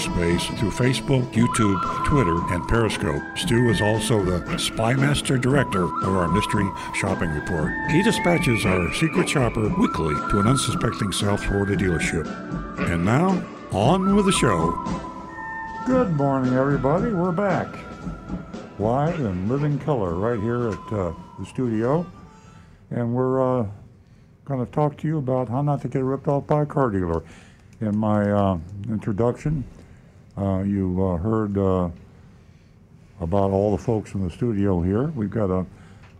cyberspace through Facebook, YouTube, Twitter, and Periscope. Stu is also the Spymaster Director of our Mystery Shopping Report. He dispatches our secret shopper weekly to an unsuspecting South Florida dealership. And now, on with the show. Good morning, everybody. We're back. Live in living color right here at uh, the studio. And we're uh, going to talk to you about how not to get ripped off by a car dealer. In my uh, introduction, uh, you uh, heard uh, about all the folks in the studio here. We've got a,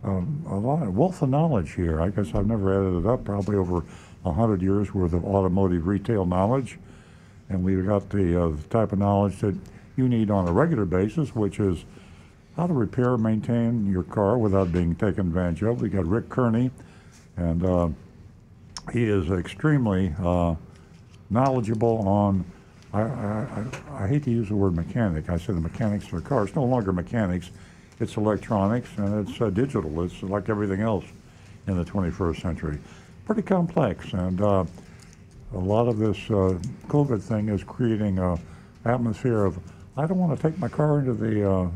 a, a lot of wealth of knowledge here. I guess I've never added it up, probably over 100 years worth of automotive retail knowledge. And we've got the, uh, the type of knowledge that you need on a regular basis, which is how to repair maintain your car without being taken advantage of. We got Rick Kearney, and uh, he is extremely uh, knowledgeable on I, I, I, hate to use the word mechanic. I say the mechanics of the car. It's no longer mechanics. It's electronics and it's uh, digital. It's like everything else in the 21st century. Pretty complex. And uh, a lot of this uh, COVID thing is creating an atmosphere of, I don't want to take my car into the uh,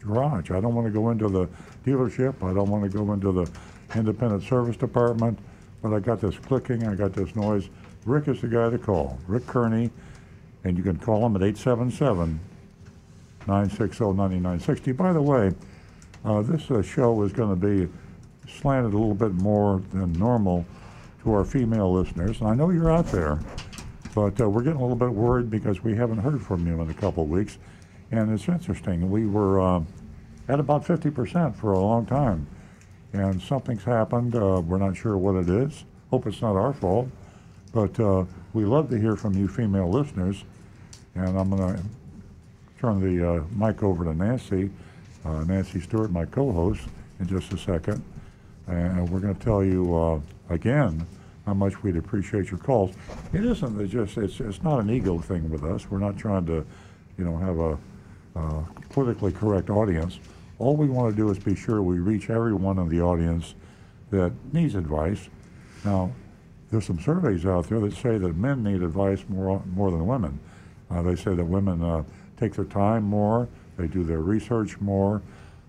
garage. I don't want to go into the dealership. I don't want to go into the independent service department. But I got this clicking. I got this noise. Rick is the guy to call. Rick Kearney and you can call them at 877 960 9960. By the way, uh, this uh, show is going to be slanted a little bit more than normal to our female listeners. And I know you're out there, but uh, we're getting a little bit worried because we haven't heard from you in a couple of weeks. And it's interesting. We were uh, at about 50% for a long time. And something's happened. Uh, we're not sure what it is. Hope it's not our fault. But uh, we love to hear from you female listeners. And I'm going to turn the uh, mic over to Nancy, uh, Nancy Stewart, my co-host, in just a second. And we're going to tell you uh, again how much we'd appreciate your calls. It isn't just it's it's not an ego thing with us. We're not trying to, you know, have a uh, politically correct audience. All we want to do is be sure we reach everyone in the audience that needs advice. Now, there's some surveys out there that say that men need advice more more than women. Uh, they say that women uh, take their time more, they do their research more,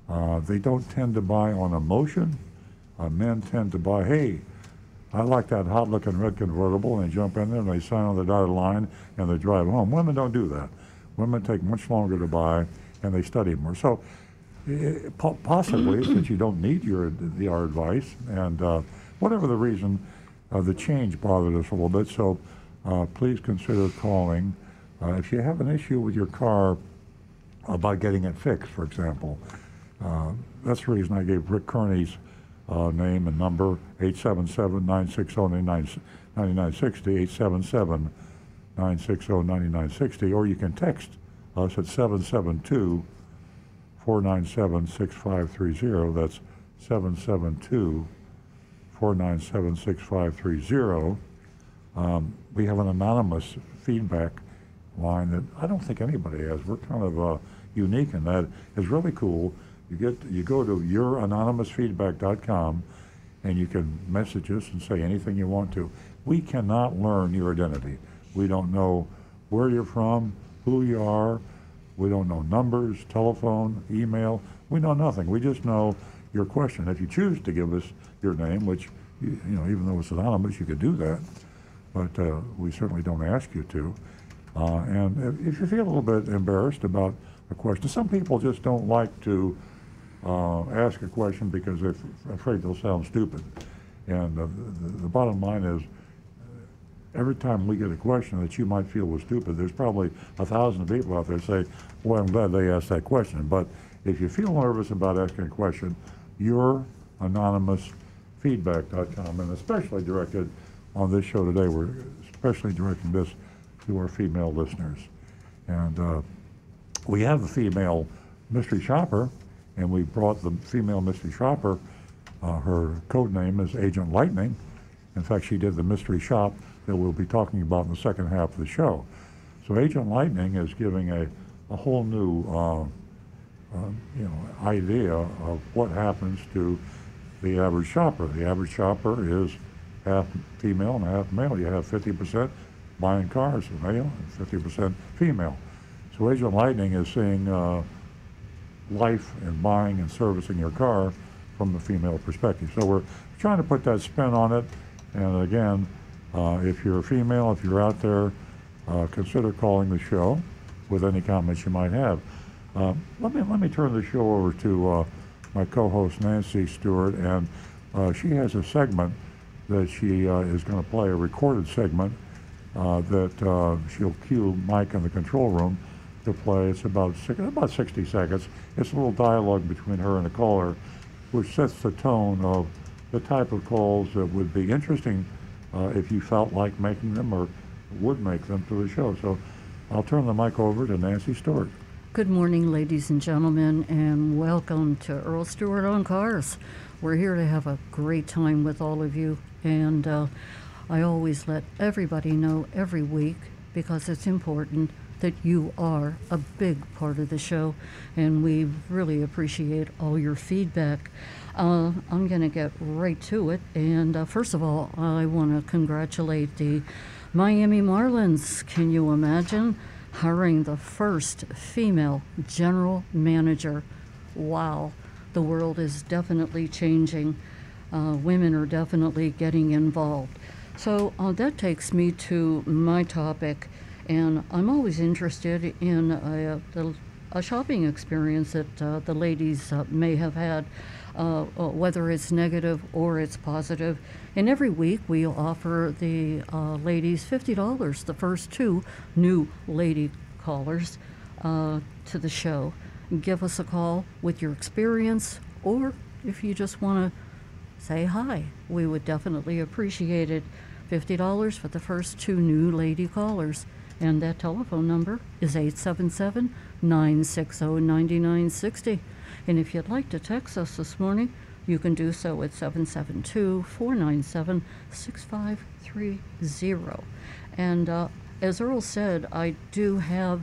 uh, they don't tend to buy on emotion. Uh, men tend to buy, hey, I like that hot looking red convertible, and they jump in there and they sign on the dotted line and they drive home. Women don't do that. Women take much longer to buy and they study more. So it, possibly it's that you don't need your the, our advice, and uh, whatever the reason, uh, the change bothered us a little bit. So uh, please consider calling uh, if you have an issue with your car about getting it fixed, for example, uh, that's the reason I gave Rick Kearney's uh, name and number 877-960-9960, 877-960-9960, or you can text us at 772 497 6530. That's 772 497 6530. Um, we have an anonymous feedback line that I don't think anybody has. We're kind of uh, unique in that. It's really cool. You get you go to youranonymousfeedback.com and you can message us and say anything you want to. We cannot learn your identity. We don't know where you're from, who you are. We don't know numbers, telephone, email. We know nothing. We just know your question. If you choose to give us your name, which you, you know, even though it's anonymous, you could do that, but uh, we certainly don't ask you to. Uh, and if you feel a little bit embarrassed about a question, some people just don't like to uh, ask a question because they're afraid they'll sound stupid. And the, the bottom line is, every time we get a question that you might feel was stupid, there's probably a thousand people out there say, well, I'm glad they asked that question. But if you feel nervous about asking a question, your anonymousfeedback.com, and especially directed on this show today, we're especially directing this to our female listeners. And uh, we have a female mystery shopper, and we brought the female mystery shopper. Uh, her code name is Agent Lightning. In fact, she did the mystery shop that we'll be talking about in the second half of the show. So Agent Lightning is giving a, a whole new, uh, uh, you know, idea of what happens to the average shopper. The average shopper is half female and half male. You have 50% buying cars, male, and 50% female. So Agent Lightning is seeing uh, life and buying and servicing your car from the female perspective. So we're trying to put that spin on it. And again, uh, if you're a female, if you're out there, uh, consider calling the show with any comments you might have. Uh, let me let me turn the show over to uh, my co-host Nancy Stewart, and uh, she has a segment that she uh, is going to play a recorded segment that she'll cue Mike in the control room to play. It's about six, about 60 seconds. It's a little dialogue between her and the caller, which sets the tone of the type of calls that would be interesting uh, if you felt like making them or would make them to the show. So I'll turn the mic over to Nancy Stewart. Good morning, ladies and gentlemen, and welcome to Earl Stewart on Cars. We're here to have a great time with all of you, and uh, I always let everybody know every week because it's important that you are a big part of the show, and we really appreciate all your feedback. Uh, I'm going to get right to it, and uh, first of all, I want to congratulate the Miami Marlins. Can you imagine hiring the first female general manager? Wow, the world is definitely changing. Uh, women are definitely getting involved. So uh, that takes me to my topic and I'm always interested in a, a, a shopping experience that uh, the ladies uh, may have had, uh, uh whether it's negative or it's positive. And every week we offer the uh, ladies $50, the first two new lady callers uh, to the show. Give us a call with your experience, or if you just want to say hi, we would definitely appreciate it. $50 for the first two new lady callers. And that telephone number is 877 960 9960. And if you'd like to text us this morning, you can do so at 772 497 6530. And uh, as Earl said, I do have,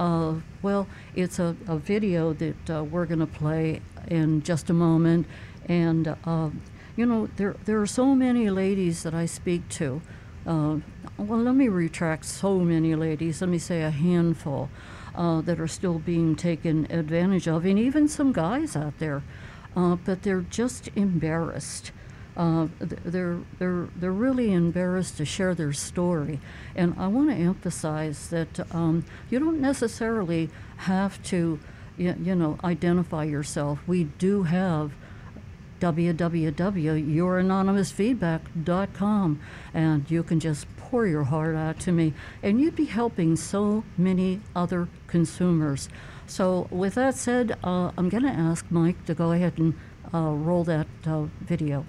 uh, well, it's a, a video that uh, we're going to play in just a moment. And, uh, you know, there, there are so many ladies that I speak to uh, well, let me retract so many ladies, let me say a handful uh, that are still being taken advantage of, and even some guys out there, uh, but they're just embarrassed. Uh, they're they're they're really embarrassed to share their story, and I want to emphasize that um, you don't necessarily have to, you, you know, identify yourself. We do have www.youranonymousfeedback.com, and you can just pour your heart out to me, and you'd be helping so many other consumers. So, with that said, uh, I'm going to ask Mike to go ahead and uh, roll that uh, video.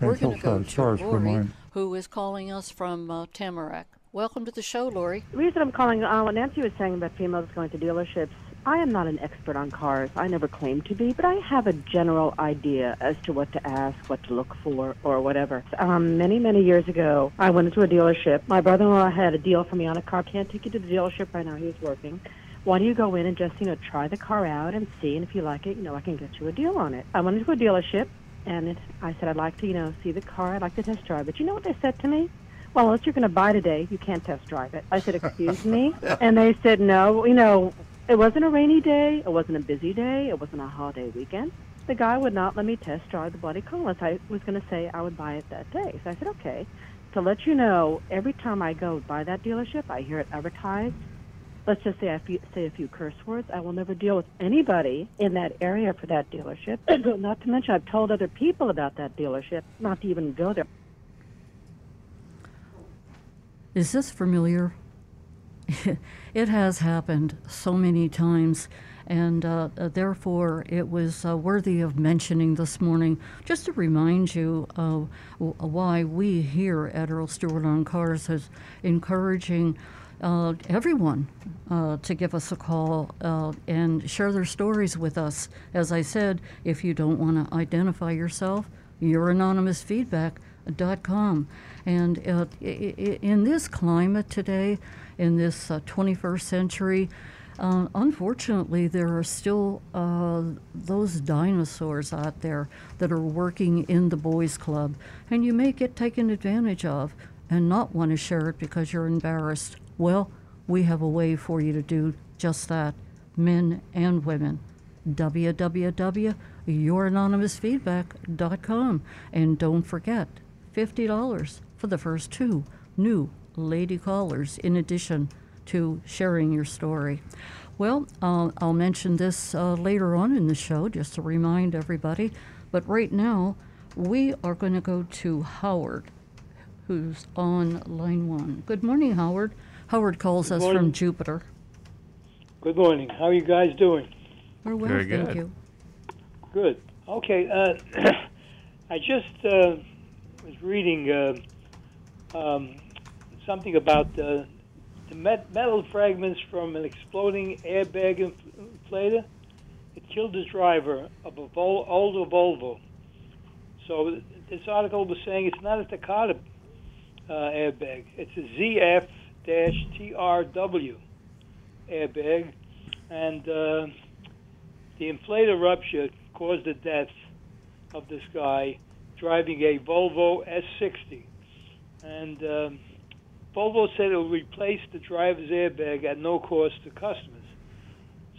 We're going to go to Lori, who is calling us from uh, Tamarac. Welcome to the show, Lori. The reason I'm calling, uh, what Nancy was saying about females going to dealerships, I am not an expert on cars. I never claimed to be, but I have a general idea as to what to ask, what to look for, or whatever. Um, many, many years ago, I went into a dealership. My brother-in-law had a deal for me on a car. Can't take you to the dealership right now. He was working. Why don't you go in and just, you know, try the car out and see, and if you like it, you know, I can get you a deal on it. I went into a dealership, and it, I said, I'd like to, you know, see the car. I'd like to test drive it. You know what they said to me? well, unless you're going to buy today, you can't test drive it. I said, excuse me? And they said, no, you know, it wasn't a rainy day. It wasn't a busy day. It wasn't a holiday weekend. The guy would not let me test drive the bloody car unless I was going to say I would buy it that day. So I said, okay. To let you know, every time I go by that dealership, I hear it advertised. Let's just say I say a few curse words. I will never deal with anybody in that area for that dealership. not to mention, I've told other people about that dealership not to even go there. Is this familiar? it has happened so many times, and uh, therefore it was uh, worthy of mentioning this morning just to remind you of why we here at Earl Stewart on Cars is encouraging uh, everyone uh, to give us a call uh, and share their stories with us. As I said, if you don't want to identify yourself, your anonymous feedback.com. And uh, in this climate today, in this uh, 21st century, uh, unfortunately, there are still uh, those dinosaurs out there that are working in the boys' club, and you may get taken advantage of and not want to share it because you're embarrassed. Well, we have a way for you to do just that, men and women. www.youranonymousfeedback.com. And don't forget, $50 for the first two new lady callers, in addition to sharing your story. Well, uh, I'll mention this uh, later on in the show just to remind everybody. But right now, we are going to go to Howard, who's on line one. Good morning, Howard. Howard calls us from. Jupiter. Good morning. How are you guys doing? We're well, Very thank good. you. Good. Okay. Uh, I just uh, was reading uh, um, something about the met- metal fragments from an exploding airbag inflator. It killed the driver of a Vol- older Volvo. So this article was saying it's not a Takata uh, airbag. It's a ZF-TRW airbag, and uh, the inflator rupture caused the death of this guy driving a Volvo S60. And um, Volvo said it would replace the driver's airbag at no cost to customers.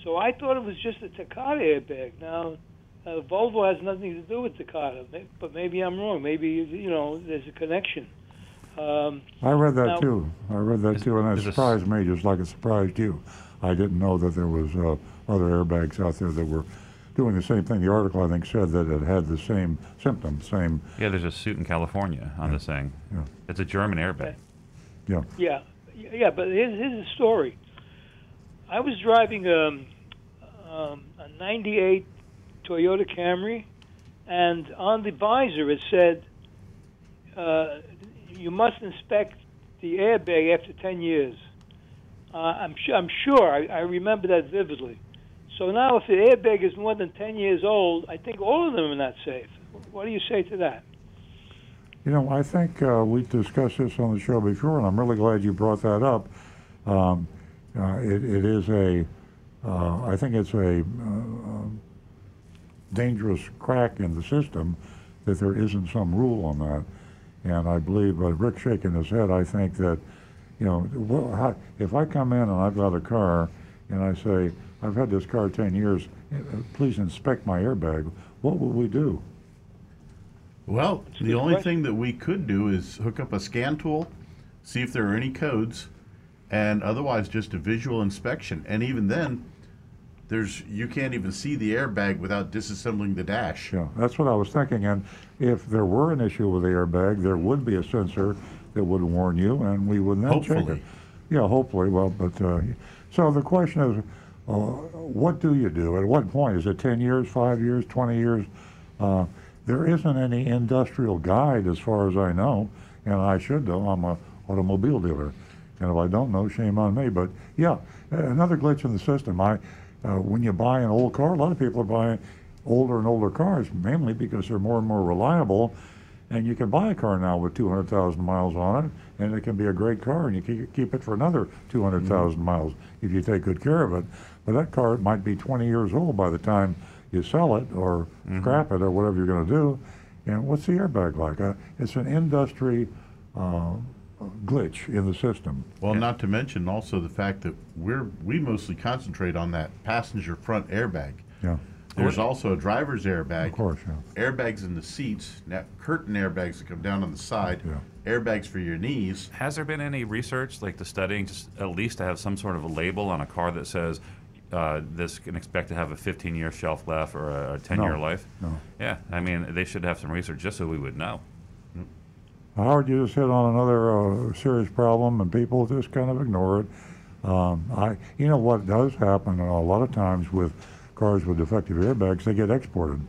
So I thought it was just a Takata airbag. Now, uh, Volvo has nothing to do with Takata, but maybe I'm wrong. Maybe you know there's a connection. Um, I read that Now- too. I read that Is- too, and it is this- surprised me just like it surprised you. I didn't know that there was uh, other airbags out there that were doing the same thing. The article, I think, said that it had the same symptoms, same, Yeah, there's a suit in California on this thing. Yeah. It's a German airbag. Yeah. Yeah, yeah, but here's, here's the story. I was driving um, um, a '98 Toyota Camry, and on the visor it said, uh, "You must inspect the airbag after 10 years." Uh, I'm sure. I'm sure. I, I remember that vividly. So now, if the airbag is more than 10 years old, I think all of them are not safe. What do you say to that? You know, I think uh, we discussed this on the show before, and I'm really glad you brought that up. Um, uh, it, it is a, uh, I think it's a uh, dangerous crack in the system that there isn't some rule on that. And I believe uh, Rick shaking his head. I think that, you know, well, how, if I come in and I've got a car and I say I've had this car 10 years, uh, please inspect my airbag. What will we do? Well, a the only question. thing that we could do is hook up a scan tool, see if there are any codes, and otherwise just a visual inspection. And even then, there's you can't even see the airbag without disassembling the dash. Yeah, that's what I was thinking. And if there were an issue with the airbag, there would be a sensor that would warn you, and we would then check it. Yeah, hopefully. Well, but uh, so the question is, uh, what do you do? At what point is it? Ten years, five years, twenty years? Uh, there isn't any industrial guide, as far as I know, and I should know. I'm a automobile dealer, and if I don't know, shame on me. But yeah, another glitch in the system. I, uh, when you buy an old car, a lot of people are buying older and older cars, mainly because they're more and more reliable. And you can buy a car now with 200,000 miles on it, and it can be a great car, and you keep it for another 200,000 miles if you take good care of it. But that car might be 20 years old by the time you sell it or scrap it or whatever you're going to do. And what's the airbag like? Uh, it's an industry uh, glitch in the system. Well, not to mention also the fact that we're we mostly concentrate on that passenger front airbag. Yeah, There's also a driver's airbag. of course. Yeah. Airbags in the seats, na- curtain airbags that come down on the side, Yeah. airbags for your knees. Has there been any research, like the studying, just at least to have some sort of a label on a car that says uh, this can expect to have a 15-year shelf life or a 10-year No, life? no. Yeah, I mean, they should have some research just so we would know. Howard, you just hit on another uh, serious problem, and people just kind of ignore it. Um, I, you know what does happen a lot of times with cars with defective airbags, they get exported,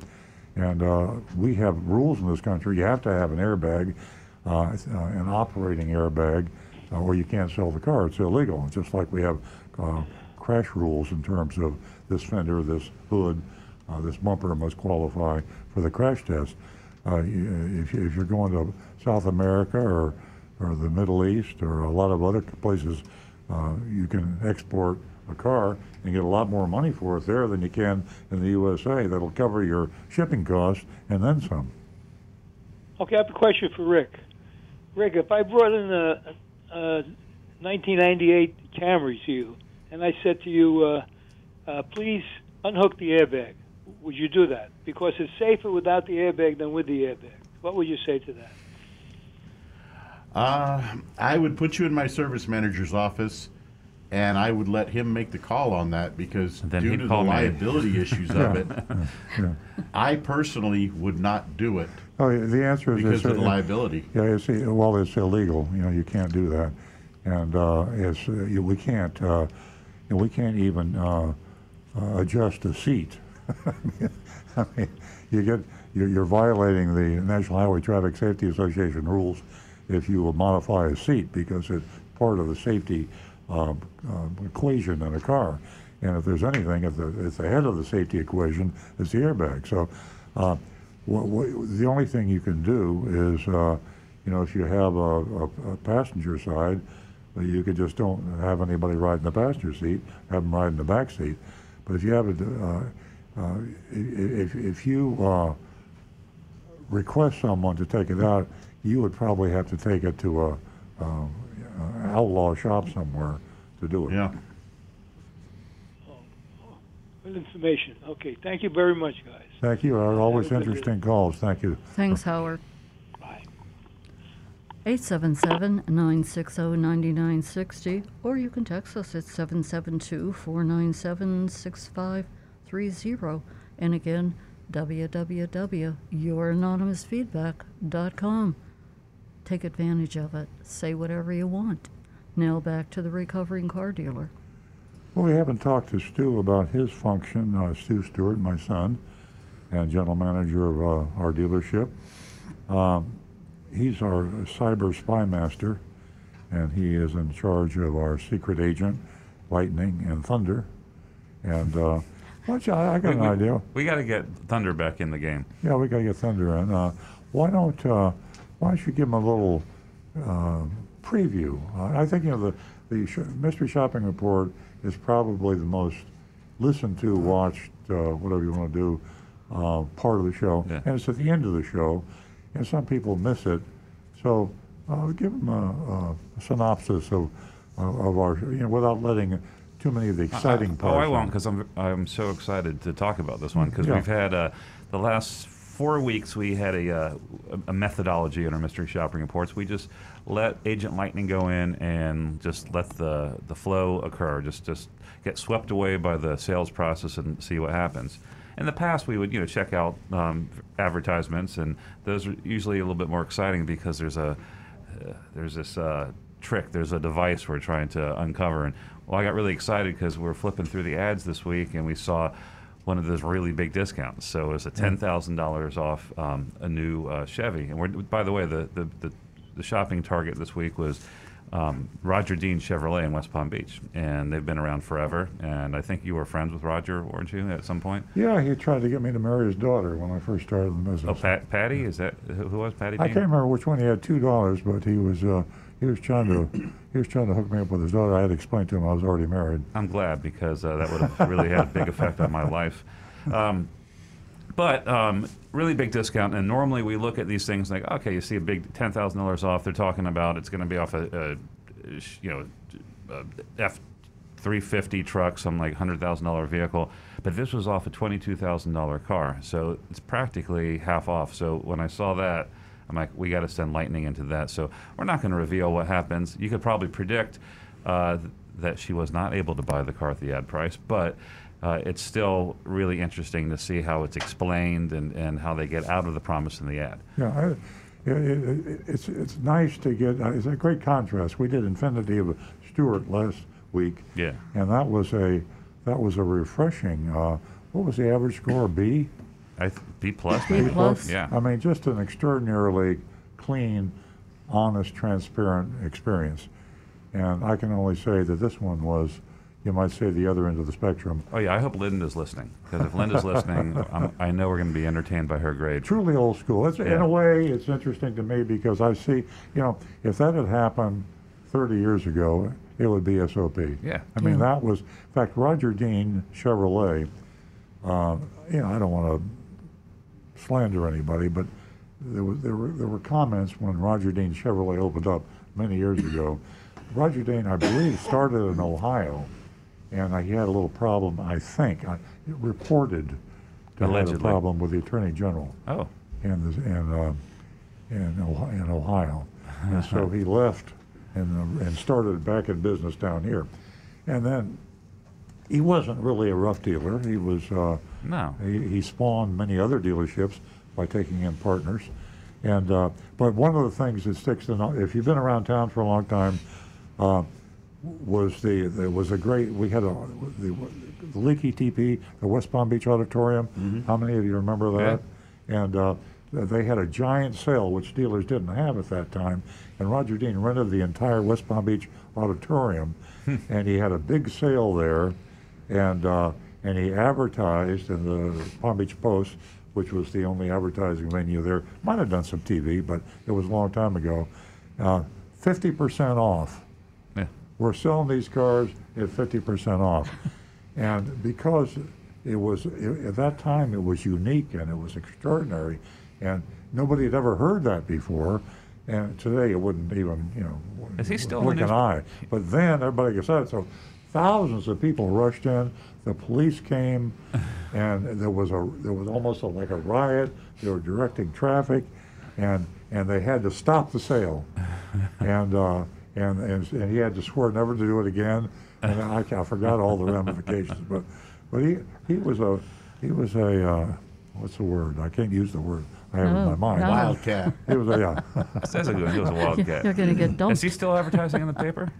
and uh, we have rules in this country. You have to have an airbag, uh, uh, an operating airbag, uh, or you can't sell the car. It's illegal. It's just like we have uh, crash rules in terms of this fender, this hood, uh, this bumper must qualify for the crash test. Uh, if, if you're going to South America or, or the Middle East or a lot of other places, uh, you can export a car and get a lot more money for it there than you can in the USA. That'll cover your shipping costs and then some. Okay, I have a question for Rick. Rick, if I brought in a, a 1998 Camry to you, and I said to you, uh, uh, please unhook the airbag, would you do that? Because it's safer without the airbag than with the airbag. What would you say to that? Uh, I would put you in my service manager's office, and I would let him make the call on that because And then due to the call me. liability issues of it, Yeah. I personally would not do it Oh, the answer is because of the liability. Yeah, it's, well, it's illegal. You know, you can't do that, and uh, it's uh, we can't uh, you know, we can't even uh, uh, adjust a seat. I mean, you get you're, you're violating the National Highway Traffic Safety Association rules if you modify a seat because it's part of the safety uh, equation in a car. And if there's anything at the at the head of the safety equation, it's the airbag. So. Uh, what, what, the only thing you can do is, uh, you know, if you have a, a, a passenger side, you could just don't have anybody ride in the passenger seat, have them ride in the back seat. But if you have a, uh, uh, if, if you uh, request someone to take it out, you would probably have to take it to a, uh, outlaw shop somewhere to do it. Yeah. Good information. Okay, thank you very much, guys. Thank you. Uh, Always Have a good interesting calls. Thank you. Thanks, Howard. Bye. 877-960-9960, or you can text us at 772-497-6530. And again, www.youranonymousfeedback.com. Take advantage of it. Say whatever you want. Now back to the recovering car dealer. Well, we haven't talked to Stu about his function. Uh, Stu Stewart, my son, and general manager of uh, our dealership. Um, he's our cyber spy master, and he is in charge of our secret agent, Lightning and Thunder. And uh, which I, I got We, an idea. we got to get Thunder back in the game. Yeah, we got to get Thunder in. Uh, why don't uh, Why don't you give him a little uh, preview? Uh, I think you know the the sh- mystery shopping report is probably the most listened to, watched, uh, whatever you want to do, uh, part of the show, Yeah. and it's at the end of the show, and some people miss it. So uh, give them a, a synopsis of of our, you know, without letting too many of the exciting I, parts. Oh, I won't because I'm I'm so excited to talk about this one because Yeah. we've had uh, the last four weeks we had a, uh, a methodology in our mystery shopping reports. We just let Agent Lightning go in and just let the the flow occur. Just just get swept away by the sales process and see what happens. In the past, we would you know check out um, advertisements, and those are usually a little bit more exciting because there's a uh, there's this uh, trick, there's a device we're trying to uncover. And well, I got really excited because we're flipping through the ads this week and we saw one of those really big discounts. So it was a ten thousand dollars off um, a new uh, Chevy. And we're by the way, the, the the the shopping target this week was. Um, Roger Dean Chevrolet in West Palm Beach, and they've been around forever. And I think you were friends with Roger, weren't you, at some point? Yeah, he tried to get me to marry his daughter when I first started the business. Oh, Pat, Patty, is that who was Patty? I can't remember which one. He had two daughters, but he was uh, he was trying to he was trying to hook me up with his daughter. I had to explain to him I was already married. I'm glad because uh, that would have really had a big effect on my life. Um, but um, really big discount, and normally we look at these things like, okay, you see a big ten thousand dollars off. They're talking about it's going to be off a, a you know a F three fifty truck, some like hundred thousand dollar vehicle, but this was off a twenty two thousand dollar car, so it's practically half off. So when I saw that. I'm like, we got to send lightning into that. So we're not going to reveal what happens. You could probably predict uh, th- that she was not able to buy the car at the ad price, but uh, it's still really interesting to see how it's explained and, and how they get out of the promise in the ad. Yeah, I, it, it, it- it's it's nice to get. Uh, it's a great contrast. We did Infiniti of Stuart last week, Yeah. and that was a that was a refreshing. Uh, what was the average score? B. I th- B plus, B plus. Yeah. I mean, just an extraordinarily clean, honest, transparent experience. And I can only say that this one was, you might say, the other end of the spectrum. Oh yeah, I hope Linda's listening because if Linda's listening, I'm, I know we're going to be entertained by her grade. Truly old school. It's, In a way, it's interesting to me because I see, you know, if that had happened 30 years ago, it would be SOP. Yeah. I mean, Yeah. that was, in fact, Roger Dean Chevrolet, uh, you know, I don't want to slander anybody, but there, was, there, were, there were comments when Roger Dean Chevrolet opened up many years ago. Roger Dean, I believe, started in Ohio, and he had a little problem, I think, I, reported to have a problem with the Attorney General Oh, in, the, in, uh, in, Ohio, in Ohio. And so he left and, uh, and started back in business down here. And then he wasn't really a rough dealer. He was, uh, no. he, he spawned many other dealerships by taking in partners. And, uh, but one of the things that sticks in, if you've been around town for a long time, uh, was the, there was a great, we had a, the, the Leaky Teepee, the West Palm Beach Auditorium. How many of you remember that? And uh, they had a giant sale, which dealers didn't have at that time. And Roger Dean rented the entire West Palm Beach Auditorium, and he had a big sale there, and uh, and he advertised in the Palm Beach Post, which was the only advertising venue there. Might have done some TV, but it was a long time ago. Uh, Fifty percent off Yeah. We're selling these cars at 50% off. and because it was, at that time, it was unique and it was extraordinary, and nobody had ever heard that before. And today it wouldn't even, you know, Is he still in blink an eye. But then everybody gets it. So thousands of people rushed in. The police came, and there was a there was almost a, like a riot. They were directing traffic, and and they had to stop the sale, and uh, and, and and he had to swear never to do it again. And I, I forgot all the ramifications, but but he he was a he was a uh, what's the word? I can't use the word I have in my mind. no. Wildcat. He was a yeah. That's a good. He was a wildcat. You're going to get Is he still advertising in the paper?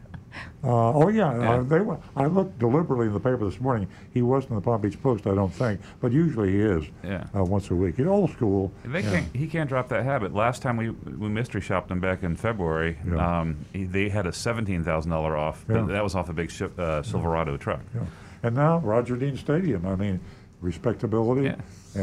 Uh, oh yeah, Yeah. Uh, they. were- I looked deliberately in the paper this morning. He wasn't in the Palm Beach Post, I don't think, but usually he is. Yeah. Uh, once a week. He's old school. They Yeah. can't, he can't drop that habit. Last time we we mystery shopped him back in February, Yeah. um, he, they had a seventeen thousand dollar off, Yeah. that was off a big ship, uh, Silverado truck. Yeah. And now Roger Dean Stadium. I mean, respectability, Yeah.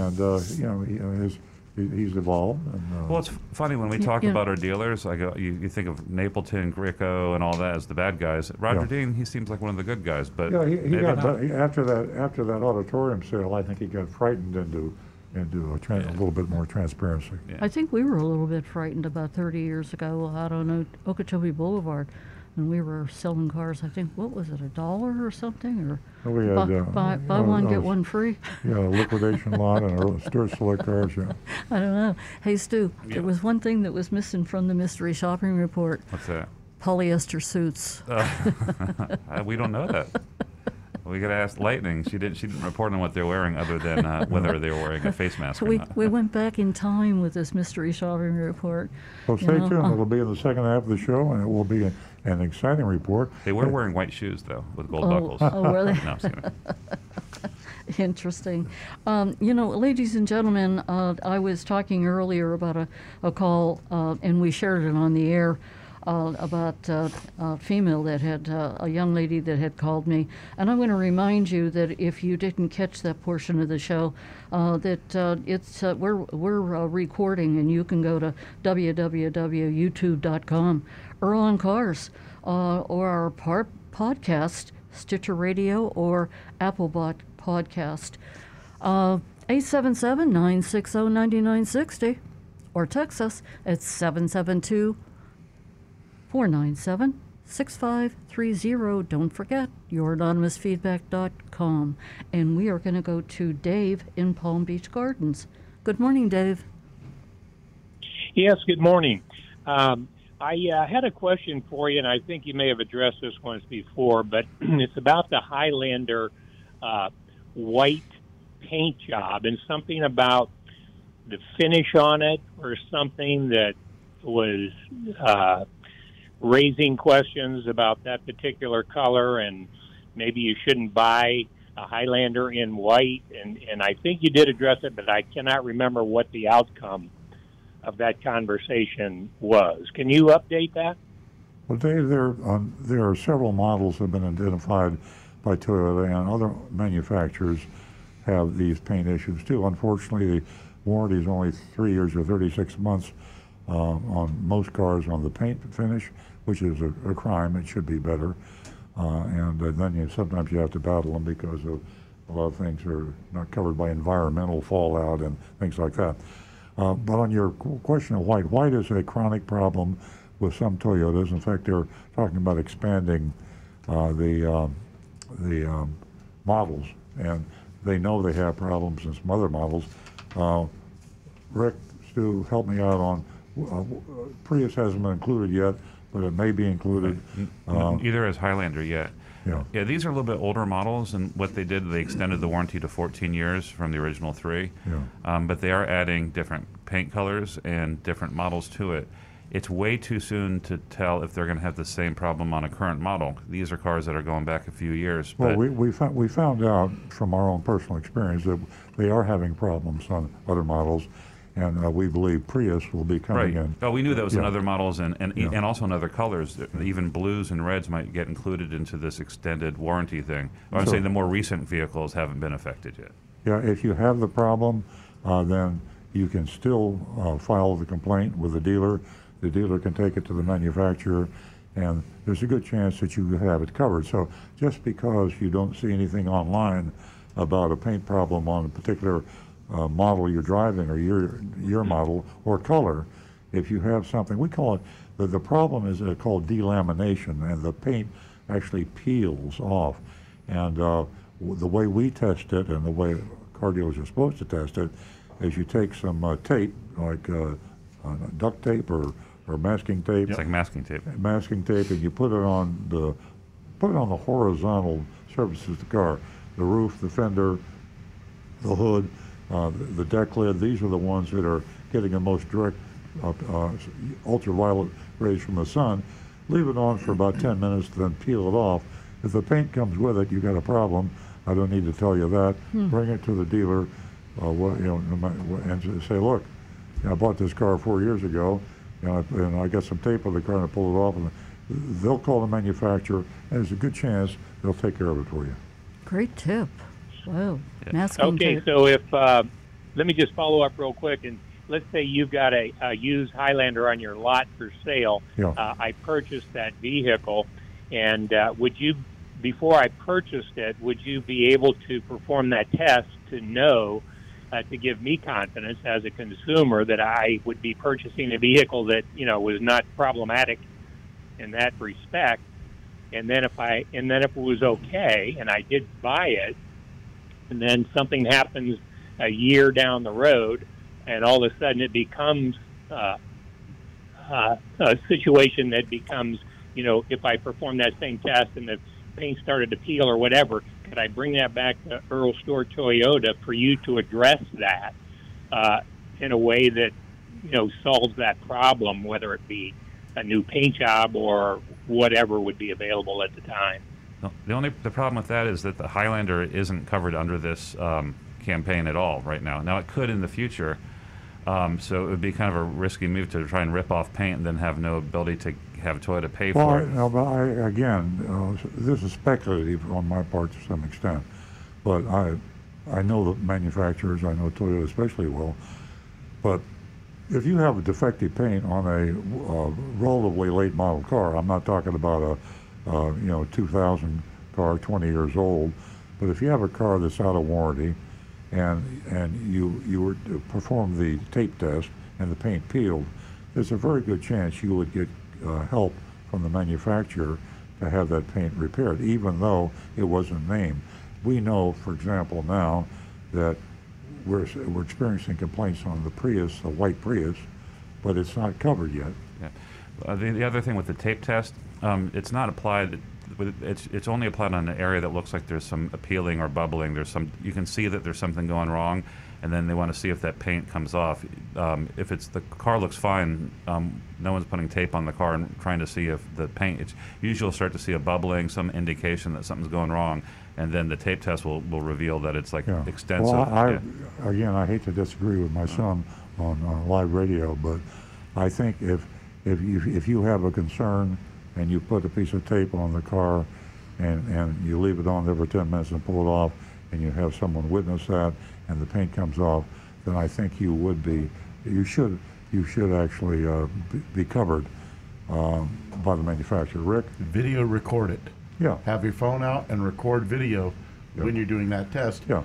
and uh, you know, uh, his, he, he's evolved. And, uh, Well, it's funny when we talk yeah. about our dealers. I go, you, you think of Napleton, Greco, and all that as the bad guys. Roger Yeah. Dean, he seems like one of the good guys, but yeah, he, he got not. but after that after that auditorium sale. I think he got frightened into into a, tran a little bit more transparency. Yeah. I think we were a little bit frightened about 30 years ago out on O- Okeechobee Boulevard. And we were selling cars, I think, what was it, a dollar or something? Or Oh, we had, buy, uh, buy, buy uh, one, uh, get one free? Yeah, a liquidation lot and a store Select cars. Yeah. I don't know. Hey, Stu, Yeah. there was one thing that was missing from the mystery shopping report What's that? polyester suits. Uh, we don't know that. We got to ask Lightning. She didn't. She didn't report on what they're wearing, other than uh, whether they were wearing a face mask or we, not. we went back in time with this mystery shopping report. Well, You stay know, tuned. uh, It'll be in the second half of the show, and it will be an, an exciting report. They were Hey, wearing white shoes though, with gold Oh, buckles. oh, were they? No, I'm just. Interesting. Um, you know, ladies and gentlemen, uh, I was talking earlier about a, a call, uh, and we shared it on the air. Uh, about uh, a female that had uh, a young lady that had called me, and I want to remind you that if you didn't catch that portion of the show, uh, that uh, it's uh, we're we're uh, recording, and you can go to www.youtube.com, Earl on Cars, uh, or our par- podcast, Stitcher Radio, or Apple Podcast. Uh, 877 960 9960 or text us at 772 497 6530. Don't forget youranonymousfeedback.com. And we are going to go to Dave in Palm Beach Gardens. Good morning, Dave. Yes, good morning. Um, I uh, had a question for you, and I think you may have addressed this once before, but it's about the Highlander uh, white paint job and something about the finish on it or something that was uh, raising questions about that particular color, and maybe you shouldn't buy a Highlander in white. And, and I think you did address it, but I cannot remember what the outcome of that conversation was. Can you update that? Well, Dave, there, um, there are several models that have been identified by Toyota and other manufacturers have these paint issues too. Unfortunately, the warranty is only three years or 36 months uh, on most cars on the paint finish, which is a, a crime. It should be better. Uh, and uh, then you, sometimes you have to battle them because of a lot of things are not covered by environmental fallout and things like that. Uh, but on your question of white, white is a chronic problem with some Toyotas. In fact, they're talking about expanding uh, the um, the um, models, and they know they have problems in some other models. Uh, Rick, Stu, help me out on uh, Prius hasn't been included yet, but it may be included. Uh, Either as Highlander yet. Yeah. Yeah, these are a little bit older models, and what they did, they extended the warranty to 14 years from the original three. Yeah. Um, but they are adding different paint colors and different models to it. It's way too soon to tell if they're going to have the same problem on a current model. These are cars that are going back a few years. Well, but we, we, found, we found out from our own personal experience that they are having problems on other models, and uh, we believe Prius will be coming Right. in. Oh, we knew that was in other models and, and, Yeah. and also in other colors. Even blues and reds might get included into this extended warranty thing. Or I'm So- saying the more recent vehicles haven't been affected yet. Yeah, if you have the problem, uh, then you can still uh, file the complaint with the dealer. The dealer can take it to the manufacturer, and there's a good chance that you have it covered. So just because you don't see anything online about a paint problem on a particular uh, model you're driving or your your model or color, if you have something, we call it the, the problem is uh, called delamination, and the paint actually peels off. And uh, w- the way we test it, and the way car dealers are supposed to test it, is you take some uh, tape, like uh, uh, duct tape or, or masking tape, It's like masking tape. masking tape, and you put it on the put it on the horizontal surfaces of the car, the roof, the fender, the hood, uh, the deck lid. These are the ones that are getting the most direct uh, uh, ultraviolet rays from the sun. Leave it on for about 10 minutes, then peel it off. If the paint comes with it, you've got a problem. I don't need to tell you that. Bring it to the dealer, uh, what, you know, no matter what- and say, look, you know, I bought this car four years ago, you know, and I got some tape on the car and I pulled it off, and they'll call the manufacturer, and there's a good chance they'll take care of it for you. Great tip. Wow. Masking Okay, tape. so if uh, let me just follow up real quick, and let's say you've got a, a used Highlander on your lot for sale. Yeah. Uh, I purchased that vehicle, and uh, would you, before I purchased it, would you be able to perform that test to know, uh, to give me confidence as a consumer that I would be purchasing a vehicle that you know was not problematic in that respect? And then if I, and then if it was okay, and I did buy it, and then something happens a year down the road, and all of a sudden it becomes uh, uh, a situation that becomes, you know, if I perform that same test and the paint started to peel or whatever, could I bring that back to Earl Stewart Toyota for you to address that uh, in a way that, you know, solves that problem, whether it be a new paint job or whatever would be available at the time? The only the problem with that is that the Highlander isn't covered under this um, campaign at all right now. Now it could in the future, um, so it would be kind of a risky move to try and rip off paint and then have no ability to have Toyota pay Well, for it. no, but I, again, uh, this is speculative on my part to some extent, but I, I know the manufacturers, I know Toyota especially well, but if you have a defective paint on a uh, relatively late model car, I'm not talking about a, uh, you know, 2000 car, 20 years old, but if you have a car that's out of warranty, and and you you were to perform the tape test and the paint peeled, there's a very good chance you would get uh, help from the manufacturer to have that paint repaired, even though it wasn't named. We know, for example, now that we're we're experiencing complaints on the Prius, the white Prius, but it's not covered yet. Yeah. Uh, the, the other thing with the tape test, um, it's not applied. It's it's only applied on an area that looks like there's some appealing or bubbling. There's some you can see that there's something going wrong, and then they want to see if that paint comes off. Um, if it's the car looks fine, um, no one's putting tape on the car and trying to see if the paint. It's usually you'll start to see a bubbling, some indication that something's going wrong, and then the tape test will, will reveal that it's like Yeah. extensive. Well, I, yeah. I again, I hate to disagree with my son on uh, live radio, but I think if if you if you have a concern and you put a piece of tape on the car, and and you leave it on every 10 minutes and pull it off, and you have someone witness that, and the paint comes off, then I think you would be, you should you should actually uh, be, covered um, by the manufacturer. Rick? Video record it. Yeah. Have your phone out and record video when you're doing that test. Yeah.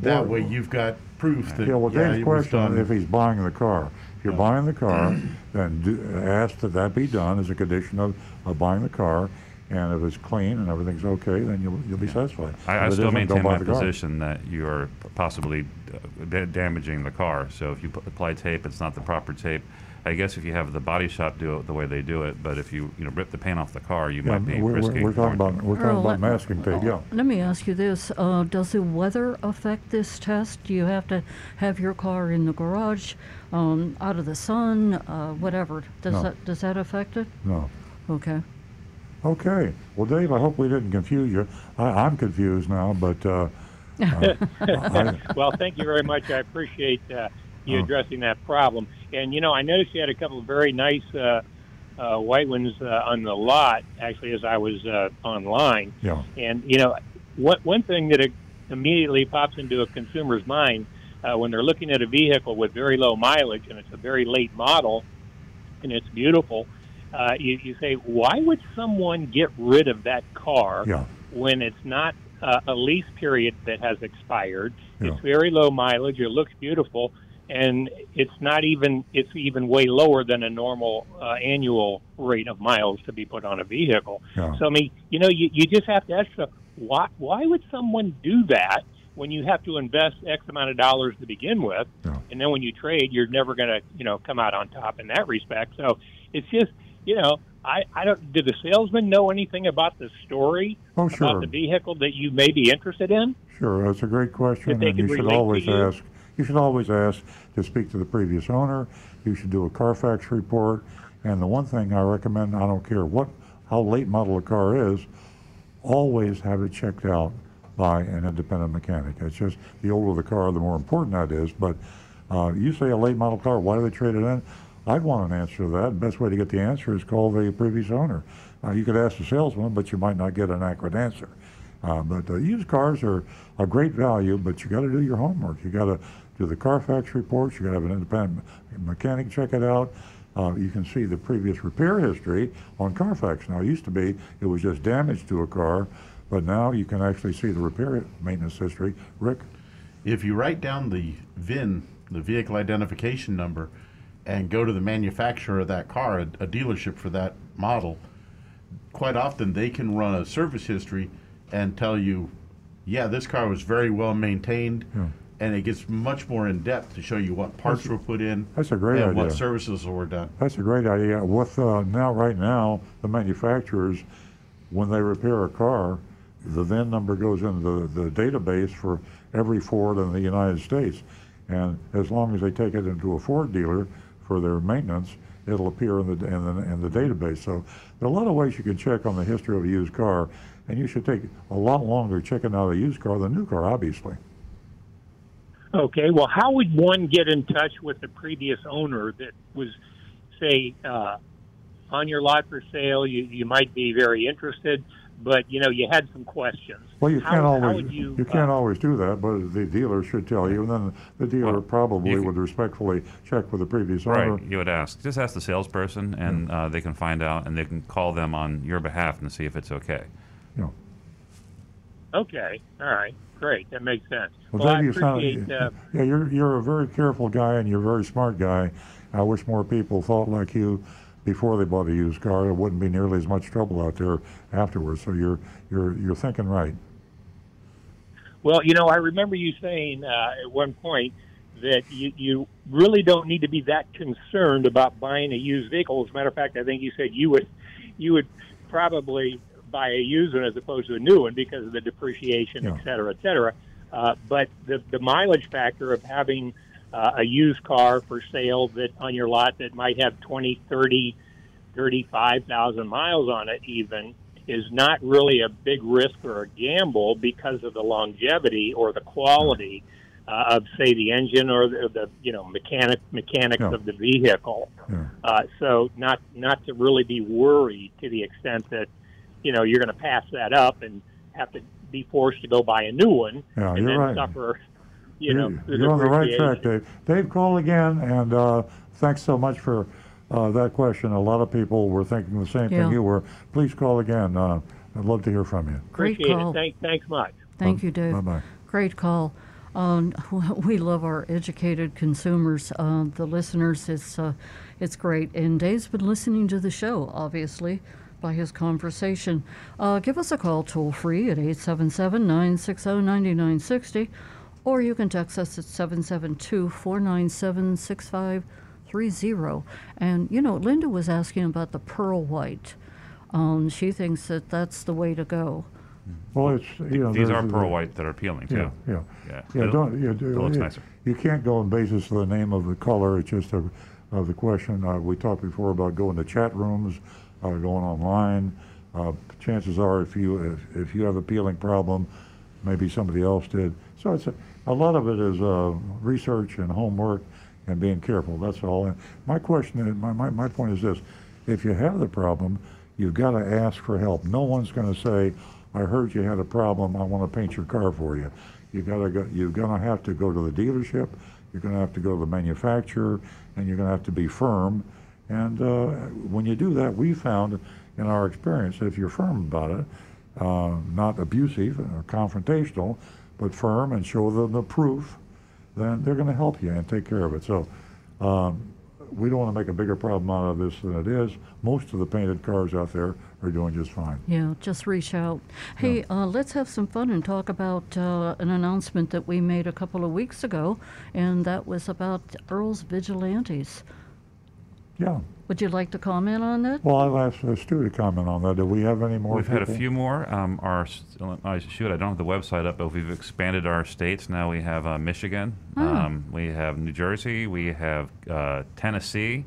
That Well- way you've got proof that Yeah, well, Dave's it was question, done. if he's buying the car, you're Yeah. buying the car, then do, ask that that be done as a condition of, of buying the car, and if it's clean and everything's okay, then you'll, you'll be satisfied. I, I still maintain my the car. position that you are possibly uh, damaging the car. So if you apply tape, it's not the proper tape. I guess if you have the body shop do it the way they do it, but if you you know rip the paint off the car, you Yeah, might be we're, we're- risking. we're talking about, we're talking Earl, about masking tape, yeah. Let me ask you this: uh, Does the weather affect this test? Do you have to have your car in the garage, um, out of the sun, uh, whatever? Does No. that does that affect it? No. Okay. Okay. Well, Dave, I hope we didn't confuse you. I, I'm confused now, but, uh, uh, I, Well, thank you very much. I appreciate uh, you Oh. addressing that problem. And you know, I noticed you had a couple of very nice uh, uh, white ones uh, on the lot. Actually, as I was uh, online, yeah, and you know, what one thing that immediately pops into a consumer's mind uh, when they're looking at a vehicle with very low mileage and it's a very late model and it's beautiful, uh, you, you say, why would someone get rid of that car yeah, when it's not uh, a lease period that has expired? Yeah. It's very low mileage. It looks beautiful, and it's not even it's even way lower than a normal uh, annual rate of miles to be put on a vehicle. yeah. So I mean, you know, you, you just have to ask yourself, why why would someone do that when you have to invest X amount of dollars to begin with, Yeah. and then when you trade, you're never going to you know come out on top in that respect. So it's just you know. I, I don't. Did the salesman know anything about the story Oh, about sure. the vehicle that you may be interested in? Sure, that's a great question, and you should always you. ask. You should always ask to speak to the previous owner. You should do a Carfax report. And the one thing I recommend, I don't care what how late model a car is, always have it checked out by an independent mechanic. It's just the older the car, the more important that is. But uh, you say a late model car, why do they trade it in? I'd want an answer to that. Best way to get the answer is call the previous owner. Uh, you could ask the salesman, but you might not get an accurate answer. Uh, but uh, used cars are a great value, but you got to do your homework. You got to do the Carfax reports. You got to have an independent mechanic check it out. Uh, you can see the previous repair history on Carfax. Now, it used to be it was just damage to a car, but now you can actually see the repair maintenance history. Rick? if you write down the VIN, the vehicle identification number, and go to the manufacturer of that car, a, a dealership for that model, quite often they can run a service history and tell you, yeah, this car was very well maintained, Yeah. And it gets much more in depth to show you what parts were put in That's a great and what services were done. That's a great idea. With uh, now, right now, the manufacturers, when they repair a car, the VIN number goes into the, the database for every Ford in the United States. And as long as they take it into a Ford dealer for their maintenance, it'll appear in the, in the, in the database. So there are a lot of ways you can check on the history of a used car, and you should take a lot longer checking out a used car than a new car, obviously. Okay. Well, how would one get in touch with the previous owner that was, say, uh, on your lot for sale? You you might be very interested, but you know you had some questions. Well, you How- can't how always would you, can't uh, always do that, but the dealer should tell you, and then the dealer Well, probably you can- would respectfully check with the previous owner. Right, you would ask. Just ask the salesperson, and uh, they can find out, and they can call them on your behalf and see if it's okay. Okay. All right. Great. That makes sense. Well, Well, I Dave, you sound, appreciate. Uh, yeah, you're you're a very careful guy and you're a very smart guy. I wish more people thought like you before they bought a used car. It wouldn't be nearly as much trouble out there afterwards. So you're you're you're thinking right. Well, you know, I remember you saying uh, at one point that you, you really don't need to be that concerned about buying a used vehicle. As a matter of fact, I think you said you would you would probably buy a used one as opposed to a new one because of the depreciation, Yeah. et cetera, et cetera. Uh, but the, the mileage factor of having uh, a used car for sale that on your lot that might have 20, 30, 35,000 miles on it even is not really a big risk or a gamble because of the longevity or the quality uh, of say the engine or the, the you know mechanic mechanics Yeah. of the vehicle. Yeah. Uh, so not not to really be worried to the extent that you know you're going to pass that up and have to be forced to go buy a new one Yeah, and you're then right. suffer. You know, the you're on the right track. Dave. Dave, call again, and uh, thanks so much for uh, that question. A lot of people were thinking the same Yeah. thing you were. Please call again. Uh, I'd love to hear from you. Great Appreciate call. it. Thank, thanks much. Thank you, Dave. Bye-bye. Great call. Um, we love our educated consumers, uh, the listeners. It's uh, it's great, and Dave's been listening to the show, obviously, by his conversation. Uh, give us a call toll free at 877-960-9960, or you can text us at 772-497-6530. And you know, Linda was asking about the pearl white. Um, she thinks that that's the way to go. Well, it's you know These are pearl white that are appealing too. Yeah, yeah, Yeah. yeah. It- Don't you, it looks you, nicer. you can't go on basis of the name of the color. It's just a, of the question. Uh, we talked before about going to chat rooms, going online. Uh, chances are, if you if, if you have a peeling problem, maybe somebody else did. So it's a, a lot of it is uh, research and homework and being careful. That's all. And my question, my, my my point is this: if you have the problem, you've got to ask for help. No one's going to say, "I heard you had a problem. I want to paint your car for you." You got to go. You're going to have to go to the dealership. You're going to have to go to the manufacturer, and you're going to have to be firm. And uh, when you do that, we found in our experience that if you're firm about it, uh, not abusive or confrontational, but firm and show them the proof, then they're going to help you and take care of it. So um, we don't want to make a bigger problem out of this than it is. Most of the painted cars out there are doing just fine. Yeah, just reach out. Hey, uh, let's have some fun and talk about uh, an announcement that we made a couple of weeks ago, and that was about Earl's Vigilantes. Yeah. Would you like to comment on that? Well, I'll ask uh, Stu to comment on that. Do we have any more? We've had a few more. Um, our s- I shoot. I don't have the website up, but we've expanded our states. Now we have uh, Michigan. Um, we have New Jersey. We have uh, Tennessee.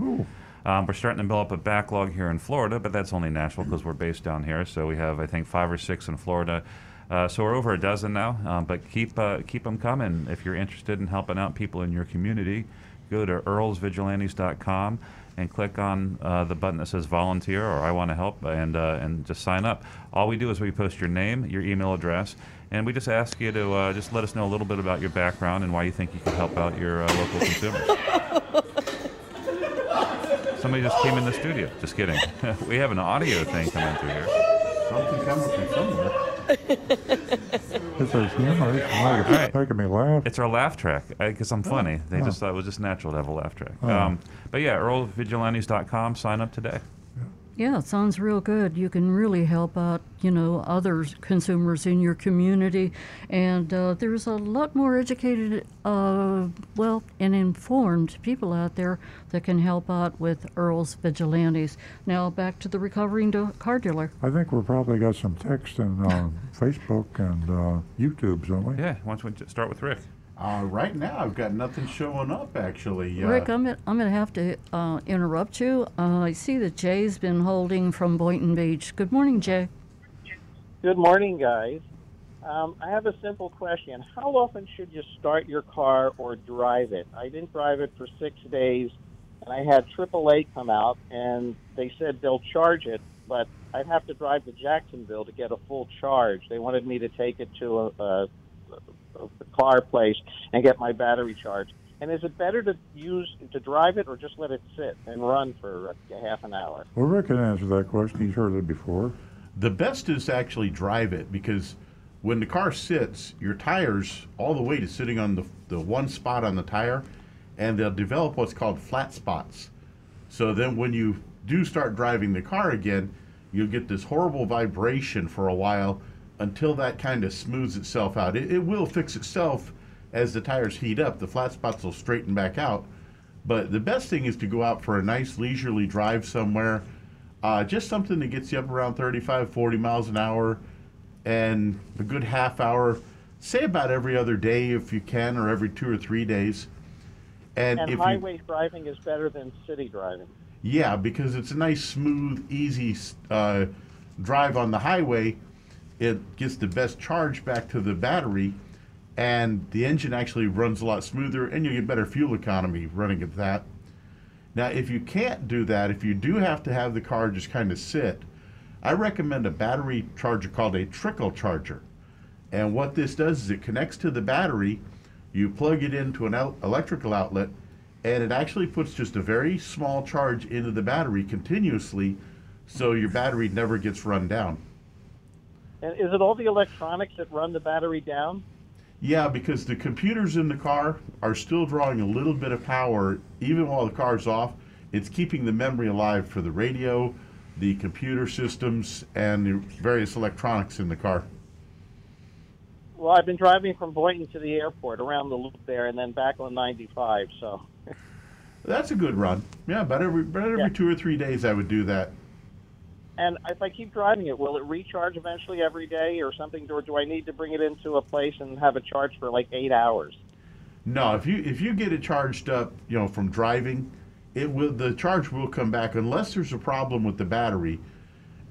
Um, we're starting to build up a backlog here in Florida, but that's only natural because we're based down here. So we have, I think, five or six in Florida. Uh, so we're over a dozen now. Um, but keep uh, keep them coming. If you're interested in helping out people in your community, go to earlsvigilantes.com and click on uh, the button that says volunteer or I want to help and uh, and just sign up. All we do is we post your name, your email address, and we just ask you to uh, just let us know a little bit about your background and why you think you could help out your uh, local consumers. Somebody just came in the studio. Just kidding. we have an audio thing coming through here. Something coming from somewhere. This is humor. It's right. making me laugh. It's our laugh track because I'm funny. They oh. just thought it was just natural to have a laugh track. Oh. Um, but yeah, earlvigilantes.com. Sign up today. Yeah, it sounds real good. You can really help out, you know, other consumers in your community. And uh, there's a lot more educated, uh, well, and informed people out there that can help out with Earl's Vigilantes. Now, back to the recovering do- car dealer. I think we've probably got some text and uh, Facebook and uh, YouTube, don't we? Yeah, why don't we start with Rick? Uh, right now, I've got nothing showing up, actually. Uh, Rick, I'm, gonna- I'm going to have to uh, interrupt you. Uh, I see that Jay's been holding from Boynton Beach. Good morning, Jay. Good morning, guys. Um, I have a simple question. How often should you start your car or drive it? I didn't drive it for six days, and I had AAA come out, and they said they'll charge it, but I'd have to drive to Jacksonville to get a full charge. They wanted me to take it to a, a, a car place and get my battery charged. And is it better to use to drive it or just let it sit and run for a half an hour? Well, Rick can answer that question. He's heard it before. The best is to actually drive it because when the car sits, your tires all the weight is sitting on the, the one spot on the tire, and they'll develop what's called flat spots. So then when you do start driving the car again, you'll get this horrible vibration for a while until that kind of smooths itself out. It, it will fix itself as the tires heat up. The flat spots will straighten back out. But the best thing is to go out for a nice leisurely drive somewhere. Uh, just something that gets you up around 35, 40 miles an hour and a good half hour, say about every other day if you can, or every two or three days. And, And if highway driving is better than city driving. yeah, because it's a nice, smooth, easy uh, drive on the highway. It gets the best charge back to the battery, and the engine actually runs a lot smoother, and you get better fuel economy running at that. Now, if you can't do that, if you do have to have the car just kind of sit, I recommend a battery charger called a trickle charger. And what this does is it connects to the battery, you plug it into an el- electrical outlet, and it actually puts just a very small charge into the battery continuously so your battery never gets run down. And is it all the electronics that run the battery down? Yeah, because the computers in the car are still drawing a little bit of power even while the car's off. It's keeping the memory alive for the radio, the computer systems, and the various electronics in the car. Well, I've been driving from Boynton to the airport around the loop there and then back on 95. So, That's a good run. Yeah, about every, about every Yeah. two or three days I would do that. And if I keep driving it, will it recharge eventually every day or something, or do I need to bring it into a place and have it charged for like eight hours? No, if you if you get it charged up, you know, from driving, it will the charge will come back unless there's a problem with the battery.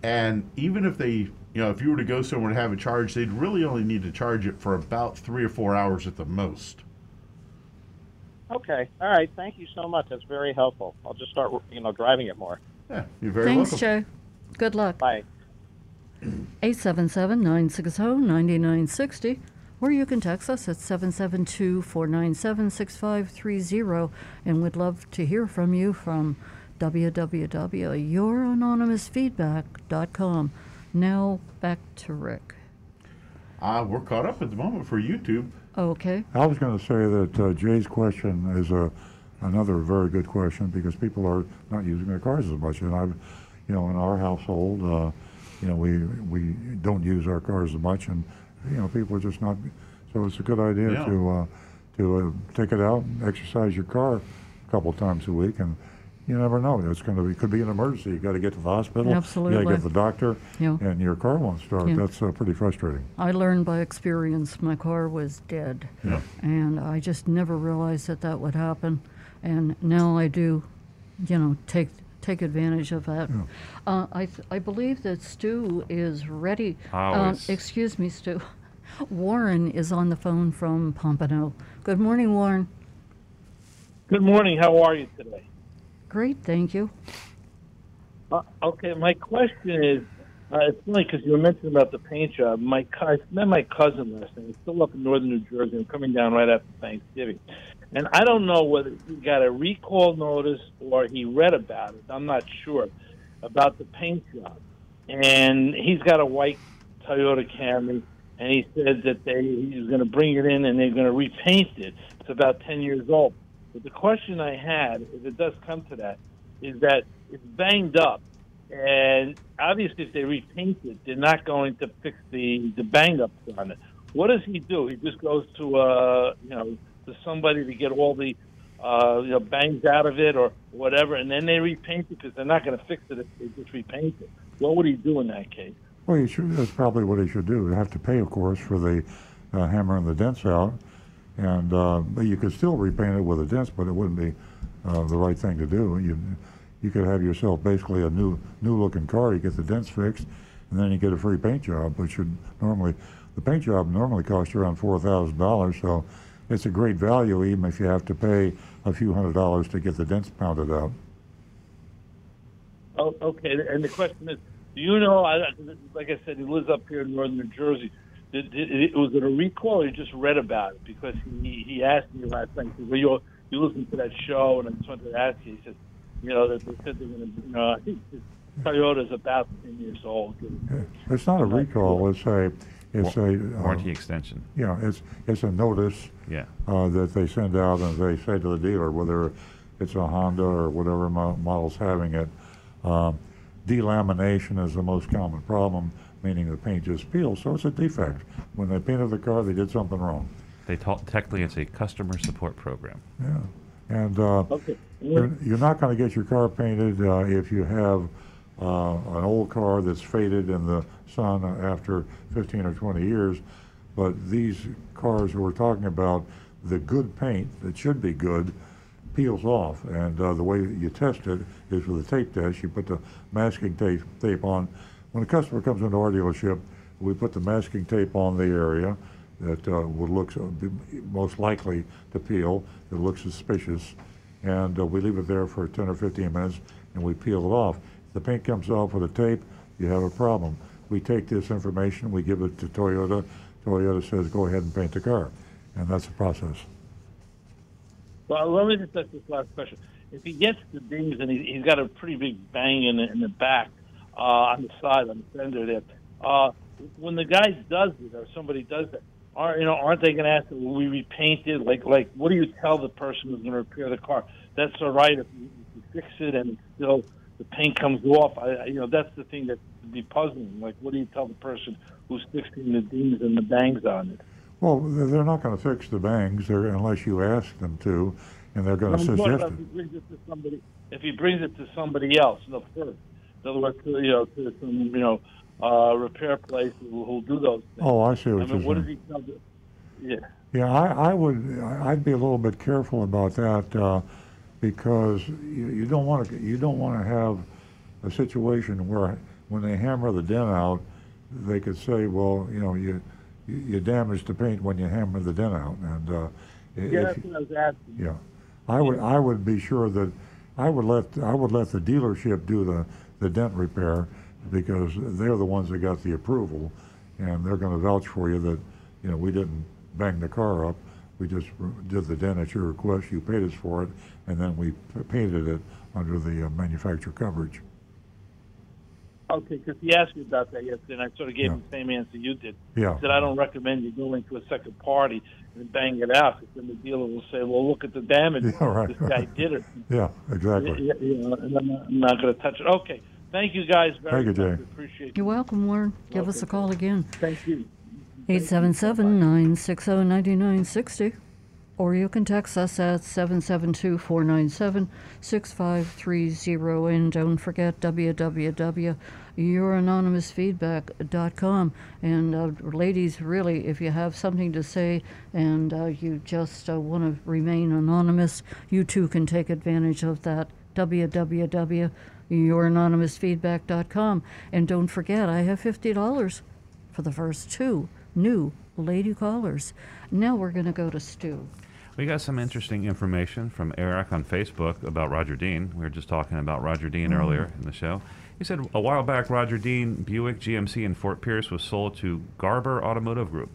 And even if they, you know, if you were to go somewhere to have it charged, they'd really only need to charge it for about three or four hours at the most. Okay, all right. Thank you so much. That's very helpful. I'll just start, you know, driving it more. Yeah, you're very Thanks, welcome. Joe. Good luck. Bye. 877 960 9960, or you can text us at 772 497 6530, and we'd love to hear from you from www.youranonymousfeedback.com. Now back to Rick. Uh, we're caught up at the moment for YouTube. Okay. I was going to say that uh, Jay's question is a, another very good question because people are not using their cars as much. And I've, you know, in our household, uh, you know, we we don't use our cars as much, and you know, people are just not. So it's a good idea Yeah. to uh, to uh, take it out, and exercise your car a couple times a week, and you never know. It's going to be could be an emergency. You got to get to the hospital. You got to get to the doctor, Yeah. and your car won't start. Yeah. That's uh, pretty frustrating. I learned by experience my car was dead. Yeah. And I just never realized that that would happen. And now I do, you know, take take advantage of that. Uh, I, th- I believe that Stu is ready. Always. excuse me, Stu. Warren is on the phone from Pompano. Good morning, Warren. Good morning. How are you today? Great, thank you. Uh, okay, my question is, uh, it's funny because you were mentioning about the paint job. My cou- I met my cousin last night. He's still up in northern New Jersey. I'm coming down right after Thanksgiving, and I don't know whether he got a recall notice or he read about it. I'm not sure about the paint job, and he's got a white Toyota Camry, and he said that they he's going to bring it in and they're going to repaint it. It's about 10 years old. But the question I had, if it does come to that, is that it's banged up, and obviously if they repaint it, they're not going to fix the the bang ups on it. What does he do? He just goes to a you know to somebody to get all the uh you know bangs out of it or whatever, and then they repaint it because they're not going to fix it if they just repaint it. What would he do in that case? Well, you should, that's probably what he should do. You have to pay, of course, for the uh, hammer and the dents out, and uh, but you could still repaint it with the dents, but it wouldn't be uh, the right thing to do. You you could have yourself basically a new new looking car. You get the dents fixed, and then you get a free paint job, which should normally the paint job normally costs around four thousand dollars. So it's a great value, even if you have to pay a few hundred dollars to get the dents pounded out. Oh, okay. And the question is, do you know? I, like I said, he lives up here in northern New Jersey. Did, did, it, was it a recall, or you just read about it? Because he he asked me last night. He said, Well, you you listened to that show, and I just wanted to ask you. He said, you know, that they said they're going to, you know, I think Toyota's about ten years old. It's not a recall. It's a it's a uh, warranty extension. Yeah, it's it's a notice. Yeah. Uh, that they send out and they say to the dealer whether it's a Honda or whatever mo- model's having it. Um, delamination is the most common problem, meaning the paint just peels. So it's a defect. When they painted the car, they did something wrong. They ta- technically it's a customer support program. Yeah. And uh, Okay. you're, you're not going to get your car painted uh, if you have uh, an old car that's faded and the sun after 15 or 20 years. But these cars we're talking about, the good paint that should be good peels off. And uh, the way that you test it is with a tape test. You put the masking tape, tape on. When a customer comes into our dealership, we put the masking tape on the area. that uh, would look most likely to peel, that looks suspicious, and uh, we leave it there for 10 or 15 minutes, and we peel it off. If the paint comes off with a tape, you have a problem. We take this information, we give it to Toyota. Toyota says, go ahead and paint the car, and that's the process. Well, let me just ask this last question. If he gets the dings and he, he's got a pretty big bang in the, in the back, uh, on the side, on the fender there, uh, when the guy does it or somebody does it, are you know aren't they going to ask, will we repaint it? Like like what do you tell the person who's going to repair the car? That's all right if you, if you fix it and still the paint comes off. I, you know that's the thing that be puzzling. Like what do you tell the person who's fixing the dings and the bangs on it? Well, they're not going to fix the bangs unless you ask them to, and they're going to suggest it. if he brings it to somebody, if he brings it to somebody else, no first. In other words, to, you know, to some you know uh, repair place who will do those things. Oh, I see what I mean, you're what does he tell the? Yeah. Yeah, I, I would, I'd be a little bit careful about that, uh, because you, you don't want to, you don't want to have a situation where, when they hammer the dent out, they could say, well, you know, you, you you damaged the paint when you hammer the dent out, and, uh, Yeah, if I yeah, I would, I would be sure that, I would let, I would let the dealership do the, the dent repair, because they're the ones that got the approval, and they're gonna vouch for you that, you know, we didn't bang the car up, we just did the dent at your request, you paid us for it, and then we painted it under the uh, manufacturer coverage. Okay, because he asked me about that yesterday, and I sort of gave Yeah. him the same answer you did. Yeah. He said, I don't recommend you going to a second party and bang it out, because then the dealer will say, well, look at the damage Yeah, right, this guy did it. Yeah, exactly. Yeah, yeah, and I'm not, not going to touch it. Okay. Thank you guys very Thank you, much. Jay. Appreciate it. You're welcome, Warren. Give us a call again. Thank you. 877 960 9960. Or you can text us at 772 497 6530. And don't forget www.youranonymousfeedback.com. And uh, ladies, really, if you have something to say and uh, you just uh, want to remain anonymous, you too can take advantage of that. www.youranonymousfeedback.com. And don't forget, I have $50 for the first two new lady callers. Now we're going to go to Stu. We got some interesting information from Eric on Facebook about Roger Dean. We were just talking about Roger Dean earlier in the show. He said a while back, Roger Dean Buick GMC in Fort Pierce was sold to Garber Automotive Group.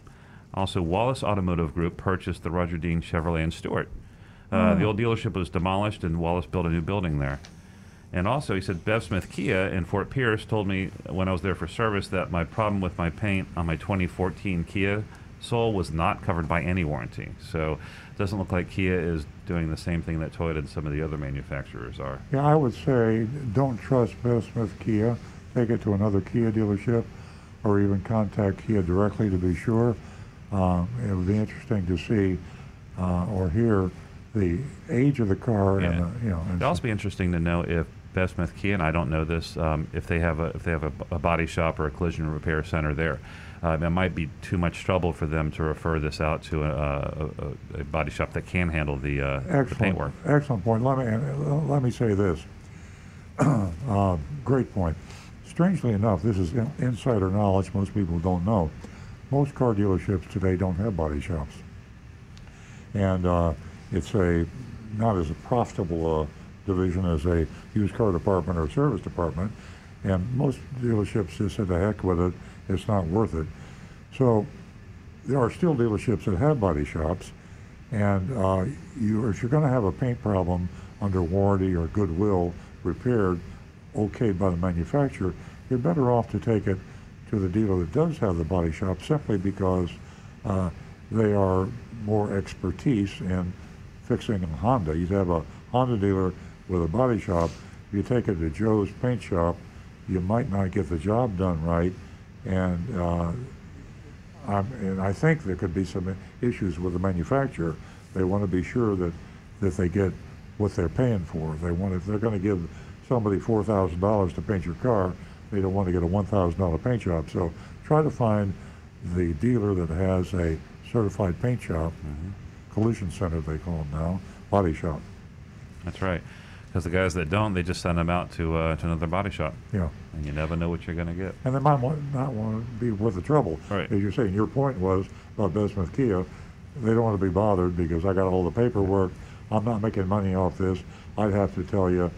Also, Wallace Automotive Group purchased the Roger Dean Chevrolet in Stuart. Uh, The old dealership was demolished, and Wallace built a new building there. And also, he said Bev Smith Kia in Fort Pierce told me when I was there for service that my problem with my paint on my 2014 Kia Soul was not covered by any warranty. So it doesn't look like Kia is doing the same thing that Toyota and some of the other manufacturers are. Yeah, I would say don't trust Bev Smith Kia. Take it to another Kia dealership, or even contact Kia directly to be sure. Um, it would be interesting to see uh, or hear the age of the car Yeah. and the, you know. It'd also be interesting to know if Bev Smith Kia, and I don't know this, um, if they have a if they have a, a body shop or a collision repair center there. Uh, it might be too much trouble for them to refer this out to a, a, a, a body shop that can handle the, uh, the Excellent, paint work. excellent point. Let me let me say this. uh, great point. Strangely enough, this is in, insider knowledge. Most people don't know. Most car dealerships today don't have body shops, and uh, it's a not as a profitable uh, division as a used car department or service department. And most dealerships just said, "The heck with it. It's not worth it." So there are still dealerships that have body shops, and uh, you, if you're going to have a paint problem under warranty or goodwill repaired, okayed by the manufacturer, you're better off to take it to the dealer that does have the body shop simply because uh, they are more expertise in fixing a Honda. You'd have a Honda dealer with a body shop. If you take it to Joe's paint shop, you might not get the job done right, and uh, and I think there could be some issues with the manufacturer. They want to be sure that, that they get what they're paying for. They want if they're going to give somebody four thousand dollars to paint your car, they don't want to get a one thousand dollar paint job. So try to find the dealer that has a certified paint shop, collision center they call them now, body shop. That's right. Because the guys that don't, they just send them out to uh, to another body shop, Yeah. and you never know what you're going to get. And they might want, not want to be worth the trouble. Right. As you're saying, your point was, about Bev Smith Kia, they don't want to be bothered because I got all the paperwork. I'm not making money off this. I'd have to tell you,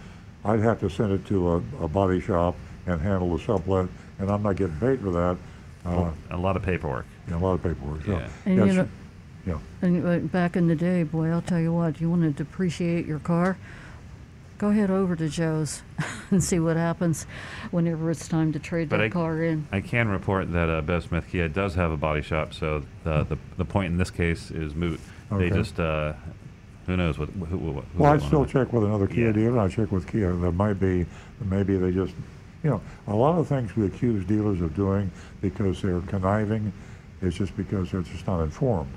I'd have to send it to a, a body shop and handle the sublet, and I'm not getting paid for that. Uh, a lot of paperwork. yeah, a lot of paperwork. So, Yeah. And yeah, you know, yeah. and back in the day, boy, I'll tell you what, you want to depreciate your car, go head over to Joe's and see what happens whenever it's time to trade But that I- car in. I can report that uh, Bev Smith Kia does have a body shop, so the, the, the point in this case is moot. They just, uh, who knows what, who, who, who Well, I'd still check with another Kia Yeah. dealer. I'd check with Kia. There might be, maybe they just, you know, a lot of things we accuse dealers of doing because they're conniving is just because they're just not informed.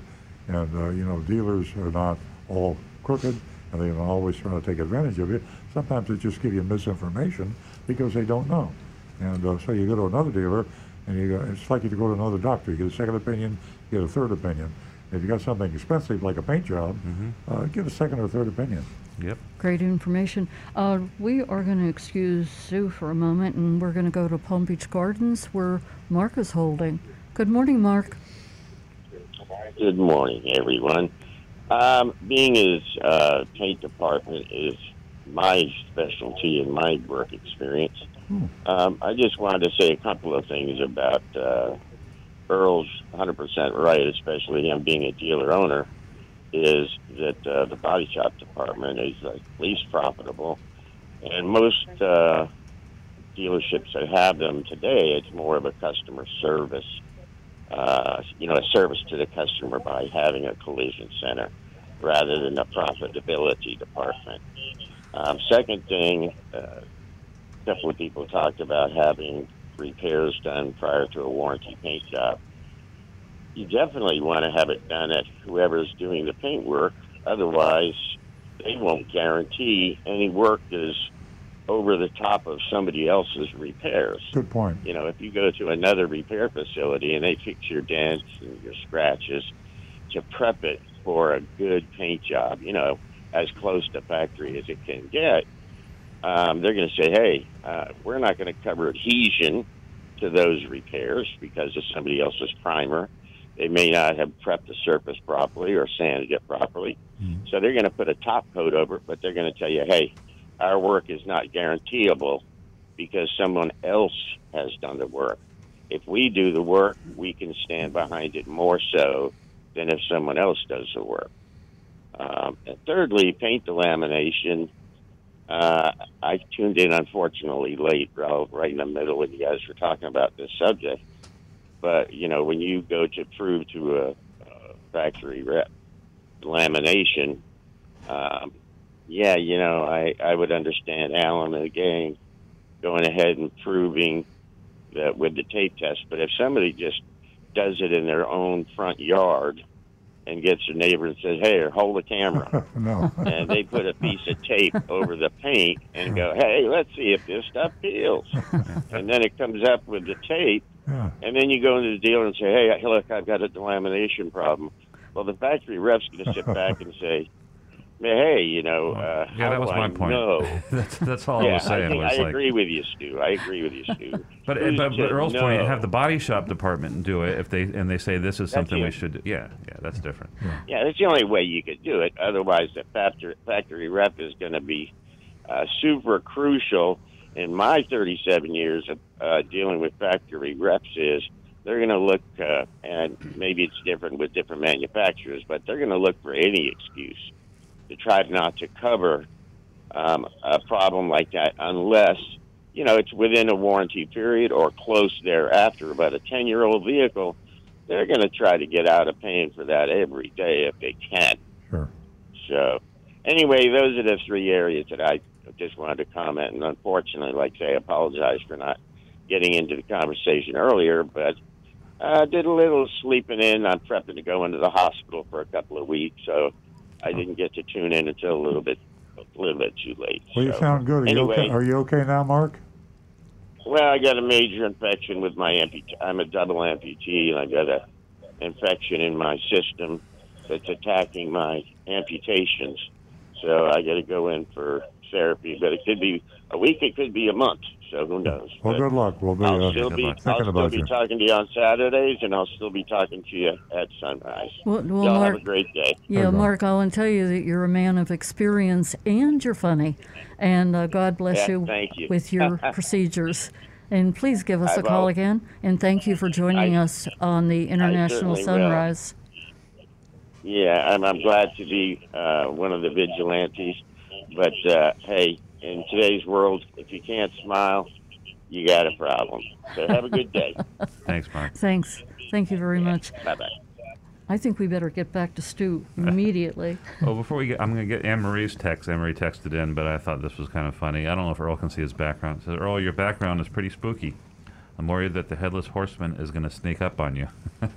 And, uh, you know, dealers are not all crooked and they don't always try to take advantage of you. Sometimes they just give you misinformation because they don't know. And uh, so you go to another dealer and you go, it's like you to go to another doctor. You get a second opinion, you get a third opinion. If you got something expensive like a paint job, uh, get a second or third opinion. Yep. Great information. Uh, we are going to excuse Stu for a moment and we're going to go to Palm Beach Gardens where Mark is holding. Good morning, Mark. Good morning, everyone. Um, being as uh, paint department is my specialty and my work experience, um, I just wanted to say a couple of things about uh, Earl's 100% right, especially him being a dealer owner, is that uh, the body shop department is uh, least profitable, and most uh, dealerships that have them today, it's more of a customer service uh, you know, a service to the customer by having a collision center rather than a profitability department. Um, second thing, uh, a people talked about having repairs done prior to a warranty paint job. You definitely want to have it done at whoever's doing the paint work. Otherwise, they won't guarantee any work is over the top of somebody else's repairs Good point. you know, if you go to another repair facility and they fix your dents and your scratches to prep it for a good paint job, you know, as close to factory as it can get, um, they're going to say, hey, uh, we're not going to cover adhesion to those repairs because of somebody else's primer. They may not have prepped the surface properly or sanded it properly. So they're going to put a top coat over it, but they're going to tell you, hey, our work is not guaranteeable because someone else has done the work. If we do the work, we can stand behind it more so than if someone else does the work. Um, thirdly, paint delamination. Uh, I tuned in unfortunately late, Ralph, right in the middle when you guys were talking about this subject. But you know, when you go to prove to a, a factory rep lamination, um, yeah, you know, I I would understand Alan and the gang going ahead and proving that with the tape test. But if somebody just does it in their own front yard and gets a neighbor and says, "Hey, hold the camera," no. and they put a piece of tape over the paint and go, "Hey, let's see if this stuff peels," and then it comes up with the tape, Yeah. and then you go into the dealer and say, "Hey, look, I've got a delamination problem." Well, the factory rep's going to sit back and say, "Hey, you know, uh, Yeah, that was my I point. know?" that's, that's all I was saying. I, think, was I like, agree with you, Stu. I agree with you, Stu. But, Who's but, but to Earl's point, have the body shop department do it if they and they say this is something we should. do. Yeah, yeah, that's different. Yeah, that's the only way you could do it. Otherwise, the factory, factory rep is going to be uh, super crucial. In my 37 years of uh, dealing with factory reps, is they're going to look, uh, and maybe it's different with different manufacturers, but they're going to look for any excuse to try not to cover um, a problem like that unless you know it's within a warranty period or close thereafter. But a 10 year old vehicle, they're going to try to get out of paying for that every day if they can. Sure. So, anyway, those are the three areas that I just wanted to comment. And unfortunately, like I say, I apologize for not getting into the conversation earlier, but I did a little sleeping in. I'm prepping to go into the hospital for a couple of weeks, so I didn't get to tune in until a little bit, a little bit too late. Well, you sound good. Are you okay? Are you okay now, Mark? well, I got a major infection with my amputee. I'm a double amputee, and I got a infection in my system that's attacking my amputations. So I got to go in for therapy, but it could be a week, it could be a month. So who knows? Well, But good luck. We'll be I'll uh, still be, luck. I'll thinking still about be you. talking to you on Saturdays, and I'll still be talking to you at sunrise. Well, well Y'all Mark, have a great day. yeah. Mark, I want to tell you that you're a man of experience and you're funny. And uh, God bless Yeah, you, thank you. with your procedures. And please give us I a call will. again. And thank you for joining I- us on the International certainly will. Sunrise. Yeah, and I'm glad to be uh, one of the vigilantes. But uh, hey, in today's world, if you can't smile, you got a problem. So have a good day. Thanks, Mark. Thanks. Thank you very much. bye bye. I think we better get back to Stu immediately. Well, before we get, I'm going to get Anne Marie's text. Anne Marie texted in, but I thought this was kind of funny. I don't know if Earl can see his background. It says, Earl, your background is pretty spooky. I'm worried that the headless horseman is going to sneak up on you. you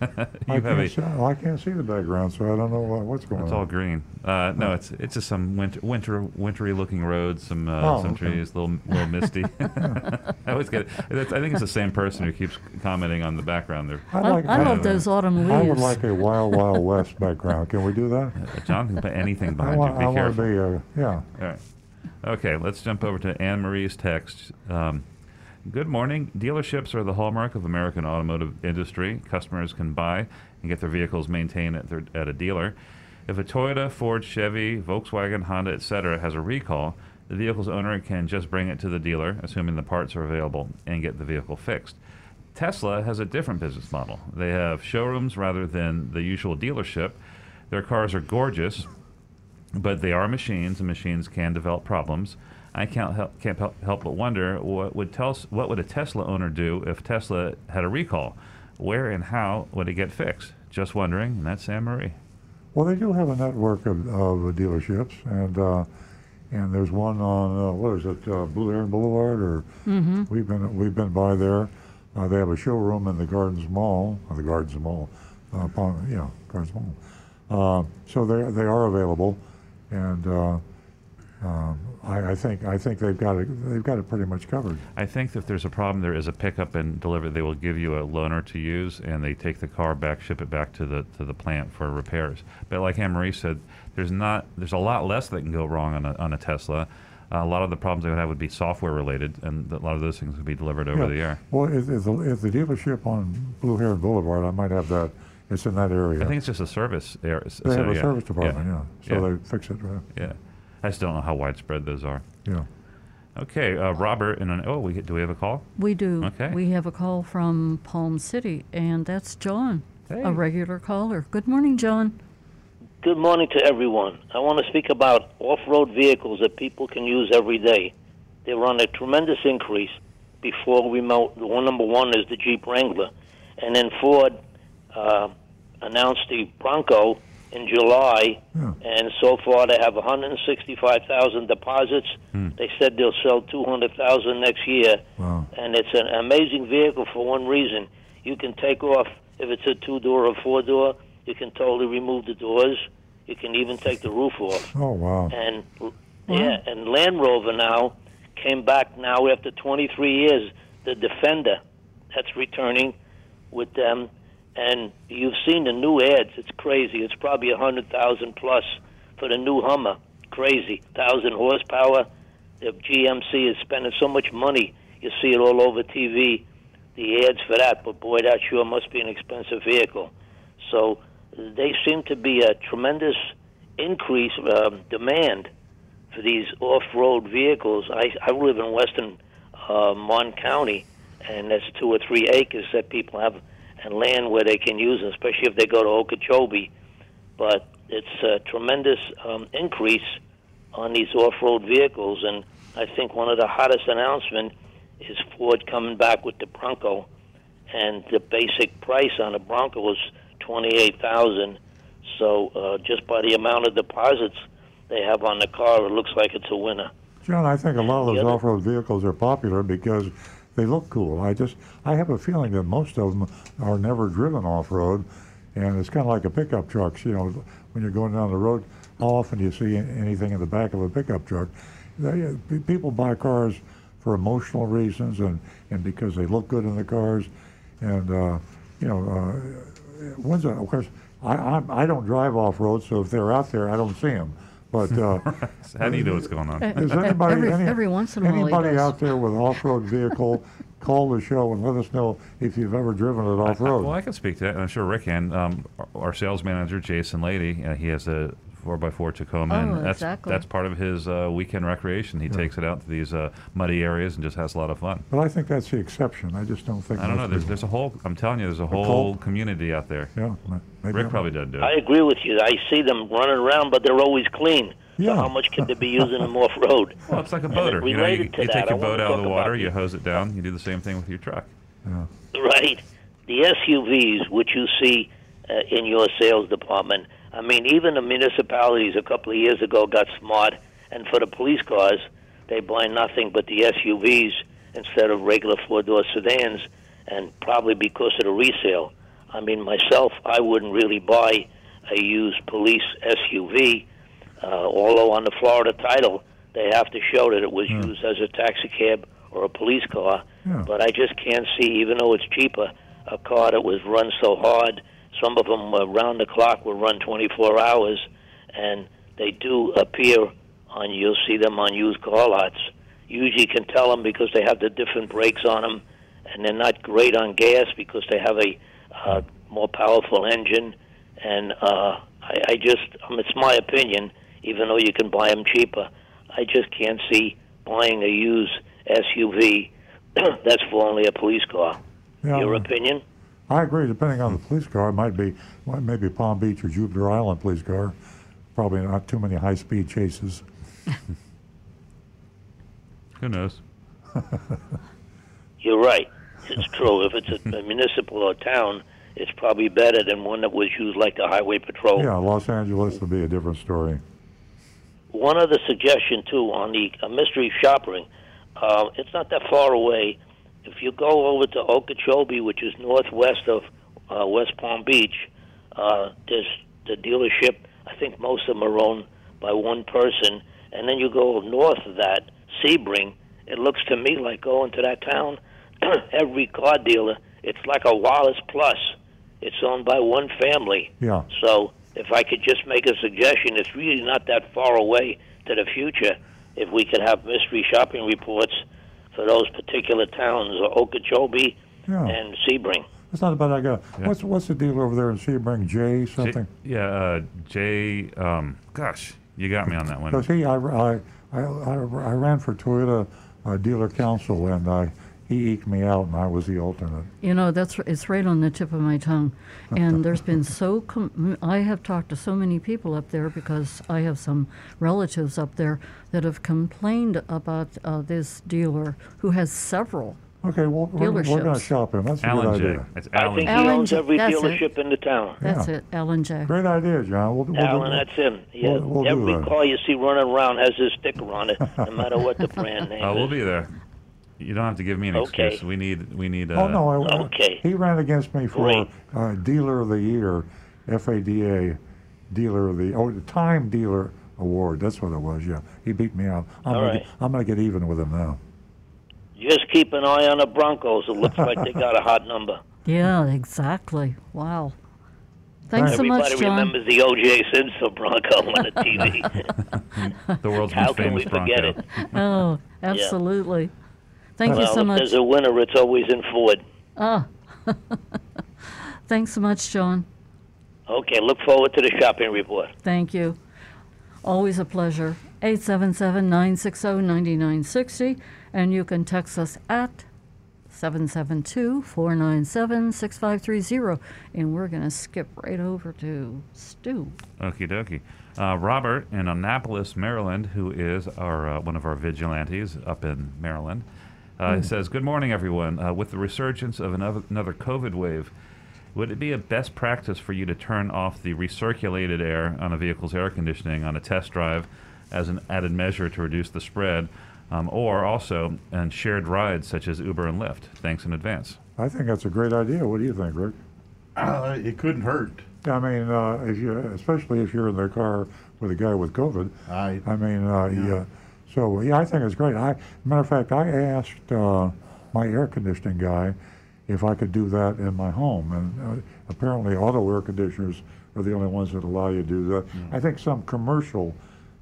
I have can't, a. see, I can't see the background, so I don't know what, what's going It's on. It's all green. Uh, no, it's it's just some winter, winter wintry looking roads, some uh, Oh, some okay. trees, little little misty. I always get it. That's, I think it's the same person who keeps commenting on the background there. I'd like, I I- love those autumn leaves. I would like a Wild Wild West background. Can we do that? Uh, John can put anything I behind want, you. Be I want careful. to be, yeah. All right. Okay, let's jump over to Anne Marie's text. Um, Good morning. Dealerships are the hallmark of American automotive industry. Customers can buy and get their vehicles maintained at, their, at a dealer. If a Toyota, Ford, Chevy, Volkswagen, Honda, etc. has a recall, the vehicle's owner can just bring it to the dealer, assuming the parts are available, and get the vehicle fixed. Tesla has a different business model. They have showrooms rather than the usual dealership. Their cars are gorgeous, but they are machines, and machines can develop problems. I can't help, can't help, help but wonder what would tell what would a Tesla owner do if Tesla had a recall? Where and how would it get fixed? Just wondering, and that's Anne Marie. Well, they do have a network of, of dealerships, and uh, and there's one on uh, what is it, uh, Blue Heron Boulevard, or Mm-hmm. we've been we've been by there. Uh, they have a showroom in the Gardens Mall, or the Gardens Mall, uh, upon, yeah, Gardens Mall. Uh, so they they are available, and uh, um, I, I think I think they've got it they've got it pretty much covered. I think if there's a problem, there is a pickup and delivery. They will give you a loaner to use, and they take the car back, ship it back to the to the plant for repairs. But like Anne Marie said, there's not there's a lot less that can go wrong on a on a Tesla. Uh, a lot of the problems they would have would be software related, and a lot of those things would be delivered over Yeah. the air. Well, if, if, the, if the dealership on Blue Heron Boulevard, I might have that. It's in that area. I think it's just a service area. they have a service department, yeah. So Yeah. they fix it, right? Yeah, I just don't know how widespread those are. Yeah. Okay, uh, Robert, and an, oh, we get, do we have a call? We do. Okay. We have a call from Palm City, and that's John, Hey. a regular caller. Good morning, John. Good morning to everyone. I want to speak about off-road vehicles that people can use every day. They're on a tremendous increase. Before we know, the one number one is the Jeep Wrangler, and then Ford uh, announced the Bronco in July, Yeah. and so far they have 165,000 deposits. Hmm. They said they'll sell 200,000 next year, Wow. and it's an amazing vehicle for one reason. You can take off if it's a two-door or four-door. You can totally remove the doors. You can even take the roof off. Oh, wow. And yeah, and Land Rover now came back now after 23 years. The Defender that's returning with them, and you've seen the new ads. It's crazy. It's probably a hundred thousand plus for the new Hummer. Crazy, thousand horsepower. The GMC is spending so much money. You see it all over TV. The ads for that, but boy, that sure must be an expensive vehicle. So they seem to be a tremendous increase um, demand for these off-road vehicles. I, I live in western uh, Mon County, and there's two or three acres that people have and land where they can use, them, especially if they go to Okeechobee. But it's a tremendous um, increase on these off-road vehicles, and I think one of the hottest announcements is Ford coming back with the Bronco, and the basic price on the Bronco was twenty-eight thousand. So uh, just by the amount of deposits they have on the car, it looks like it's a winner. John, I think a lot of those off-road vehicles are popular because they look cool. I just, I have a feeling that most of them are never driven off-road, and it's kind of like a pickup trucks. You know, when you're going down the road, how often do you see anything in the back of a pickup truck? They, people buy cars for emotional reasons and, and because they look good in the cars, and uh, you know, uh, when's of course, I, I I don't drive off-road, so if they're out there, I don't see them. But uh, How do you know what's going on? is anybody Every- any- every once in a while anybody does. out there with an off-road vehicle? Call the show and let us know if you've ever driven it off road. Well, I can speak to that, and I'm sure Rick can. Um, our, our sales manager, Jason Lady, uh, he has a 4x4 Tacoma, Oh, and that's exactly. that's part of his uh, weekend recreation. He takes it out to these uh, muddy areas and just has a lot of fun. But I think that's the exception. I just don't think. I don't know. There's, there's a whole. I'm telling you, there's a cult? whole community out there. Yeah, maybe Rick I'm- probably doesn't do it. I agree with you. I see them running around, but they're always clean. Yeah. So how much can they be using them off road? Well, it's like a And boater. You know, you, you that, take your boat out of the water, you hose it down. You do the same thing with your truck. Right. The SUVs, which you see uh, in your sales department, I mean, even the municipalities a couple of years ago got smart, and for the police cars, they buy nothing but the SUVs instead of regular four door sedans, and probably because of the resale. I mean, myself, I wouldn't really buy a used police SUV, uh, although on the Florida title, they have to show that it was used as a taxi cab or a police car. Yeah. But I just can't see, even though it's cheaper, a car that was run so hard. Some of them uh, round the clock were run 24 hours, and they do appear on. You'll see them on used car lots. Usually, can tell them because they have the different brakes on them, and they're not great on gas because they have a uh, more powerful engine. And uh, I, I just, um, it's my opinion, even though you can buy them cheaper, I just can't see buying a used SUV that's for only a police car. Yeah, Your opinion? I agree. Depending on the police car, it might be well, maybe Palm Beach or Jupiter Island police car. Probably not too many high-speed chases. Who knows? You're right. It's true. If it's a, a municipal or town, it's probably better than one that was used like the highway patrol. Yeah, Los Angeles would be a different story. One other suggestion too on the uh, mystery shopping. Uh, it's not that far away. If you go over to Okeechobee, which is northwest of uh, West Palm Beach, uh, there's the dealership. I think most of them are owned by one person, and then you go north of that, Sebring. It looks to me like going to that town. Every car dealer, it's like a Wallace Plus. It's owned by one family. Yeah. So if I could just make a suggestion, it's really not that far away to the future. If we could have mystery shopping reports for those particular towns, or Okeechobee Yeah. and Sebring. That's not a bad idea. What's what's the deal over there in Sebring? Jay something? J- yeah, uh, Jay. Um, gosh, you got me on that one. Because he, I, I, I, I, I ran for Toyota uh, dealer council, and I, he eked me out, and I was the alternate. You know, that's it's right on the tip of my tongue. And there's been so com- I have talked to so many people up there because I have some relatives up there that have complained about uh, this dealer who has several. Okay, well, we're, we're going to shop him. That's a Alan good Jay. idea. It's I Alan. think Alan he owns J- every that's it. dealership in the town. That's Yeah. it, Alan Jay. Great idea, John. We'll, we'll Alan, do, that's him. Yeah, We'll- we'll do every that. car you see running around has his sticker on it, no matter what the brand name Uh, we'll be there. You don't have to give me an Okay. excuse. We need. We need. Uh, oh, no. I, Okay. He ran against me for uh, Dealer of the Year, FADA, Dealer of the, oh, the Time Dealer Award. That's what it was, yeah. He beat me out. I'm All gonna right. get, I'm going to get even with him now. Just keep an eye on the Broncos. It looks like they got a hot number. Yeah, exactly. Wow. Thanks so much, John. remembers the O.J. Simpson Bronco on the TV. the world's How most can famous we forget Bronco. it? Oh, absolutely. Thank well, you so if much. there's a winner, it's always in Ford. Ah. Thanks so much, John. Okay, look forward to the shopping report. Thank you. Always a pleasure. 877 960 9960. And you can text us at 772 497 6530. And we're going to skip right over to Stu. Okie dokie. Uh, Robert in Annapolis, Maryland, who is our uh, one of our vigilantes up in Maryland, uh, Hmm. says, "Good morning, everyone. Uh, with the resurgence of another, another COVID wave, would it be a best practice for you to turn off the recirculated air on a vehicle's air conditioning on a test drive as an added measure to reduce the spread, um, or also on shared rides such as Uber and Lyft? Thanks in advance." I think that's a great idea. What do you think, Rick? Uh, it couldn't hurt. I mean, uh, if you, especially if you're in the car with a guy with COVID. I, I mean, uh, yeah. So yeah, I think it's great. I, matter of fact, I asked uh, my air conditioning guy if I could do that in my home, and uh, apparently auto air conditioners are the only ones that allow you to do that. I think some commercial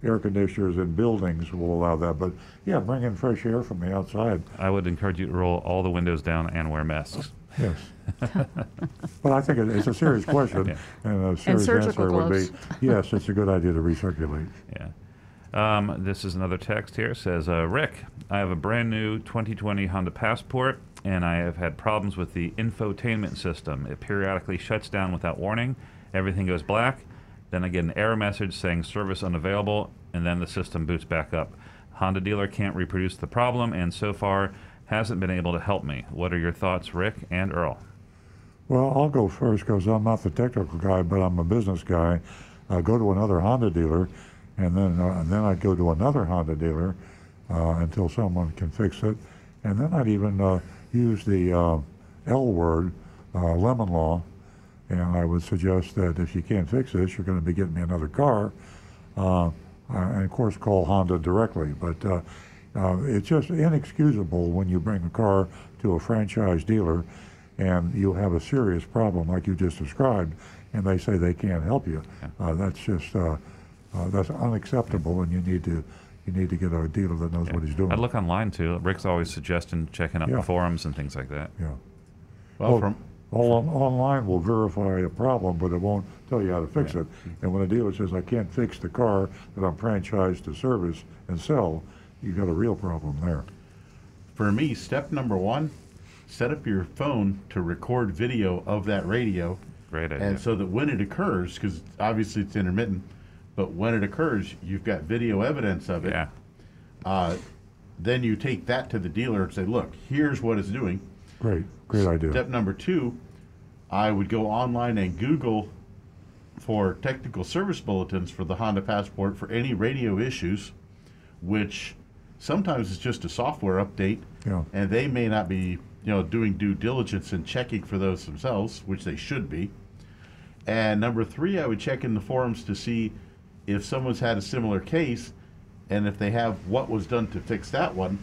air conditioners in buildings will allow that. But yeah, bring in fresh air from the outside. I would encourage you to roll all the windows down and wear masks. Yes. but I think it, it's a serious question, Yeah. and a serious surgical answer would be yes, it's a good idea to recirculate. Yeah. Um, this is another text here. It says, uh, Rick, I have a brand new 2020 Honda Passport, and I have had problems with the infotainment system. It periodically shuts down without warning. Everything goes black. Then I get an error message saying service unavailable, and then the system boots back up. Honda dealer can't reproduce the problem, and so far hasn't been able to help me. What are your thoughts, Rick and Earl? Well, I'll go first because I'm not the technical guy, but I'm a business guy. Go to another Honda dealer, and then uh, and then I'd go to another Honda dealer uh, until someone can fix it, and then I'd even uh, use the uh, L word, uh, lemon law, and I would suggest that if you can't fix this, you're going to be getting me another car, uh, and of course call Honda directly. But uh, uh, it's just inexcusable when you bring a car to a franchise dealer and you have a serious problem like you just described, and they say they can't help you. Uh, that's just uh, that's unacceptable, and you need to you need to get a dealer that knows what he's doing. I'd look online too. Rick's always suggesting checking out Yeah. the forums and things like that. Yeah. Well, Well, from all on, online will verify a problem, but it won't tell you how to fix it. And when a dealer says, "I can't fix the car that I'm franchised to service and sell," you got a real problem there. for me, step number one, set up your phone to record video of that radio. Great idea. And so that when it occurs, because obviously it's intermittent, but when it occurs, you've got video evidence of it. Yeah. Uh, then you take that to the dealer and say, look, here's what it's doing. Great, great idea. Step number two, I would go online and Google for technical service bulletins for the Honda Passport for any radio issues, which sometimes is just a software update, Yeah. and they may not be, you know, doing due diligence and checking for those themselves, which they should be. And number three, I would check in the forums to see if someone's had a similar case, and if they have, what was done to fix that one.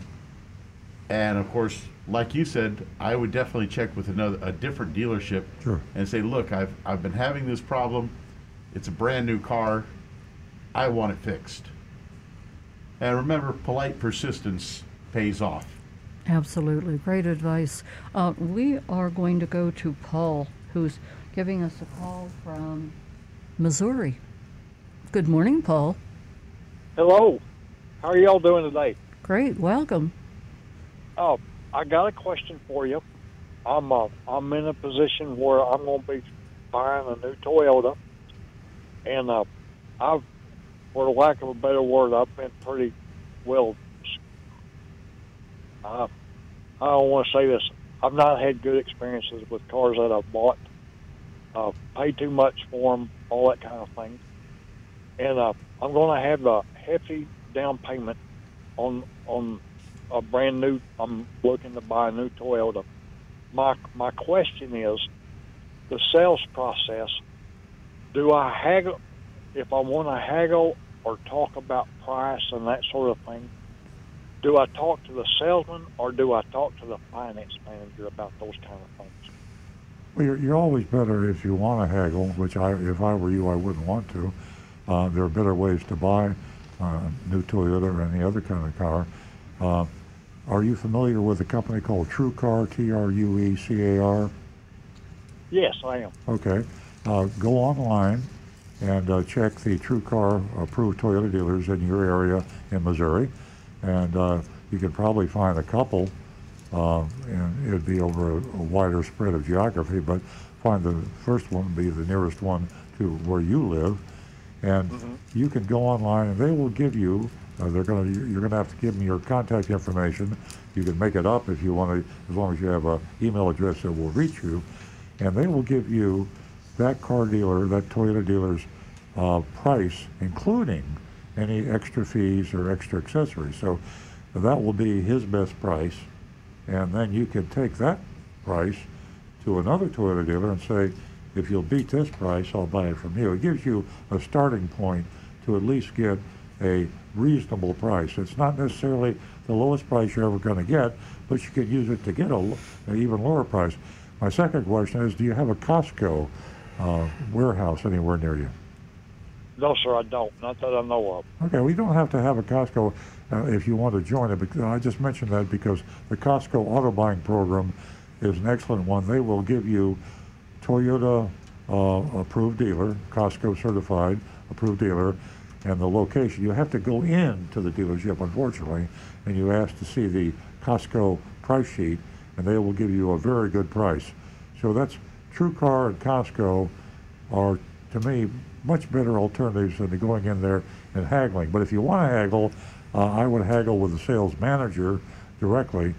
And of course, like you said, I would definitely check with another a different dealership Sure. and say, look, I've I've been having this problem. It's a brand new car. I want it fixed. And remember, polite persistence pays off. Absolutely. Great advice. Uh, we are going to go to Paul, who's giving us a call from Missouri. Good morning, Paul. Hello. How are y'all doing today? Great. Welcome. Oh, I got a question for you. I'm uh, I'm in a position where I'm going to be buying a new Toyota, and uh, I've, for lack of a better word, I've been pretty well. Uh, I don't want to say this. I've not had good experiences with cars that I've bought. Uh, paid too much for them, all that kind of thing, and uh, I'm going to have a hefty down payment on on a brand new. I'm looking to buy a new Toyota. My my question is, the sales process. Do I haggle if I want to haggle or talk about price and that sort of thing? Do I talk to the salesman or do I talk to the finance manager about those kind of things? Well, you're, you're always better if you want to haggle, which I, if I were you, I wouldn't want to. Uh, there are better ways to buy uh, a new Toyota or any other kind of car. Uh, are you familiar with a company called True Car TrueCar, E T-R-U-E-C-A-R? Yes, I am. Okay. Uh, go online and uh, check the TrueCar approved Toyota dealers in your area in Missouri, and uh, you could probably find a couple, uh, and it'd be over a, a wider spread of geography. But find the first one be the nearest one to where you live, and you can go online and they will give you. Uh, they're gonna. You're gonna have to give them your contact information. You can make it up if you want to, as long as you have an email address that will reach you, and they will give you that car dealer, that Toyota dealer's uh, price, including any extra fees or extra accessories. So that will be his best price, and then you can take that price to another Toyota dealer and say, if you'll beat this price, I'll buy it from you. It gives you a starting point to at least get a reasonable price. It's not necessarily the lowest price you're ever going to get, but you can use it to get a, an even lower price. My second question is, do you have a Costco uh, warehouse anywhere near you? No, sir, I don't. Not that I know of. Okay, we don't have to have a Costco uh, if you want to join it. Because I just mentioned that because the Costco auto buying program is an excellent one. They will give you Toyota uh, approved dealer, Costco certified approved dealer, and the location. You have to go in to the dealership, unfortunately, and you ask to see the Costco price sheet, and they will give you a very good price. So that's True Car and Costco are, to me, much better alternatives than going in there and haggling. But if you want to haggle, uh, I would haggle with the sales manager directly.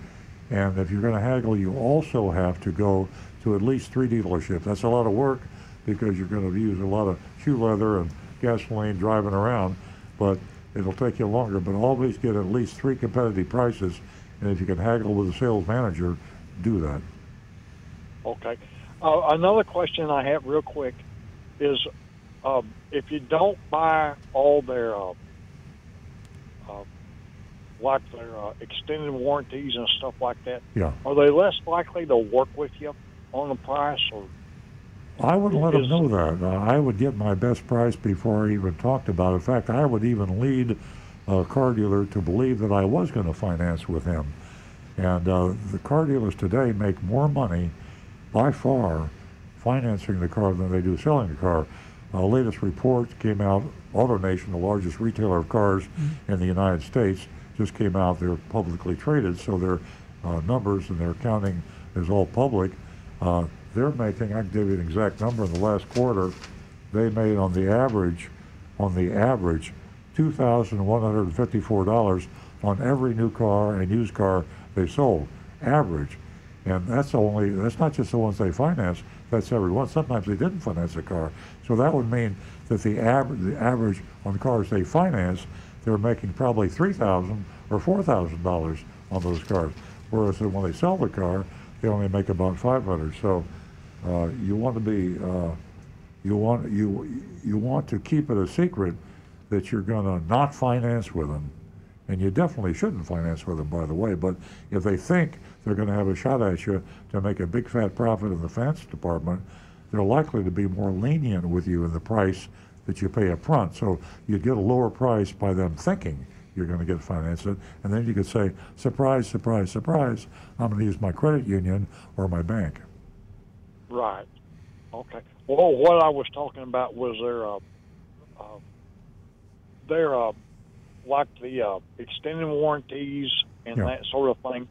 And if you're going to haggle, you also have to go to at least three dealerships. That's a lot of work because you're going to use a lot of shoe leather and gasoline driving around, but it'll take you longer. But always get at least three competitive prices. And if you can haggle with the sales manager, do that. Okay. Uh, another question I have, real quick, is um, if you don't buy all their uh, uh, like their uh, extended warranties and stuff like that, Yeah. are they less likely to work with you on the price? Or I would let them Is- know that. Uh, I would get my best price before I even talked about it. In fact, I would even lead a car dealer to believe that I was going to finance with him. And uh, the car dealers today make more money by far financing the car than they do selling the car. Uh, latest report came out, AutoNation, the largest retailer of cars in the United States, just came out. They're publicly traded, so their uh, numbers and their accounting is all public. Uh, they're making, I can give you an exact number, in the last quarter, they made on the average, on the average, $2,154 on every new car and used car they sold, average. And that's only, that's not just the ones they finance, that's every one. Sometimes they didn't finance a car. So that would mean that the, the average on cars they finance, they're making probably 3,000 or $4,000 on those cars. Whereas when they sell the car, they only make about 500. So uh, you want to be, uh, you want you you want to keep it a secret that you're going to not finance with them, and you definitely shouldn't finance with them, by the way. But if they think they're going to have a shot at you to make a big fat profit in the finance department, they're likely to be more lenient with you in the price that you pay up front. So you'd get a lower price by them thinking you're going to get financed and then you could say, surprise, surprise, surprise, I'm going to use my credit union or my bank. right? Okay. Well, what I was talking about was their uh, uh, their uh, like the uh, extended warranties and Yeah. that sort of thing.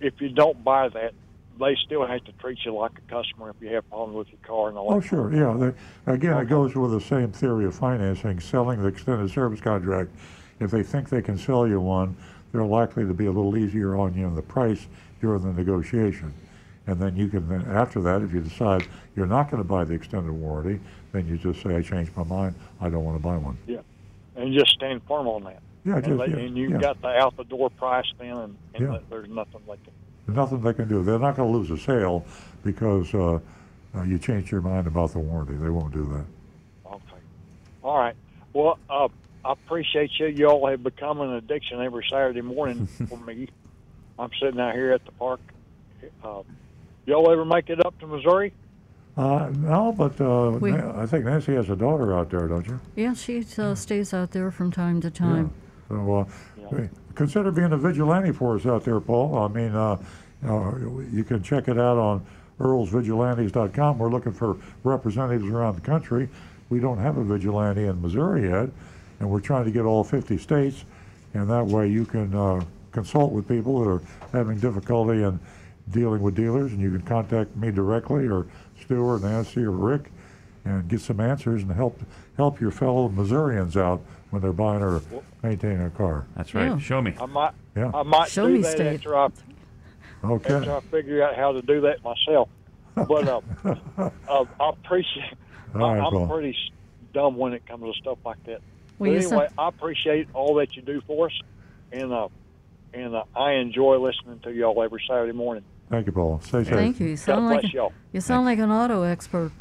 If you don't buy that, they still have to treat you like a customer if you have problems with your car and all Oh, that. sure, yeah. They, again, it goes with the same theory of financing, selling the extended service contract. If they think they can sell you one, they're likely to be a little easier on you in the price during the negotiation. And then you can, then after that, if you decide you're not going to buy the extended warranty, then you just say, I changed my mind, I don't want to buy one. Yeah, and just stand firm on that. Yeah, and, just- they, yeah, and you've yeah. got the out the door price then, and, and Yeah. there's nothing they can. There's nothing they can do. They're not going to lose a sale because uh, uh, you changed your mind about the warranty. They won't do that. Okay. All right. Well, uh, I appreciate you. Y'all have become an addiction every Saturday morning for me. I'm sitting out here at the park. Uh, y'all ever make it up to Missouri? Uh, no, but uh, We- I think Nancy has a daughter out there, don't you? Yeah, she uh, stays out there from time to time. So uh, hey, consider being a vigilante for us out there, Paul. I mean, uh, uh, you can check it out on earlsvigilantes.com. We're looking for representatives around the country. We don't have a vigilante in Missouri yet, and we're trying to get all 50 states, and that way you can uh, consult with people that are having difficulty in dealing with dealers, and you can contact me directly or Stu or Nancy or Rick and get some answers and help help your fellow Missourians out when they're buying or maintaining a car. That's right. Yeah. Show me. I might. Yeah. I might Show do me that state. after I Okay. after I figure out how to do that myself. But uh, uh, I appreciate. All I, right, I'm Paul. pretty dumb when it comes to stuff like that. Well, but anyway, I appreciate all that you do for us, and uh, and uh, I enjoy listening to y'all every Saturday morning. Thank you, Paul. Stay safe. Thank you. You sound God like bless y'all. you sound like an auto expert.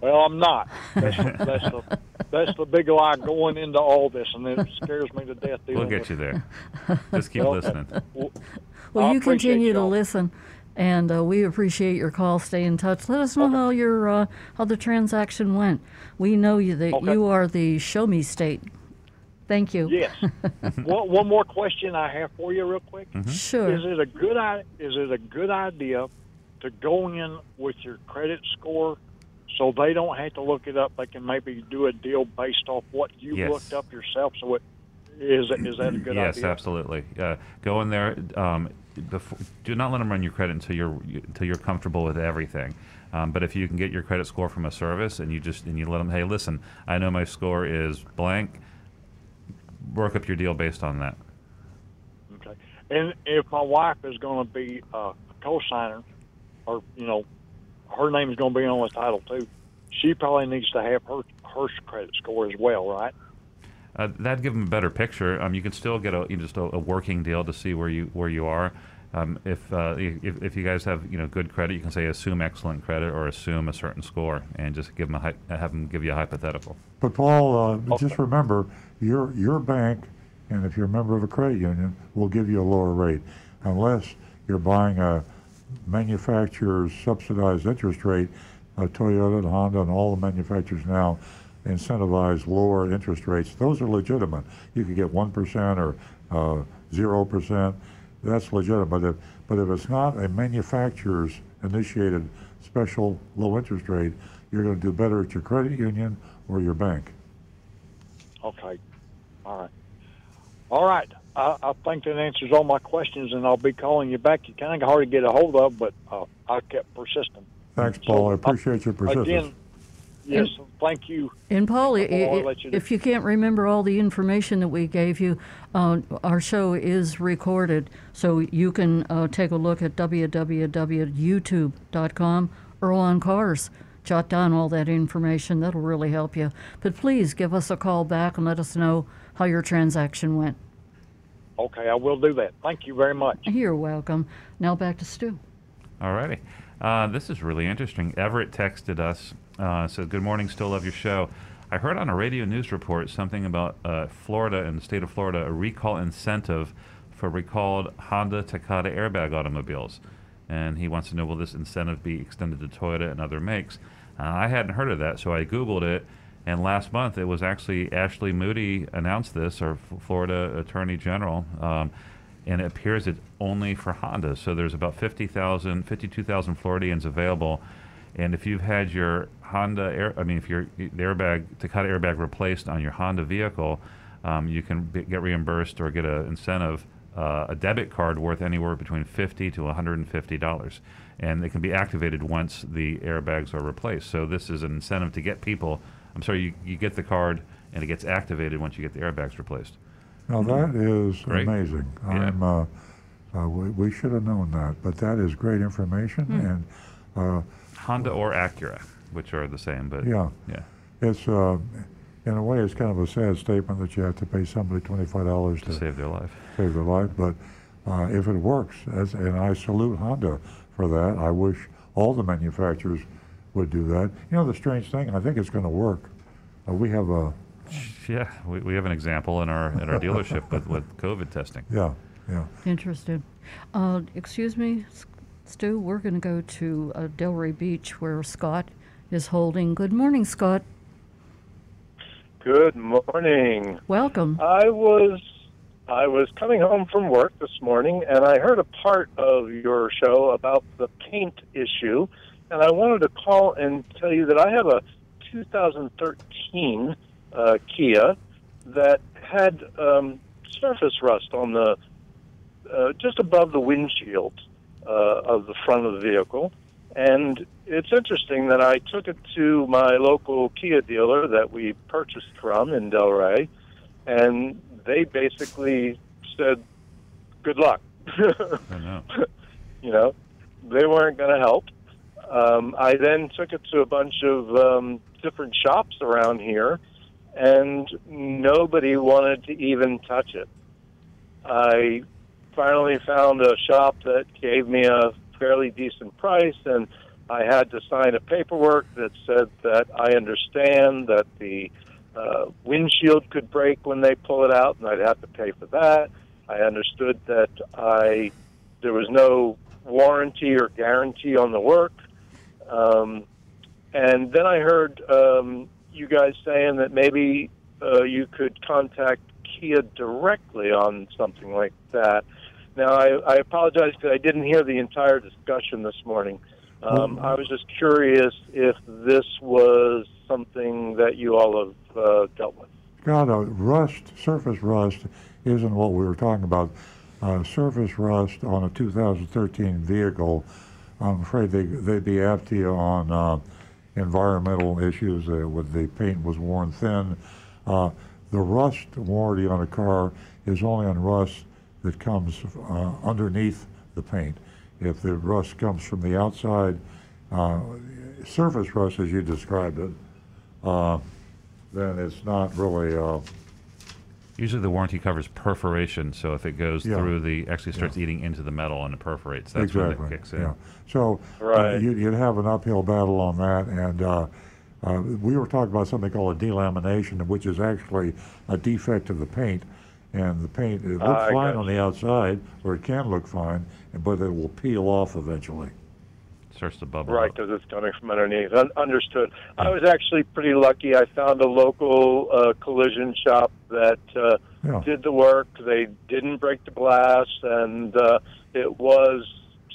Well, I'm not. That's, that's the that's the big lie going into all this, and it scares me to death. We'll get you there. Just keep Well, listening. Well, I you continue to y'all. listen, And uh, we appreciate your call. Stay in touch. Let us know how your uh, how the transaction went. We know you that Okay. you are the show me state. Thank you. Yes. one, one more question I have for you, real quick. Sure. Is it a good is it a good idea to go in with your credit score so they don't have to look it up? They can maybe do a deal based off what you Yes. looked up yourself. So it is is that a good yes, idea? Yes, absolutely. Uh, go in there. Um, before, do not let them run your credit until you're you- until you're comfortable with everything. Um, but if you can get your credit score from a service and you just and you let them, hey, listen, I know my score is blank. Work up your deal based on that. Okay. And if my wife is going to be a co-signer, or you know, her name is going to be on the title too, she probably needs to have her her credit score as well, right? Uh, that'd give them a better picture. Um, you can still get a you know, just a, a working deal to see where you where you are. Um, if, uh, if if you guys have you know good credit, you can say assume excellent credit or assume a certain score, and just give them a have them give you a hypothetical. But Paul, uh, just remember, your your bank, and if you're a member of a credit union, will give you a lower rate, unless you're buying a manufacturer's subsidized interest rate. Uh, Toyota and Honda and all the manufacturers now incentivize lower interest rates. Those are legitimate. You could get one percent or uh, zero percent. That's legitimate. But if, but if it's not a manufacturer's initiated special low interest rate, you're going to do better at your credit union or your bank. Okay. All right. All right. I, I think that answers all my questions, and I'll be calling you back. You kind of hard to get a hold of, but uh, I kept persisting. Thanks, Paul. I appreciate your persistence. Again, yes, thank you. And Paul, i- I'll you do- if you can't remember all the information that we gave you, uh, our show is recorded, so you can uh, take a look at www.youtube.com, Earl on Cars. Jot down all that information. That'll really help you. But please give us a call back and let us know how your transaction went. Okay, I will do that. Thank you very much. You're welcome. Now back to Stu. Alrighty. Uh, this is really interesting. Everett texted us, uh, said, Good morning, still love your show. I heard on a radio news report something about uh, Florida and the state of Florida, a recall incentive for recalled Honda Takata airbag automobiles. And he wants to know will this incentive be extended to Toyota and other makes? Uh, I hadn't heard of that, so I Googled it. And last month, it was actually Ashley Moody announced this, our F- Florida Attorney General. Um, and it appears it's only for Honda. So there's about 50,000, 52,000 Floridians available. And if you've had your Honda air, I mean, if your airbag, Takata airbag replaced on your Honda vehicle, um, you can be, get reimbursed or get an incentive, uh, a debit card worth anywhere between 50 to 150 dollars, and it can be activated once the airbags are replaced. So this is an incentive to get people. I'm sorry, you, you get the card and it gets activated once you get the airbags replaced. Now that is Great. amazing. Yeah. I'm, uh, uh, we, we should have known that, but that is great information, Hmm. and uh, Honda or Acura, which are the same, but yeah, yeah. it's uh, in a way it's kind of a sad statement that you have to pay somebody twenty five dollars to save their life. Save their life, but uh, if it works, as, and I salute Honda for that. I wish all the manufacturers would do that. You know, the strange thing, I think it's going to work. Uh, we have a Yeah, we, we have an example in our at our dealership with, with COVID testing. yeah, yeah. Interested. Uh, excuse me, Stu, we're going to go to uh, Delray Beach where Scott is holding. Good morning, Scott. Good morning. Welcome. I was I was coming home from work this morning and I heard a part of your show about the paint issue and I wanted to call and tell you that I have a 2013 uh, Kia that had um, surface rust on the uh, just above the windshield uh, of the front of the vehicle. And it's interesting that I took it to my local Kia dealer that we purchased from in Delray, and they basically said, "Good luck." I know. you know, they weren't going to help. Um, I then took it to a bunch of um, different shops around here, and nobody wanted to even touch it. I finally found a shop that gave me a fairly decent price, and I had to sign a paperwork that said that I understand that the uh, windshield could break when they pull it out, and I'd have to pay for that. I understood that I there was no warranty or guarantee on the work. Um, and then I heard um, you guys saying that maybe uh, you could contact Kia directly on something like that. Now, I, I apologize because I didn't hear the entire discussion this morning. Um, I was just curious if this was something that you all have uh, dealt with. God, uh, rust, surface rust, isn't what we were talking about. Uh, surface rust on a 2013 vehicle, I'm afraid they, they'd be after you on uh, environmental issues. Uh, with the paint was worn thin. Uh, the rust warranty on a car is only on rust that comes uh, underneath the paint. If the rust comes from the outside, uh, surface rust as you described it, uh, then it's not really. Uh, Usually the warranty covers perforation, so if it goes Yeah. through the, actually starts eating into the metal and it perforates, that's when it kicks in. Yeah. So uh, Right. you'd, you'd have an uphill battle on that, and uh, uh, we were talking about something called a delamination, which is actually a defect of the paint. And the paint it looks Ah, I fine on the outside, or it can look fine, but it will peel off eventually. Starts to bubble. Right, because it's coming from underneath. Un- understood. I was actually pretty lucky. I found a local uh, collision shop that uh, Yeah. did the work. They didn't break the glass, and uh, it was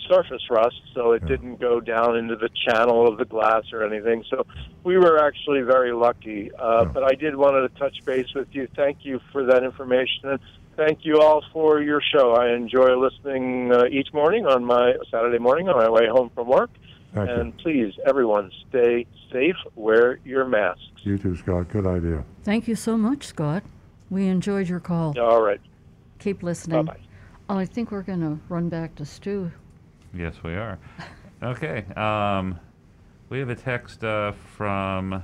surface rust, so it didn't go down into the channel of the glass or anything. So we were actually very lucky. Uh, But I did want to touch base with you. Thank you for that information. And thank you all for your show. I enjoy listening uh, each morning on my Saturday morning on my way home from work. Thank you. and please, everyone, stay safe. Wear your masks. You too, Scott. Good idea. Thank you so much, Scott. We enjoyed your call. All right. Keep listening. Bye-bye. I think we're going to run back to Stu. Yes, we are. Okay. Um, we have a text uh, from,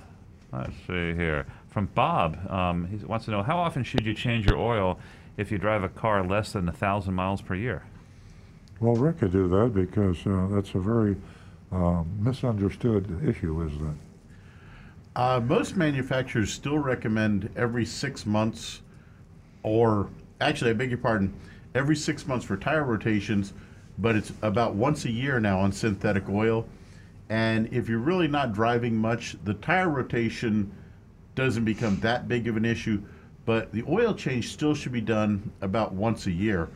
let's see here, from Bob. Um, he wants to know how often should you change your oil if you drive a car less than a thousand miles per year? Well, Rick could do that because uh, that's a very uh, misunderstood issue, isn't it? Uh, most manufacturers still recommend every six months, or actually, I beg your pardon, every six months for tire rotations, but it's about once a year now on synthetic oil. And if you're really not driving much, the tire rotation doesn't become that big of an issue, but the oil change still should be done about once a year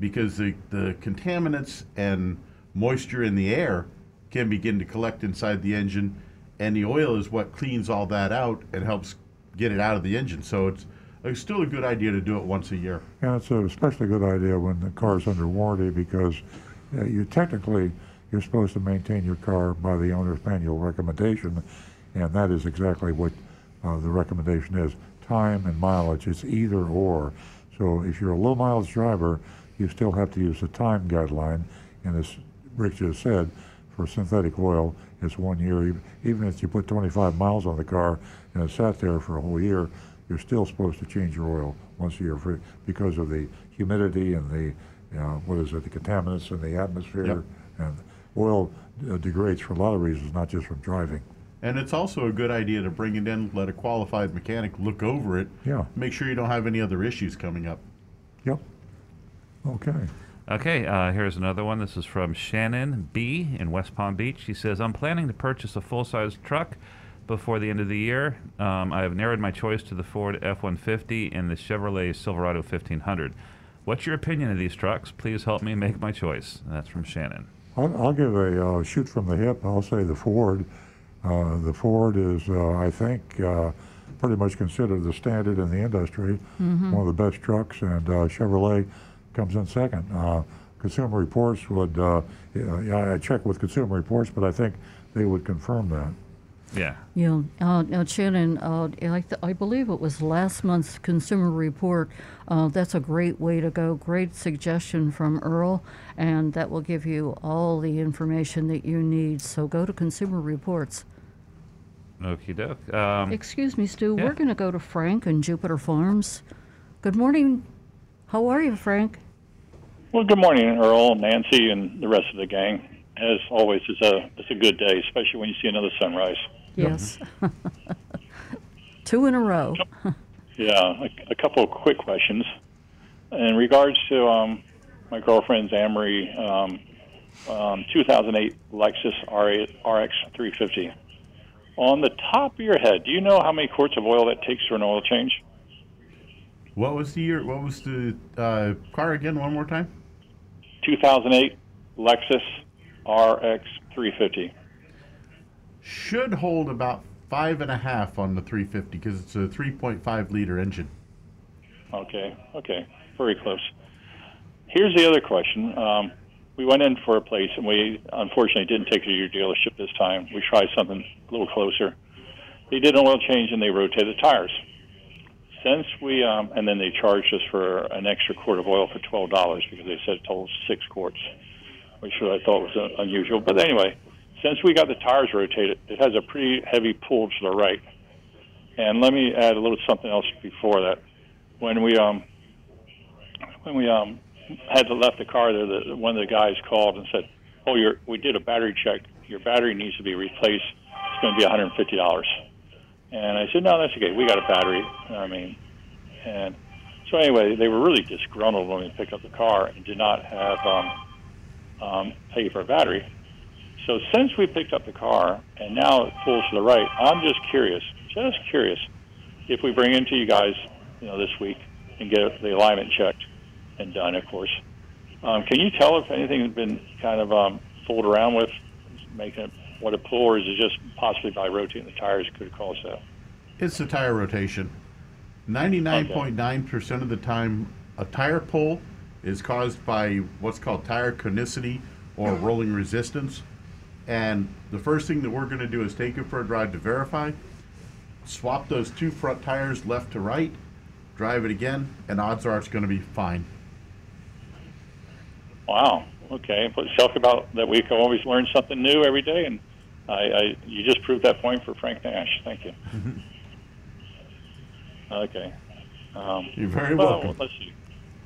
because the, the contaminants and moisture in the air can begin to collect inside the engine, and the oil is what cleans all that out and helps get it out of the engine. So it's, it's still a good idea to do it once a year. And it's a especially good idea when the car's under warranty because uh, you technically you're supposed to maintain your car by the owner's manual recommendation, and that is exactly what uh, the recommendation is. Time and mileage, it's either or. So if you're a low mileage driver, you still have to use the time guideline, and as Rick just said, for synthetic oil, it's one year. Even if you put 25 miles on the car and it sat there for a whole year, you're still supposed to change your oil once a year for, because of the humidity and the, you know, what is it, the contaminants in the atmosphere. Yep. And oil uh, degrades for a lot of reasons, not just from driving. And it's also a good idea to bring it in, let a qualified mechanic look over it. Yeah. Make sure you don't have any other issues coming up. Yep. Okay. Okay, uh, here's another one. This is from Shannon B. in West Palm Beach. She says, I'm planning to purchase a full size truck before the end of the year. Um, I have narrowed my choice to the Ford F 150 and the Chevrolet Silverado 1500. What's your opinion of these trucks? Please help me make my choice. That's from Shannon. I'll, I'll give a uh, shoot from the hip. I'll say the Ford. Uh, the Ford is, uh, I think, uh, pretty much considered the standard in the industry. Mhm. One of the best trucks, and uh, Chevrolet comes in second. Uh, Consumer Reports would, uh, yeah, I checked with Consumer Reports, but I think they would confirm that. Yeah. Yeah, uh, now Shannon, uh, I, th- I believe it was last month's Consumer Report. Uh, that's a great way to go. Great suggestion from Earl, and that will give you all the information that you need. So go to Consumer Reports. Okie doke. Um, Excuse me, Stu. yeah. We're going to go to Frank and Jupiter Farms. Good morning. How are you, Frank? Well, good morning, Earl, Nancy, and the rest of the gang. As always, it's a it's a good day, especially when you see another sunrise. Yes. Two in a row. Yeah, a, a couple of quick questions in regards to um, my girlfriend's Amory um, um, 2008 Lexus RX 350. On the top of your head, do you know how many quarts of oil that takes for an oil change? What was the year? What was the uh, car again? One more time. 2008 Lexus RX 350. Should hold about five and a half on the 350 because it's a 3.5 liter engine. Okay, okay, very close. Here's the other question. Um, we went in for a place and we unfortunately didn't take it to your dealership this time. We tried something a little closer. They did an oil change and they rotated the tires. Since we, um, and then they charged us for an extra quart of oil for twelve dollars because they said it told six quarts, which I thought was unusual. But anyway, since we got the tires rotated, it has a pretty heavy pull to the right. And let me add a little something else before that. When we um, when we um, had to left the car there, the, one of the guys called and said, "Oh, you're, we did a battery check. Your battery needs to be replaced. It's going to be 150 dollars." And I said, "No, that's okay. We got a battery." I mean, and so anyway, they were really disgruntled when we picked up the car and did not have um, um, pay for a battery. So since we picked up the car and now it pulls to the right, I'm just curious, just curious, if we bring it to you guys, you know, this week and get the alignment checked and done, of course. Um, can you tell if anything has been kind of um, fooled around with, making it what it pull, or is it just possibly by rotating the tires could cause that? It's the tire rotation. 99.9% of the time, a tire pull is caused by what's called tire conicity or rolling resistance. And the first thing that we're going to do is take it for a drive to verify, swap those two front tires left to right, drive it again, and odds are it's going to be fine. Wow. Okay. But talk about that we can always learn something new every day, and I, I you just proved that point for Frank Nash. Thank you. okay. Um, You're very well, welcome. Let's see.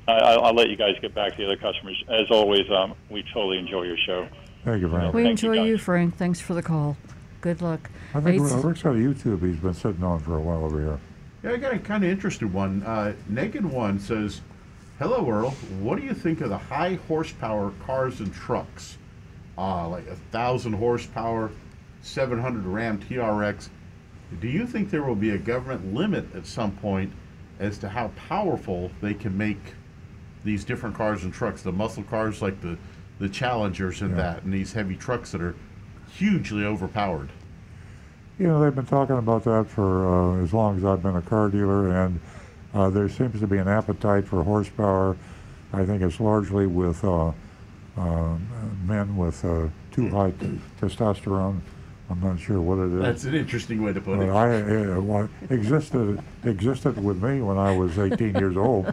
I, I'll, I'll let you guys get back to the other customers. As always, um, we totally enjoy your show. Thank you, Frank. We Thank enjoy you, guys. Frank. Thanks for the call. Good luck. I think Eight- Rick's got a YouTube he's been sitting on for a while over here. Yeah, I got a kind of interesting one. Uh, Naked One says, "Hello, Earl. What do you think of the high horsepower cars and trucks, uh, like a thousand horsepower, 700 Ram TRX? Do you think there will be a government limit at some point as to how powerful they can make these different cars and trucks? The muscle cars like the the Challengers and Yeah. that, and these heavy trucks that are hugely overpowered." You know, they've been talking about that for uh, as long as I've been a car dealer, and uh, there seems to be an appetite for horsepower. I think it's largely with uh, uh, men with uh, too high t- testosterone. I'm not sure what it is. That's an interesting way to put it. I uh, well, existed existed with me when I was 18 years old,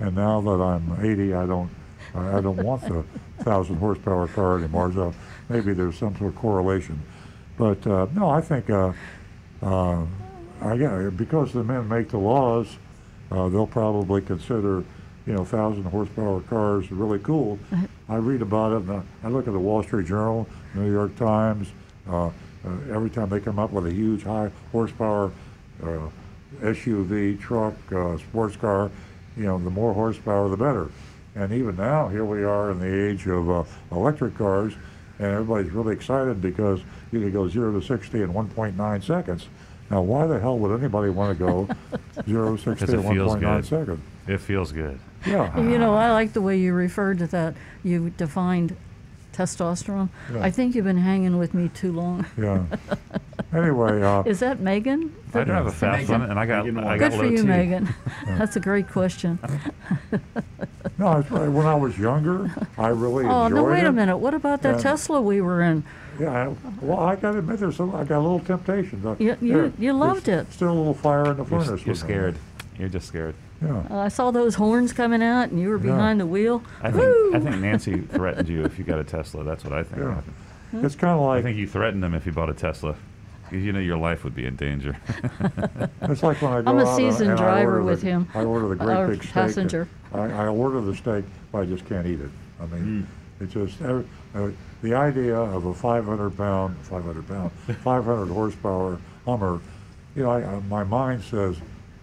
and now that I'm 80, I don't I I don't want the thousand horsepower car anymore. So maybe there's some sort of correlation, but uh, no, I think uh, uh, I because the men make the laws, uh, they'll probably consider you know thousand horsepower cars really cool. I read about it, and I, I look at the Wall Street Journal, New York Times. Uh, uh, every time they come up with a huge high horsepower uh, SUV, truck, uh, sports car, you know, the more horsepower, the better. And even now, here we are in the age of uh, electric cars, and everybody's really excited because you can go 0 to 60 in 1.9 seconds. Now, why the hell would anybody want to go 0 to 60 Because in it feels 1.9 good. seconds? It feels good. Yeah. You know, I like the way you referred to that. You defined testosterone. Yeah. I think you've been hanging with me too long. Yeah. Anyway, uh, Is that Megan? I don't have a fast one, and I got I got Good for you, T. Megan. That's a great question. no, it's when I was younger, I really oh, enjoyed no, wait it. a minute. What about that And- Tesla we were in? Yeah, I, well, I got to admit, there's some, I got a little temptation. You- you- there- you loved it. Still a little fire in the You're, furnace. you're with me. scared. You're just scared. Yeah. Uh, I saw those horns coming out, and you were Yeah. behind the wheel. I think I think Nancy threatened you if you got a Tesla. That's what I think. Yeah. happened. It's kind of I like think you threatened him if he bought a Tesla. 'Cause You know your life would be in danger. it's like when I go I'm a seasoned and I driver with the, him, I order the great our big steak. passenger. I, I order the steak, but I just can't eat it. I mean, it's just every, uh, the idea of a 500 pound, 500 pound, 500 horsepower Hummer. You know, I, uh, my mind says,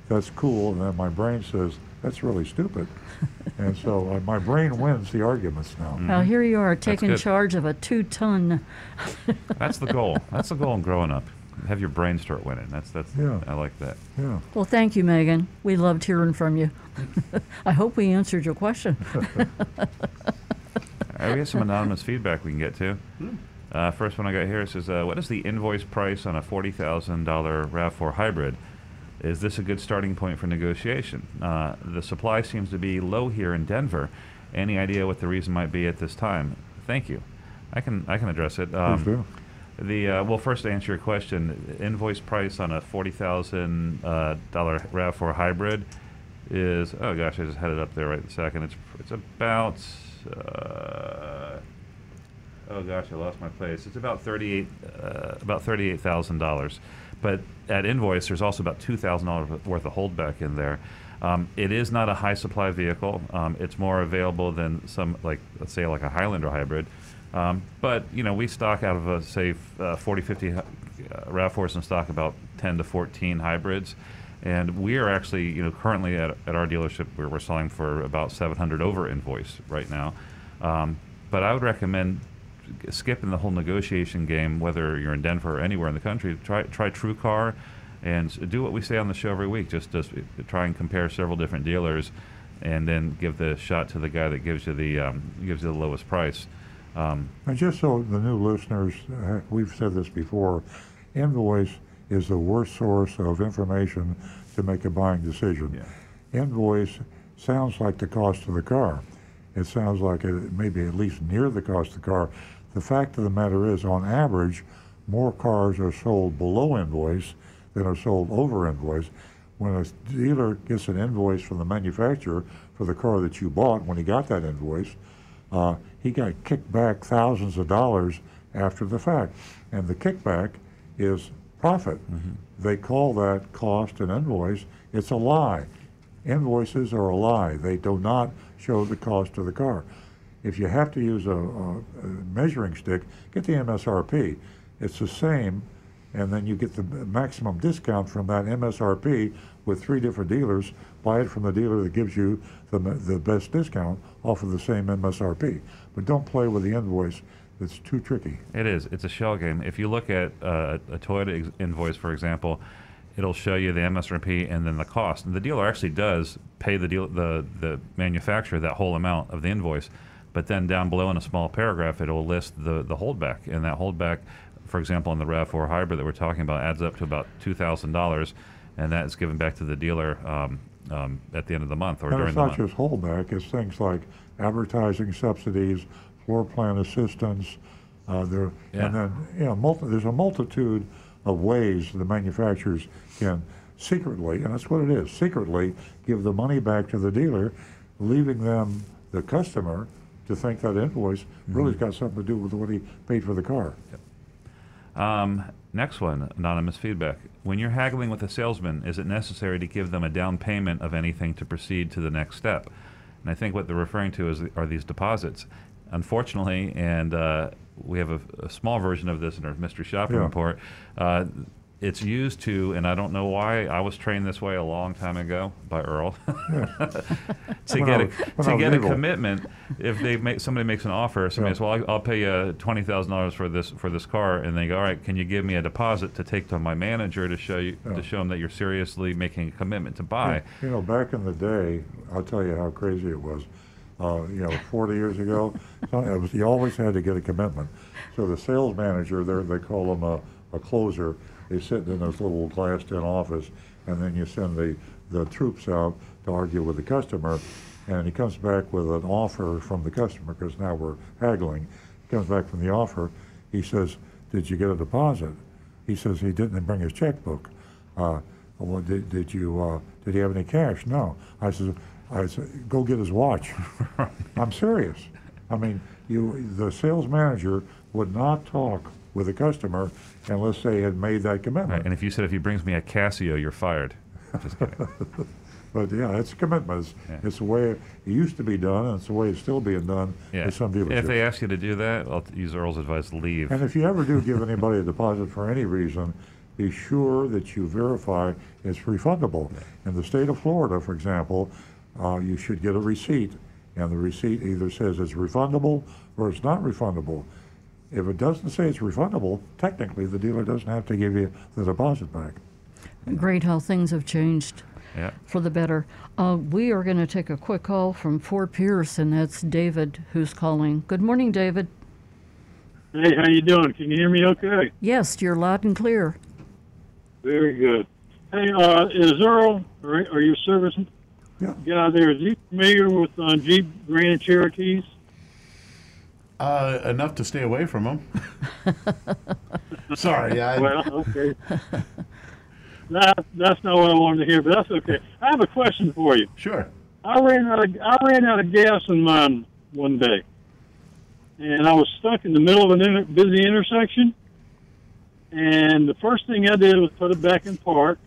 that's cool, and then my brain says, that's really stupid. and so uh, my brain wins the arguments now. Now here you are taking charge of a two-ton. That's the goal. That's the goal in growing up. Have your brain start winning. That's that's. Yeah. I like that. Yeah. Well, thank you, Megan. We loved hearing from you. I hope we answered your question. Uh, we have some anonymous feedback we can get to. Uh, first one I got here says, uh, "What is the invoice price on a forty thousand dollar Rav4 hybrid? Is this a good starting point for negotiation? Uh, the supply seems to be low here in Denver. Any idea what the reason might be at this time? Thank you. I can I can address it. Um, do. The uh, well, first to answer your question, invoice price on a forty thousand uh, dollar Rav Four hybrid is oh gosh, I just had it up there right this second. It's it's about uh, oh gosh, I lost my place. It's about thirty eight uh, about thirty eight thousand dollars, but at invoice there's also about two thousand dollars worth of holdback in there. Um, it is not a high supply vehicle. Um, it's more available than some like let's say like a Highlander hybrid. Um, but you know, we stock out of a say uh, 40, 50 uh, RAV4s in stock about 10 to 14 hybrids, and we are actually you know currently at, at our dealership where we're selling for about 700 over invoice right now. Um, but I would recommend skipping the whole negotiation game, whether you're in Denver or anywhere in the country. Try try TrueCar, and do what we say on the show every week. Just, just try and compare several different dealers, and then give the shot to the guy that gives you the um, gives you the lowest price. Um, And just so the new listeners, uh, we've said this before, invoice is the worst source of information to make a buying decision. Invoice sounds like the cost of the car. It sounds like it may be at least near the cost of the car. The fact of the matter is, on average, more cars are sold below invoice than are sold over invoice. When a dealer gets an invoice from the manufacturer for the car that you bought when he got that invoice, uh, he got kicked back thousands of dollars after the fact. And the kickback is profit. They call that cost an invoice. It's a lie. Invoices are a lie. They do not show the cost of the car. If you have to use a, a, a measuring stick, get the MSRP. It's the same, and then you get the maximum discount from that MSRP with three different dealers. Buy it from the dealer that gives you the, the best discount off of the same MSRP. But don't play with the invoice. It's too tricky. It is. It's a shell game. If you look at uh, a Toyota invoice, for example, it'll show you the MSRP and then the cost. And the dealer actually does pay the deal, the the manufacturer that whole amount of the invoice. But then down below in a small paragraph, it will list the the holdback, and that holdback, for example, in the Rav4 hybrid that we're talking about, adds up to about two thousand dollars, and that is given back to the dealer um, um, at the end of the month or And during it's the not month. just holdback, it's things like advertising subsidies, floor plan assistance, uh, there, Yeah. and then, you know, multi, there's a multitude of ways the manufacturers can secretly, and that's what it is, secretly give the money back to the dealer, leaving them, the customer, to think that invoice really has got something to do with what he paid for the car. Um, next one, anonymous feedback. When you're haggling with a salesman, is it necessary to give them a down payment of anything to proceed to the next step? And I think what they're referring to is are these deposits. Unfortunately, and uh, we have a, a small version of this in our mystery shopping Yeah. report. Uh, it's used to, and I don't know why. I was trained this way a long time ago by Earl. to When get a was- to get a commitment, if they make somebody makes an offer, somebody Yeah. says, "Well, I'll, I'll pay you twenty thousand dollars for this for this car," and they go, "All right, can you give me a deposit to take to my manager to show you Yeah. to show him that you're seriously making a commitment to buy?" You know, back in the day, I'll tell you how crazy it was. Uh, you know, 40 years ago, was, you always had to get a commitment. So the sales manager, there they call him a, a closer. They sit in this little glassed-in office, and then you send the, the troops out to argue with the customer. And he comes back with an offer from the customer because now we're haggling. He comes back from the offer. He says, "Did you get a deposit?" He says he didn't bring his checkbook. Uh, well, did, did you uh, did he have any cash? No. I said, I said, go get his watch. I'm serious. I mean, you the sales manager would not talk with the customer unless they had made that commitment. Right, and if you said if he brings me a Casio, you're fired. Just kidding. But yeah, it's a commitment. It's, Yeah. it's the way it used to be done, and it's the way it's still being done yeah. some. If they ask you to do that, I'll use Earl's advice: leave. And if you ever do give anybody a deposit for any reason, be sure that you verify it's refundable. In the state of Florida, for example, uh, you should get a receipt, and the receipt either says it's refundable or it's not refundable. If it doesn't say it's refundable, technically the dealer doesn't have to give you the deposit back. Great how things have changed Yeah. for the better. Uh, we are going to take a quick call from Fort Pierce, and that's David who's calling. Good morning, David. Hey, how you doing? Can you hear me okay? Yes, you're loud and clear. Very good. Hey, uh, is Earl, are you servicing? yeah. guy there, is he familiar with uh, Jeep Grand Cherokees? Uh, enough to stay away from them. Sorry, I, well, okay. that, that's not what I wanted to hear, but that's okay. I have a question for you. Sure. I ran out of I ran out of gas in mine one day, and I was stuck in the middle of an inter- busy intersection. And the first thing I did was put it back in park,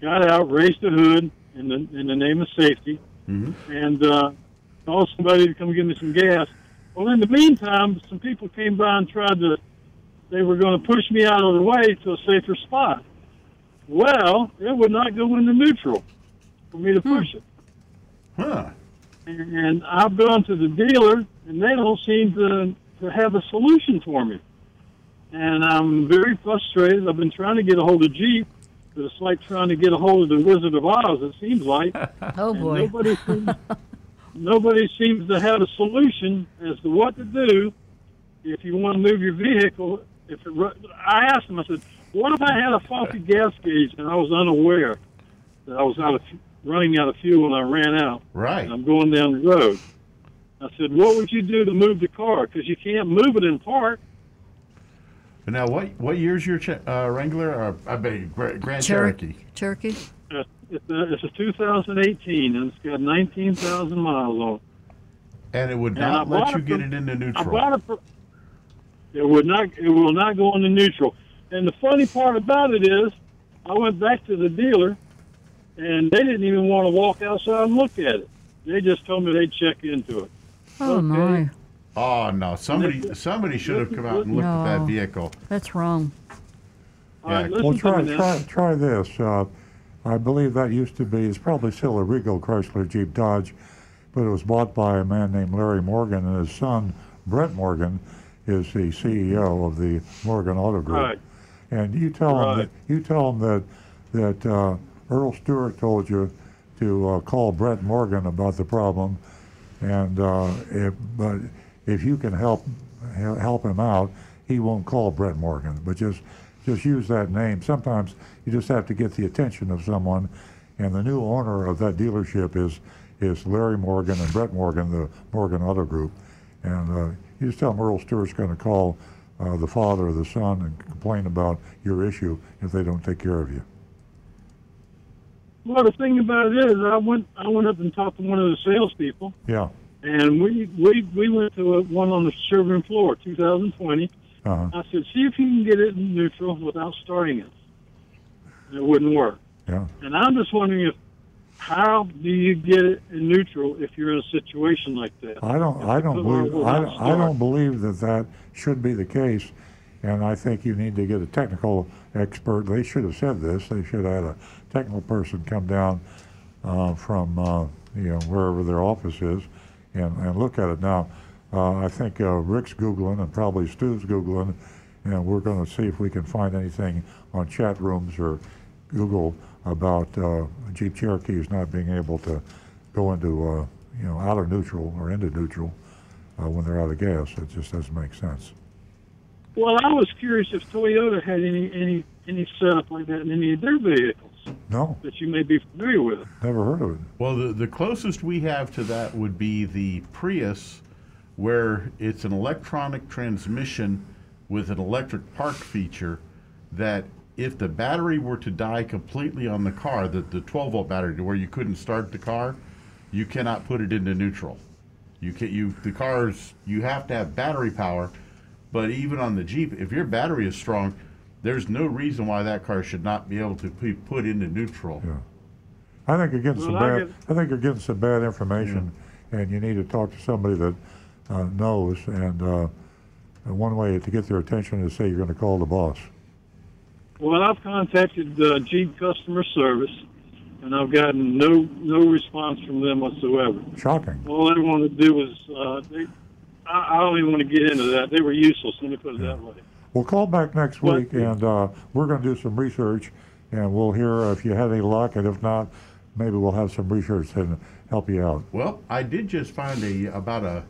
got out, raised the hood in the in the name of safety, Mm-hmm. and uh, called somebody to come give me some gas. Well, in the meantime, some people came by and tried to. They were going to push me out of the way to a safer spot. Well, it would not go into neutral for me to hmm. push it. Huh. And I've gone to the dealer, and they don't seem to, to have a solution for me. And I'm very frustrated. I've been trying to get a hold of Jeep, but it's like trying to get a hold of the Wizard of Oz, it seems like. Oh, boy. Nobody seems, nobody seems to have a solution as to what to do if you want to move your vehicle. If it, I asked them, I said, what if I had a faulty gas gauge and I was unaware that I was out of running out of fuel and I ran out? Right. And I'm going down the road. I said, what would you do to move the car? Because you can't move it in park. Now, what what year's your uh, Wrangler? Or, I beg your Grand Cher- Cherokee. Cherokee? Uh, It's a, it's a 2018 and it's got 19,000 miles on it. And it would And not I let you it get from- it into I neutral. bought it for, it would not it will not go into neutral. And the funny part about it is, I went back to the dealer, and they didn't even want to walk outside and look at it. They just told me they'd check into it. Oh, my. Oh no! Somebody somebody should have come out and looked at that vehicle. That's wrong. All right, Well, try, try, try this. Uh, I believe that used to be, it's probably still a Regal Chrysler Jeep Dodge, but it was bought by a man named Larry Morgan, and his son, Brent Morgan, is the CEO of the Morgan Auto Group. Right. And you tell him that you tell him that that uh, Earl Stewart told you to uh, call Brent Morgan about the problem, and uh, if, but if you can help help him out, he won't call Brent Morgan, but just just use that name. Sometimes you just have to get the attention of someone, and the new owner of that dealership is is Larry Morgan and Brent Morgan, the Morgan Auto Group, and uh, you just tell them Earl Stewart's going to call uh, the father or the son and complain about your issue if they don't take care of you. Well, the thing about it is, I went I went up and talked to one of the salespeople, Yeah. and we we we went to a, one on the showroom floor, 2020. Uh-huh. I said, see if you can get it in neutral without starting it. It wouldn't work. Yeah. And I'm just wondering if how do you get it in neutral if you're in a situation like that? I don't. I don't believe. I, I don't believe that that should be the case, and I think you need to get a technical expert. They should have said this. They should have had a technical person come down uh, from uh, you know wherever their office is, and, and look at it. Now, uh, I think uh, Rick's googling and probably Stu's googling, and we're going to see if we can find anything on chat rooms or Google about uh, Jeep Cherokees not being able to go into uh, you know out of neutral or into neutral uh, when they're out of gas. It just doesn't make sense. Well, I was curious if Toyota had any any any setup like that in any of their vehicles No, that you may be familiar with. never heard of it. Well, the, the closest we have to that would be the Prius, where it's an electronic transmission with an electric park feature that if the battery were to die completely on the car, the, the 12 volt battery to where you couldn't start the car, you cannot put it into neutral. You can you the cars you have to have battery power, but even on the Jeep, if your battery is strong, there's no reason why that car should not be able to be put into neutral. Yeah. I think you're getting some I bad. I think you're getting some bad information, and you need to talk to somebody that uh, knows. And uh, and one way to get their attention is say you're going to call the boss. Well, I've contacted uh, Jeep customer service, and I've gotten no no response from them whatsoever. Shocking. All they wanted to do was uh, they. I, I don't even want to get into that. They were useless. Let me put it that way. We'll call back next week, and uh, we're going to do some research, and we'll hear if you had any luck, and if not, maybe we'll have some research and help you out. Well, I did just find a about a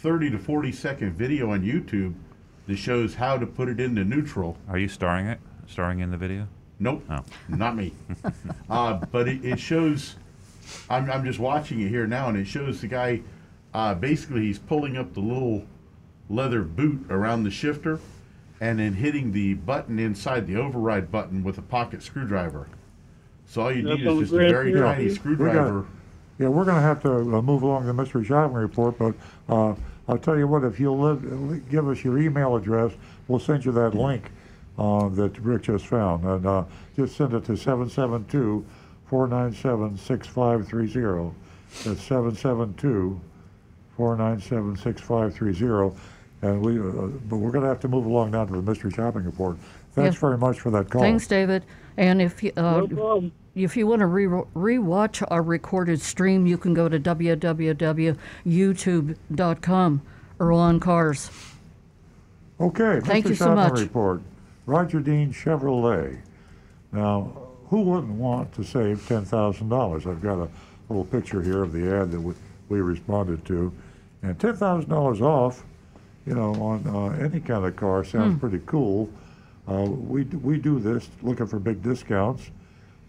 30 to 40 second video on YouTube that shows how to put it into neutral. Are you starring it? Starring in the video? Nope, Oh. not me. uh, but it, it shows. I'm, I'm just watching it here now, and it shows the guy. Uh, basically, he's pulling up the little leather boot around the shifter, and then hitting the button inside the override button with a pocket screwdriver. So all you That's need is just a very Prix. tiny We got- screwdriver. Yeah, we're going to have to uh, move along the mystery shopping report, but uh, I'll tell you what, if you'll live, give us your email address, we'll send you that link uh, that Rick just found. And uh, just send it to 772 497 6530. That's 772 497 6530. And we, uh, but we're going to have to move along now to the mystery shopping report. Thanks Yeah. very much for that call. Thanks, David. And if you, uh, No problem. If you want to re- rewatch our recorded stream, you can go to www.youtube.com. Earl on Cars. Okay, Thank Mr. you so Shotton much. report. Roger Dean Chevrolet. Now, who wouldn't want to save ten thousand dollars? I've got a little picture here of the ad that we, we responded to, and ten thousand dollars off, you know, on uh, any kind of car sounds Hmm. pretty cool. Uh, we we do this looking for big discounts.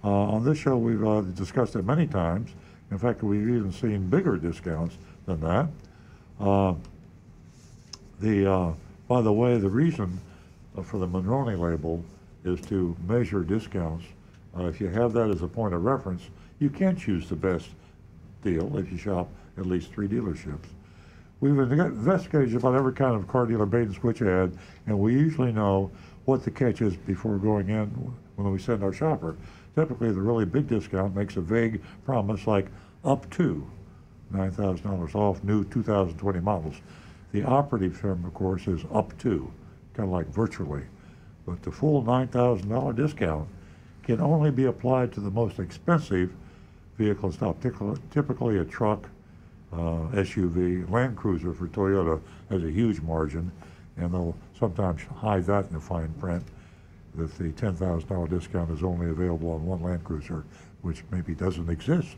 Uh, on this show, we've uh, discussed it many times. In fact, we've even seen bigger discounts than that. Uh, the, uh, by the way, the reason for the Monroney label is to measure discounts. Uh, if you have that as a point of reference, you can choose the best deal if you shop at least three dealerships. We've investigated about every kind of car dealer bait and switch ad, and we usually know what the catch is before going in when we send our shopper. Typically, the really big discount makes a vague promise like up to $9,000 off new 2020 models. The operative term, of course, is up to, kind of like virtually. But the full $9,000 discount can only be applied to the most expensive vehicle in stock, typically- typically a truck, uh, SUV. Land Cruiser for Toyota has a huge margin, and they'll sometimes hide that in the fine print that the $10,000 discount is only available on one Land Cruiser, which maybe doesn't exist.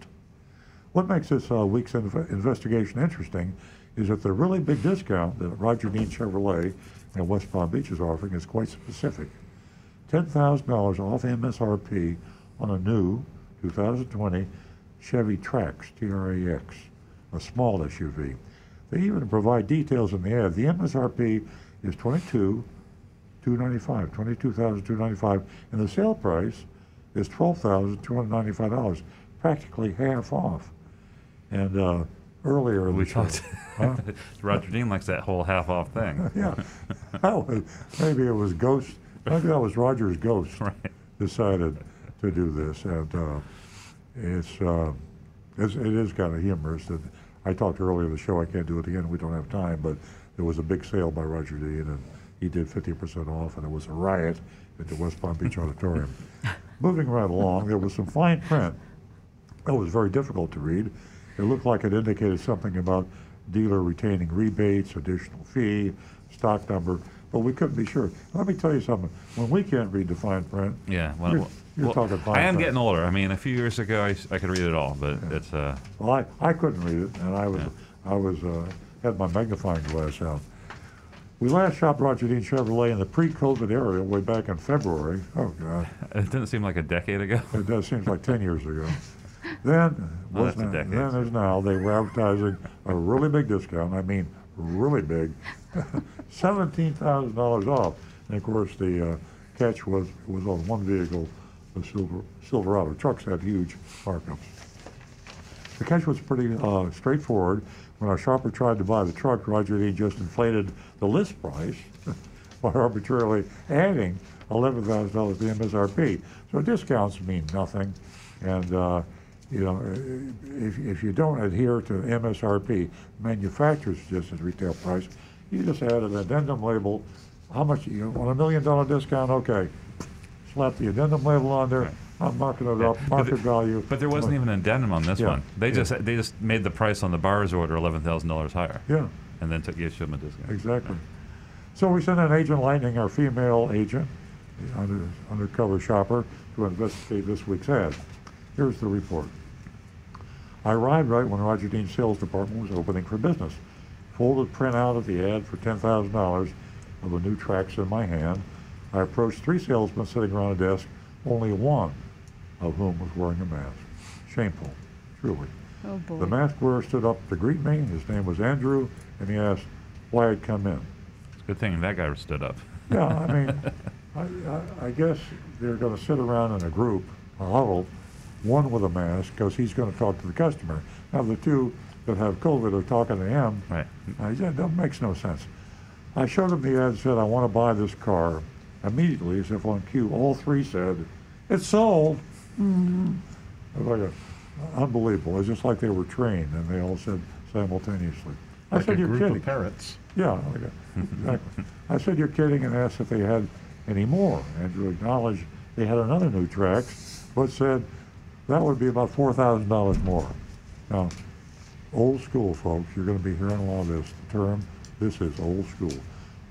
What makes this uh, week's inv- investigation interesting is that the really big discount that Roger Dean Chevrolet and West Palm Beach is offering is quite specific. $10,000 off MSRP on a new 2020 Chevy Trax, T-R-A-X, a small SUV. They even provide details in the ad. The MSRP is 22 295 $22,295, and the sale price is $12,295, practically half off. And uh, earlier We talked. huh? Roger Dean likes that whole half off thing. yeah, was, maybe it was Ghost. Maybe that was Roger's Ghost Right. decided to do this, and uh, it's, uh, it's it is kind of humorous that I talked earlier in the show. I can't do it again. We don't have time, but there was a big sale by Roger Dean, and he did 50% off, and it was a riot at the West Palm Beach Auditorium. Moving right along, there was some fine print that was very difficult to read. It looked like it indicated something about dealer retaining rebates, additional fee, stock number, but we couldn't be sure. Let me tell you something. When we can't read the fine print, Yeah, well, you're, you're well, talking fine I am print. getting older. I mean, a few years ago, I could read it all, but it's uh, Well, I, I couldn't read it, and I was I was uh, had my magnifying glass out. We last shopped Roger Dean Chevrolet in the pre-COVID era, way back in February. Oh God, it didn't seem like a decade ago. it does seems like ten years ago. Then, Well, was now- then as now, they were advertising a really big discount. I mean, really big, seventeen thousand dollars off. And of course, the uh, catch was was on one vehicle, the Silver, Silverado. Trucks had huge markups. The catch was pretty uh, straightforward. When our shopper tried to buy the truck, Roger Dean just inflated the list price by arbitrarily adding $11,000 to MSRP. So discounts mean nothing. And, uh, you know, if, if you don't adhere to MSRP, manufacturer's suggested retail price, you just add an addendum label. How much, you want a million dollar discount? Okay. slap the addendum label on there. I'm marking it up, But market the- value. But there wasn't even an addendum on this Yeah, one. They yeah. just they just made the price on the bars order eleven thousand dollars higher. Yeah. And then took the issue of a discount. Exactly. So we sent an Agent Lightning, our female agent, the under, undercover shopper, to investigate this week's ad. Here's the report. I arrived right when Roger Dean's sales department was opening for business. Folded printout of the ad for $10,000 of a new Trax in my hand. I approached three salesmen sitting around a desk, only one of whom was wearing a mask. Shameful, truly. Oh, boy. The mask wearer stood up to greet me. His name was Andrew, and he asked why I'd come in. It's a good thing that guy stood up. Yeah, I mean, I, I, I guess they're going to sit around in a group, a huddle, one with a mask, because he's going to talk to the customer. Now, the two that have COVID are talking to him. Right. Uh, yeah, that makes no sense. I showed him the ad and said, I want to buy this car. Immediately, as if on cue, all three said, It's sold. Mm-hmm. It was like a, unbelievable. It's just like they were trained, and they all said simultaneously. I Like said, a You're group kidding. of parrots. Yeah, like a- exactly. I said, You're kidding, and asked if they had any more. Andrew acknowledged they had another new Trax, but said that would be about $4,000 more. Now, old school, folks, you're going to be hearing a lot of this term. This is old school.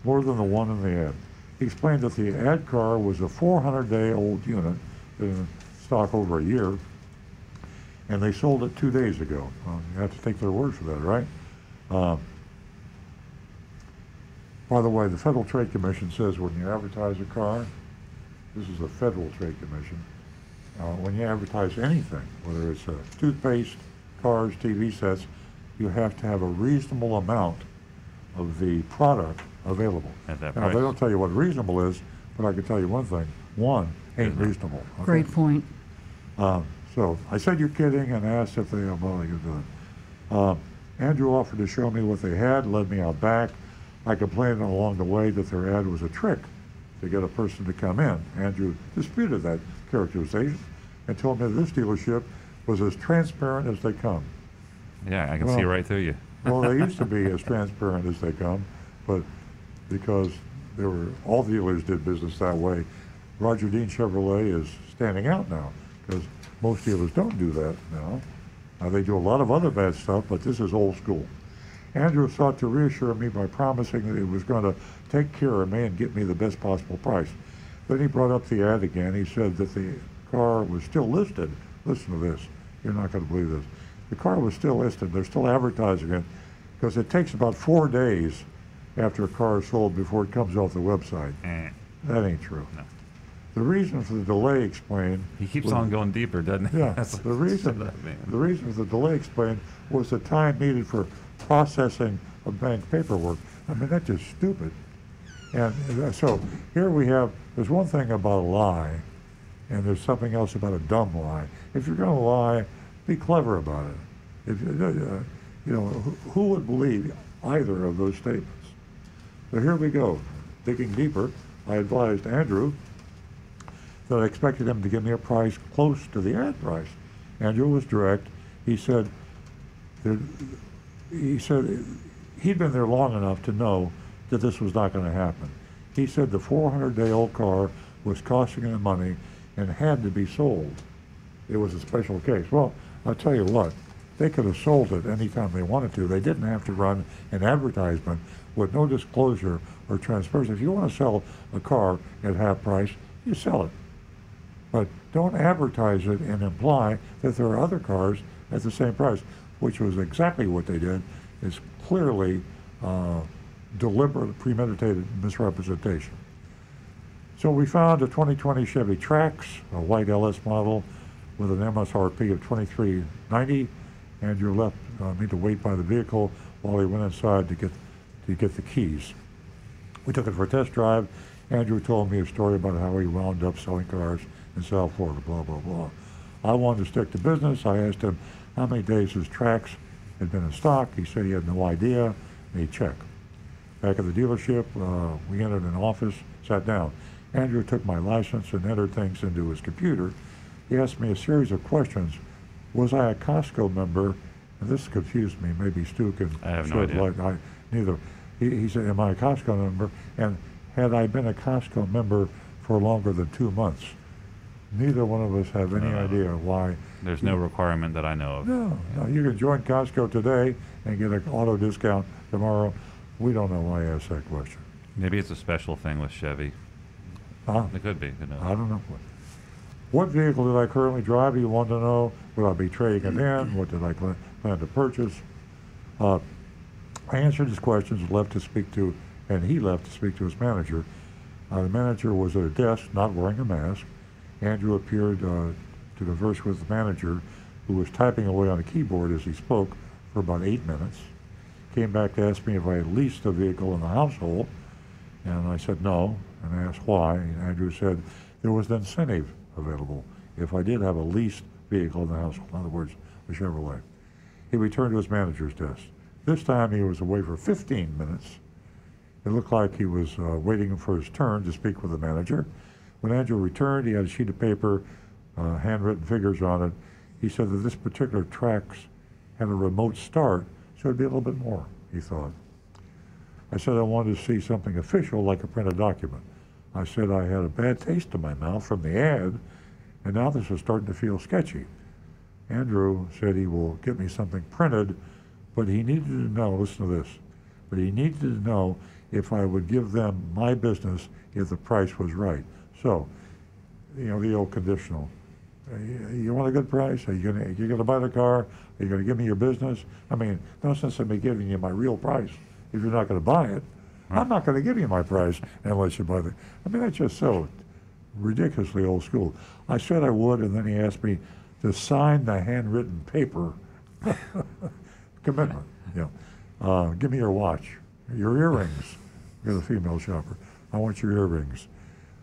More than the one in the ad. He explained that the ad car was a 400 day old unit, been in stock over a year, and they sold it two days ago. Well, you have to take their word for that, right? Uh, by the way, the Federal Trade Commission says when you advertise a car, this is the Federal Trade Commission, uh, when you advertise anything, whether it's uh, toothpaste, cars, TV sets, you have to have a reasonable amount of the product available. At that now, price. they don't tell you what reasonable is, but I can tell you one thing. One ain't reasonable. okay? Great point. Um, so I said you're kidding and asked if they well they could do it. Um, Andrew offered to show me what they had, led me out back. I complained along the way that their ad was a trick to get a person to come in. Andrew disputed that characterization and told me this dealership was as transparent as they come. Yeah, I can Well, see right through you. well, they used to be as transparent as they come, but because there were all dealers did business that way, Roger Dean Chevrolet is standing out now because most dealers don't do that now. Uh, they do a lot of other bad stuff, but this is old school. Andrew sought to reassure me by promising that he was going to take care of me and get me the best possible price. Then he brought up the ad again. He said that the car was still listed. Listen to this. You're not going to believe this. The car was still listed. They're still advertising it because it takes about four days after a car is sold before it comes off the website. That ain't true. The reason for the delay explained. He keeps was- on going deeper, doesn't he? Yeah. The reason, Man. the reason for the delay explained was the time needed for processing of bank paperwork. I mean, that's just stupid. And uh, so here we have, there's one thing about a lie, and there's something else about a dumb lie. If you're going to lie, be clever about it. If, you- uh, you know, who, who would believe either of those statements? So here we go. Digging deeper, I advised Andrew that I expected him to give me a price close to the ad price. Andrew was direct. He said, he said he'd been there long enough to know that this was not going to happen. He said the 400-day-old car was costing him money and had to be sold. It was a special case. Well, I'll tell you what, they could have sold it anytime they wanted to. They didn't have to run an advertisement with no disclosure or transparency. If you want to sell a car at half price, you sell it. But don't advertise it and imply that there are other cars at the same price, which was exactly what they did. It's clearly uh, deliberate, premeditated misrepresentation. So we found a 2020 Chevy Trax, a white LS model with an MSRP of 2390. Andrew left uh, me to wait by the vehicle while he went inside to get to get the keys. We took it for a test drive. Andrew told me a story about how he wound up selling cars in South Florida, blah, blah, blah. I wanted to stick to business. I asked him how many days his Trax had been in stock. He said he had no idea, and he checked. Back at the dealership, uh, we entered an office, sat down. Andrew took my license and entered things into his computer. He asked me a series of questions. Was I a Costco member? And this confused me. Maybe Stu can I have no idea. light. I, neither. He, he said, "Am I a Costco member?" And had I been a Costco member for longer than two months. Neither one of us have any No. idea why. There's no requirement that I know of. No, no, you can join Costco today and get an auto discount tomorrow. We don't know why I asked that question. Maybe it's a special thing with Chevy. Huh? It could be. Who knows? I don't know. What vehicle did I currently drive? You want to know? Will I be trading it in? What did I pla- plan to purchase? Uh, I answered his questions, left to speak to, and he left to speak to his manager. Uh, the manager was at a desk, not wearing a mask. Andrew appeared uh, to converse with the manager, who was typing away on a keyboard as he spoke for about eight minutes. Came back to ask me if I had leased a vehicle in the household, and I said no, and asked why. And Andrew said there was an incentive available if I did have a leased vehicle in the household, in other words, a Chevrolet. He returned to his manager's desk. This time he was away for 15 minutes. It looked like he was uh, waiting for his turn to speak with the manager. When Andrew returned, he had a sheet of paper, uh, handwritten figures on it. He said that this particular Trax had a remote start, so it'd be a little bit more, he thought. I said I wanted to see something official like a printed document. I said I had a bad taste in my mouth from the ad, and now this is starting to feel sketchy. Andrew said he will get me something printed, but he needed to know, listen to this, but he needed to know if I would give them my business if the price was right. So, you know, the old conditional. Uh, You want a good price? Are you gonna, you gonna buy the car? Are you gonna give me your business? I mean, no sense in me giving you my real price if you're not gonna buy it. I'm not gonna give you my price unless you buy the, I mean, that's just so ridiculously old school. I said I would, and then he asked me to sign the handwritten paper commitment. Know, uh, give me your watch, your earrings. You're the female shopper. I want your earrings.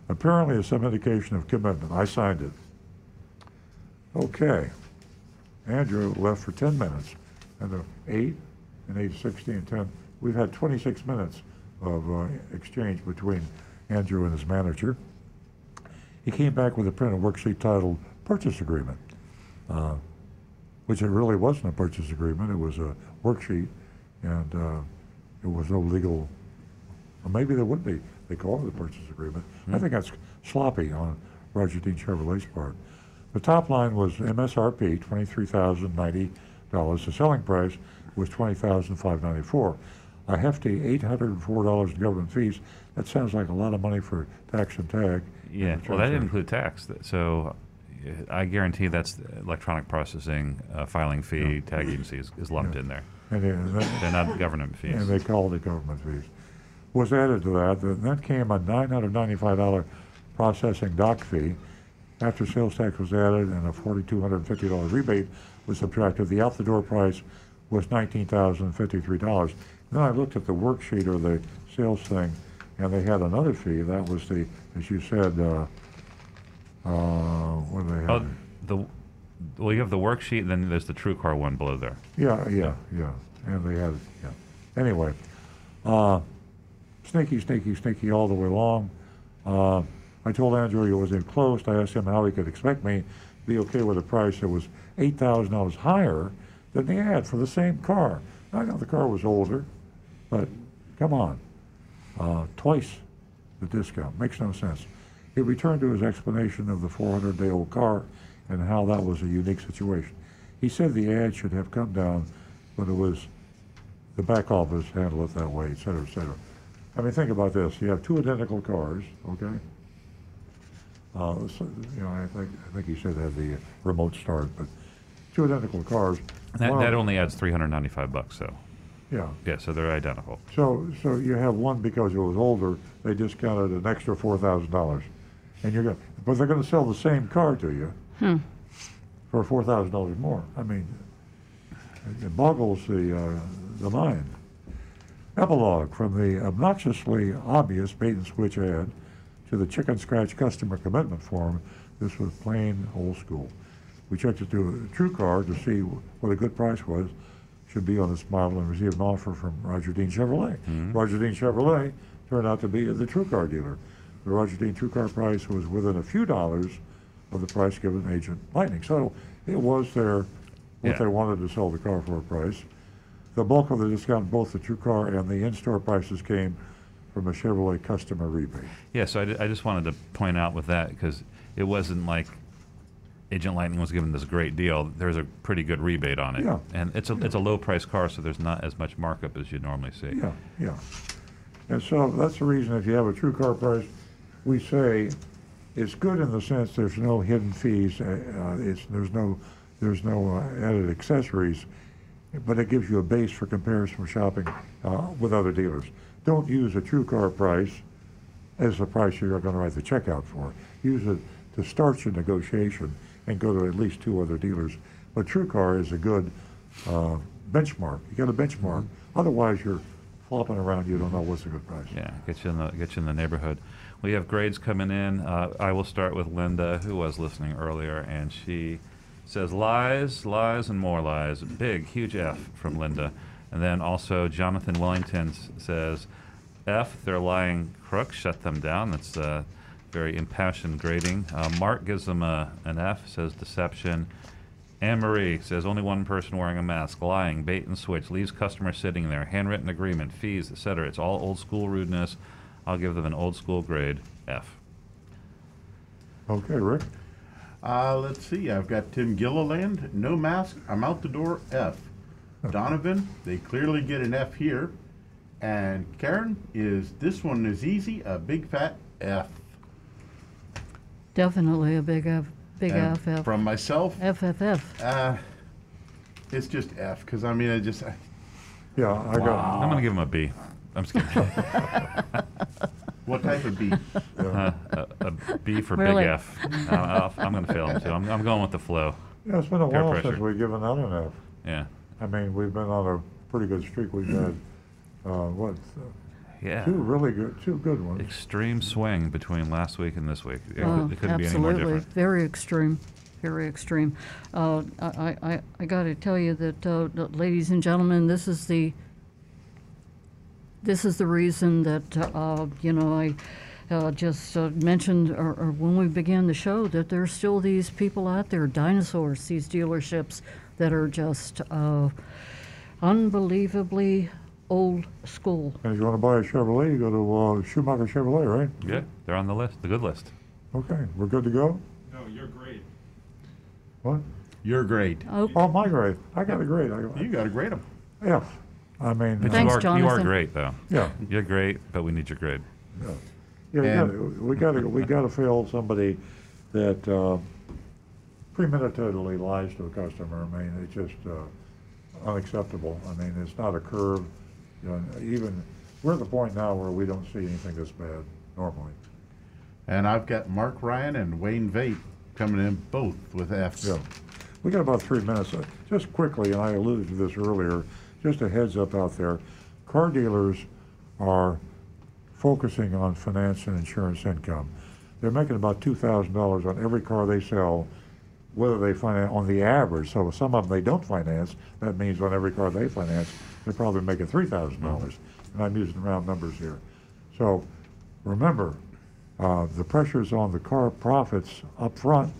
Apparently, it's some indication of commitment. I signed it. Okay. Andrew left for 10 minutes. And the 8 and 8.60 and 10, we've had 26 minutes of uh, exchange between Andrew and his manager. He came back with a printed worksheet titled Purchase Agreement, uh, which it really wasn't a purchase agreement. It was a worksheet, and uh, it was no legal, or maybe there would be. They call it a purchase agreement. I think that's sloppy on Roger Dean Chevrolet's part. The top line was MSRP, twenty-three thousand ninety dollars. The selling price was twenty thousand five ninety-four. A hefty eight hundred and four dollars in government fees. That sounds like a lot of money for tax and tag. Yeah, and well, that didn't include tax. So uh, I guarantee that's the electronic processing, uh, filing fee, tag agency is, is lumped in there. And that- They're not government fees. And they call it government fees. Was added to that, then came a nine hundred ninety-five dollar processing doc fee. After sales tax was added and a forty-two hundred and fifty dollar rebate was subtracted, the out-the-door price was nineteen thousand fifty-three dollars. Then I looked at the worksheet or the sales thing, and they had another fee. That was the, as you said, uh, uh, what do they have? Oh, the well, you have the worksheet, and then there's the True Car one below there. Yeah, yeah, yeah. And they had, yeah. Anyway, uh, sneaky, sneaky, sneaky all the way along. Uh, I told Andrew he was enclosed. I asked him how he could expect me to be okay with a price that was $8,000 higher than the ad for the same car. I know the car was older, but come on. Uh, twice the discount. Makes no sense. He returned to his explanation of the 400 day old car and how that was a unique situation. He said the ad should have come down, but it was the back office handled it that way, et cetera, et cetera. I mean, think about this. You have two identical cars, okay? Uh, so, you know, I think, I think he said they had the remote start, but two identical cars. That, One that only adds 395 bucks, so. Yeah. Yeah, so they're identical. So, so you have one because it was older, they discounted an extra four thousand dollars. And you're gonna, but they're gonna sell the same car to you Hmm. for four thousand dollars more. I mean, it boggles the, uh, the mind. Epilogue from the obnoxiously obvious bait and switch ad to the chicken scratch customer commitment form. This was plain old school. We checked it to a true car to see what a good price was. Should be on this model and receive an offer from Roger Dean Chevrolet. Mm-hmm. Roger Dean Chevrolet turned out to be the true car dealer. The Roger Dean true car price was within a few dollars of the price given agent Lightning. So it was their what Yeah. they wanted to sell the car for a price. The bulk of the discount, both the true car and the in-store prices, came from a Chevrolet customer rebate. Yeah, so I, I just wanted to point out with that because it wasn't like Agent Lightning was giving this great deal. There's a pretty good rebate on it, Yeah. and it's a it's a low price car, so there's not as much markup as you normally see. Yeah, yeah. And so that's the reason if you have a true car price, we say it's good in the sense there's no hidden fees, uh, uh, it's, there's no, there's no uh, added accessories, but it gives you a base for comparison shopping uh, with other dealers. Don't use a true car price as the price you're going to write the check out for. Use it to start your negotiation and go to at least two other dealers. But True Car is a good uh, benchmark. You got a benchmark. Otherwise, you're flopping around. You don't know what's a good price. Yeah, get you in the get you in the neighborhood. We have grades coming in. Uh, I will start with Linda, who was listening earlier, and she says lies, lies, and more lies. Big, huge F from Linda. And then also Jonathan Wellington says F. They're lying crooks. Shut them down. That's uh, very impassioned grading. Uh, Mark gives them a, an F. Says deception. Anne Marie says only one person wearing a mask, lying, bait and switch, leaves customer sitting there, handwritten agreement, fees, etc. It's all old school rudeness. I'll give them an old school grade F. Okay, Rick. Uh, let's see. I've got Tim Gilliland. No mask. I'm out the door. F. Donovan. They clearly get an F here. And Karen is this one is easy. A big fat F. Definitely a big F, big And FF. From myself. F F Uh, it's just F because I mean I just. I, Yeah, I I'm going to give him a B. I'm just kidding. what type of B? Uh, a, a B for Really? big F. Uh, I'll- I'm going to fail him too. I'm, I'm going with the flow. Yeah, it's been a Peer while pressure. since we've given out an F. Yeah. I mean, we've been on a pretty good streak. We've had, uh, what, uh, Yeah. two really good, two good ones. Extreme swing between last week and this week. It, Oh, could- it couldn't be any more absolutely, different. very extreme, very extreme. Uh, I, I, I got to tell you that, uh, that, ladies and gentlemen, this is the this is the reason that uh, you know I uh, just uh, mentioned or, or when we began the show that there's still these people out there, dinosaurs, these dealerships that are just uh, unbelievably old school. And if you want to buy a Chevrolet, you go to uh, Schumacher Chevrolet, right? Yeah, they're on the list, the good list. Okay, we're good to go? No, you're great. What? Your grade. Oh, Oh, my grade. I got a grade. I, You got to grade them. F. I mean, But uh, you are you are Jonathan. great though. Yeah. You're great, but we need your grade. yeah, we gotta, we gotta, we gotta fail somebody that uh, premeditatedly lies to a customer. I mean, it's just uh, unacceptable. I mean, it's not a curve. You know, even we're at the point now where we don't see anything this bad normally. And I've got Mark Ryan and Wayne Vate coming in both with Fs. Yeah. We got about three minutes. Uh, Just quickly, and I alluded to this earlier, just a heads up out there. Car dealers are focusing on finance and insurance income. They're making about $2,000 on every car they sell, whether they finance on the average. So some of them they don't finance. That means on every car they finance, they're probably making $3,000. And I'm using round numbers here. So remember, uh, the pressure's on the car profits up front,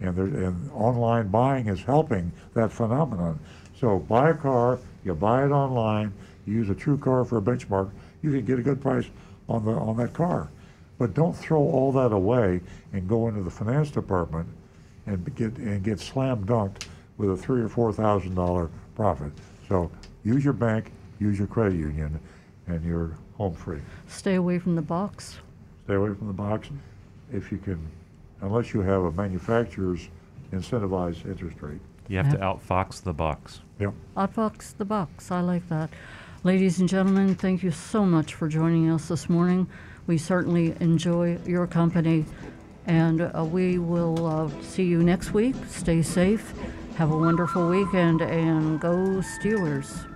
and, and online buying is helping that phenomenon. So buy a car, you buy it online, you use a true car for a benchmark, you can get a good price on the on that car. But don't throw all that away and go into the finance department and get and get slam dunked with a three or four thousand dollar profit. So use your bank, use your credit union, and you're home free. Stay away from the box. Stay away from the box if you can, unless you have a manufacturer's incentivized interest rate. You have to outfox the box. Yep. Outbox the box. I like that. Ladies and gentlemen, thank you so much for joining us this morning. We certainly enjoy your company, and uh, we will uh, see you next week. Stay safe. Have a wonderful weekend, and go Steelers.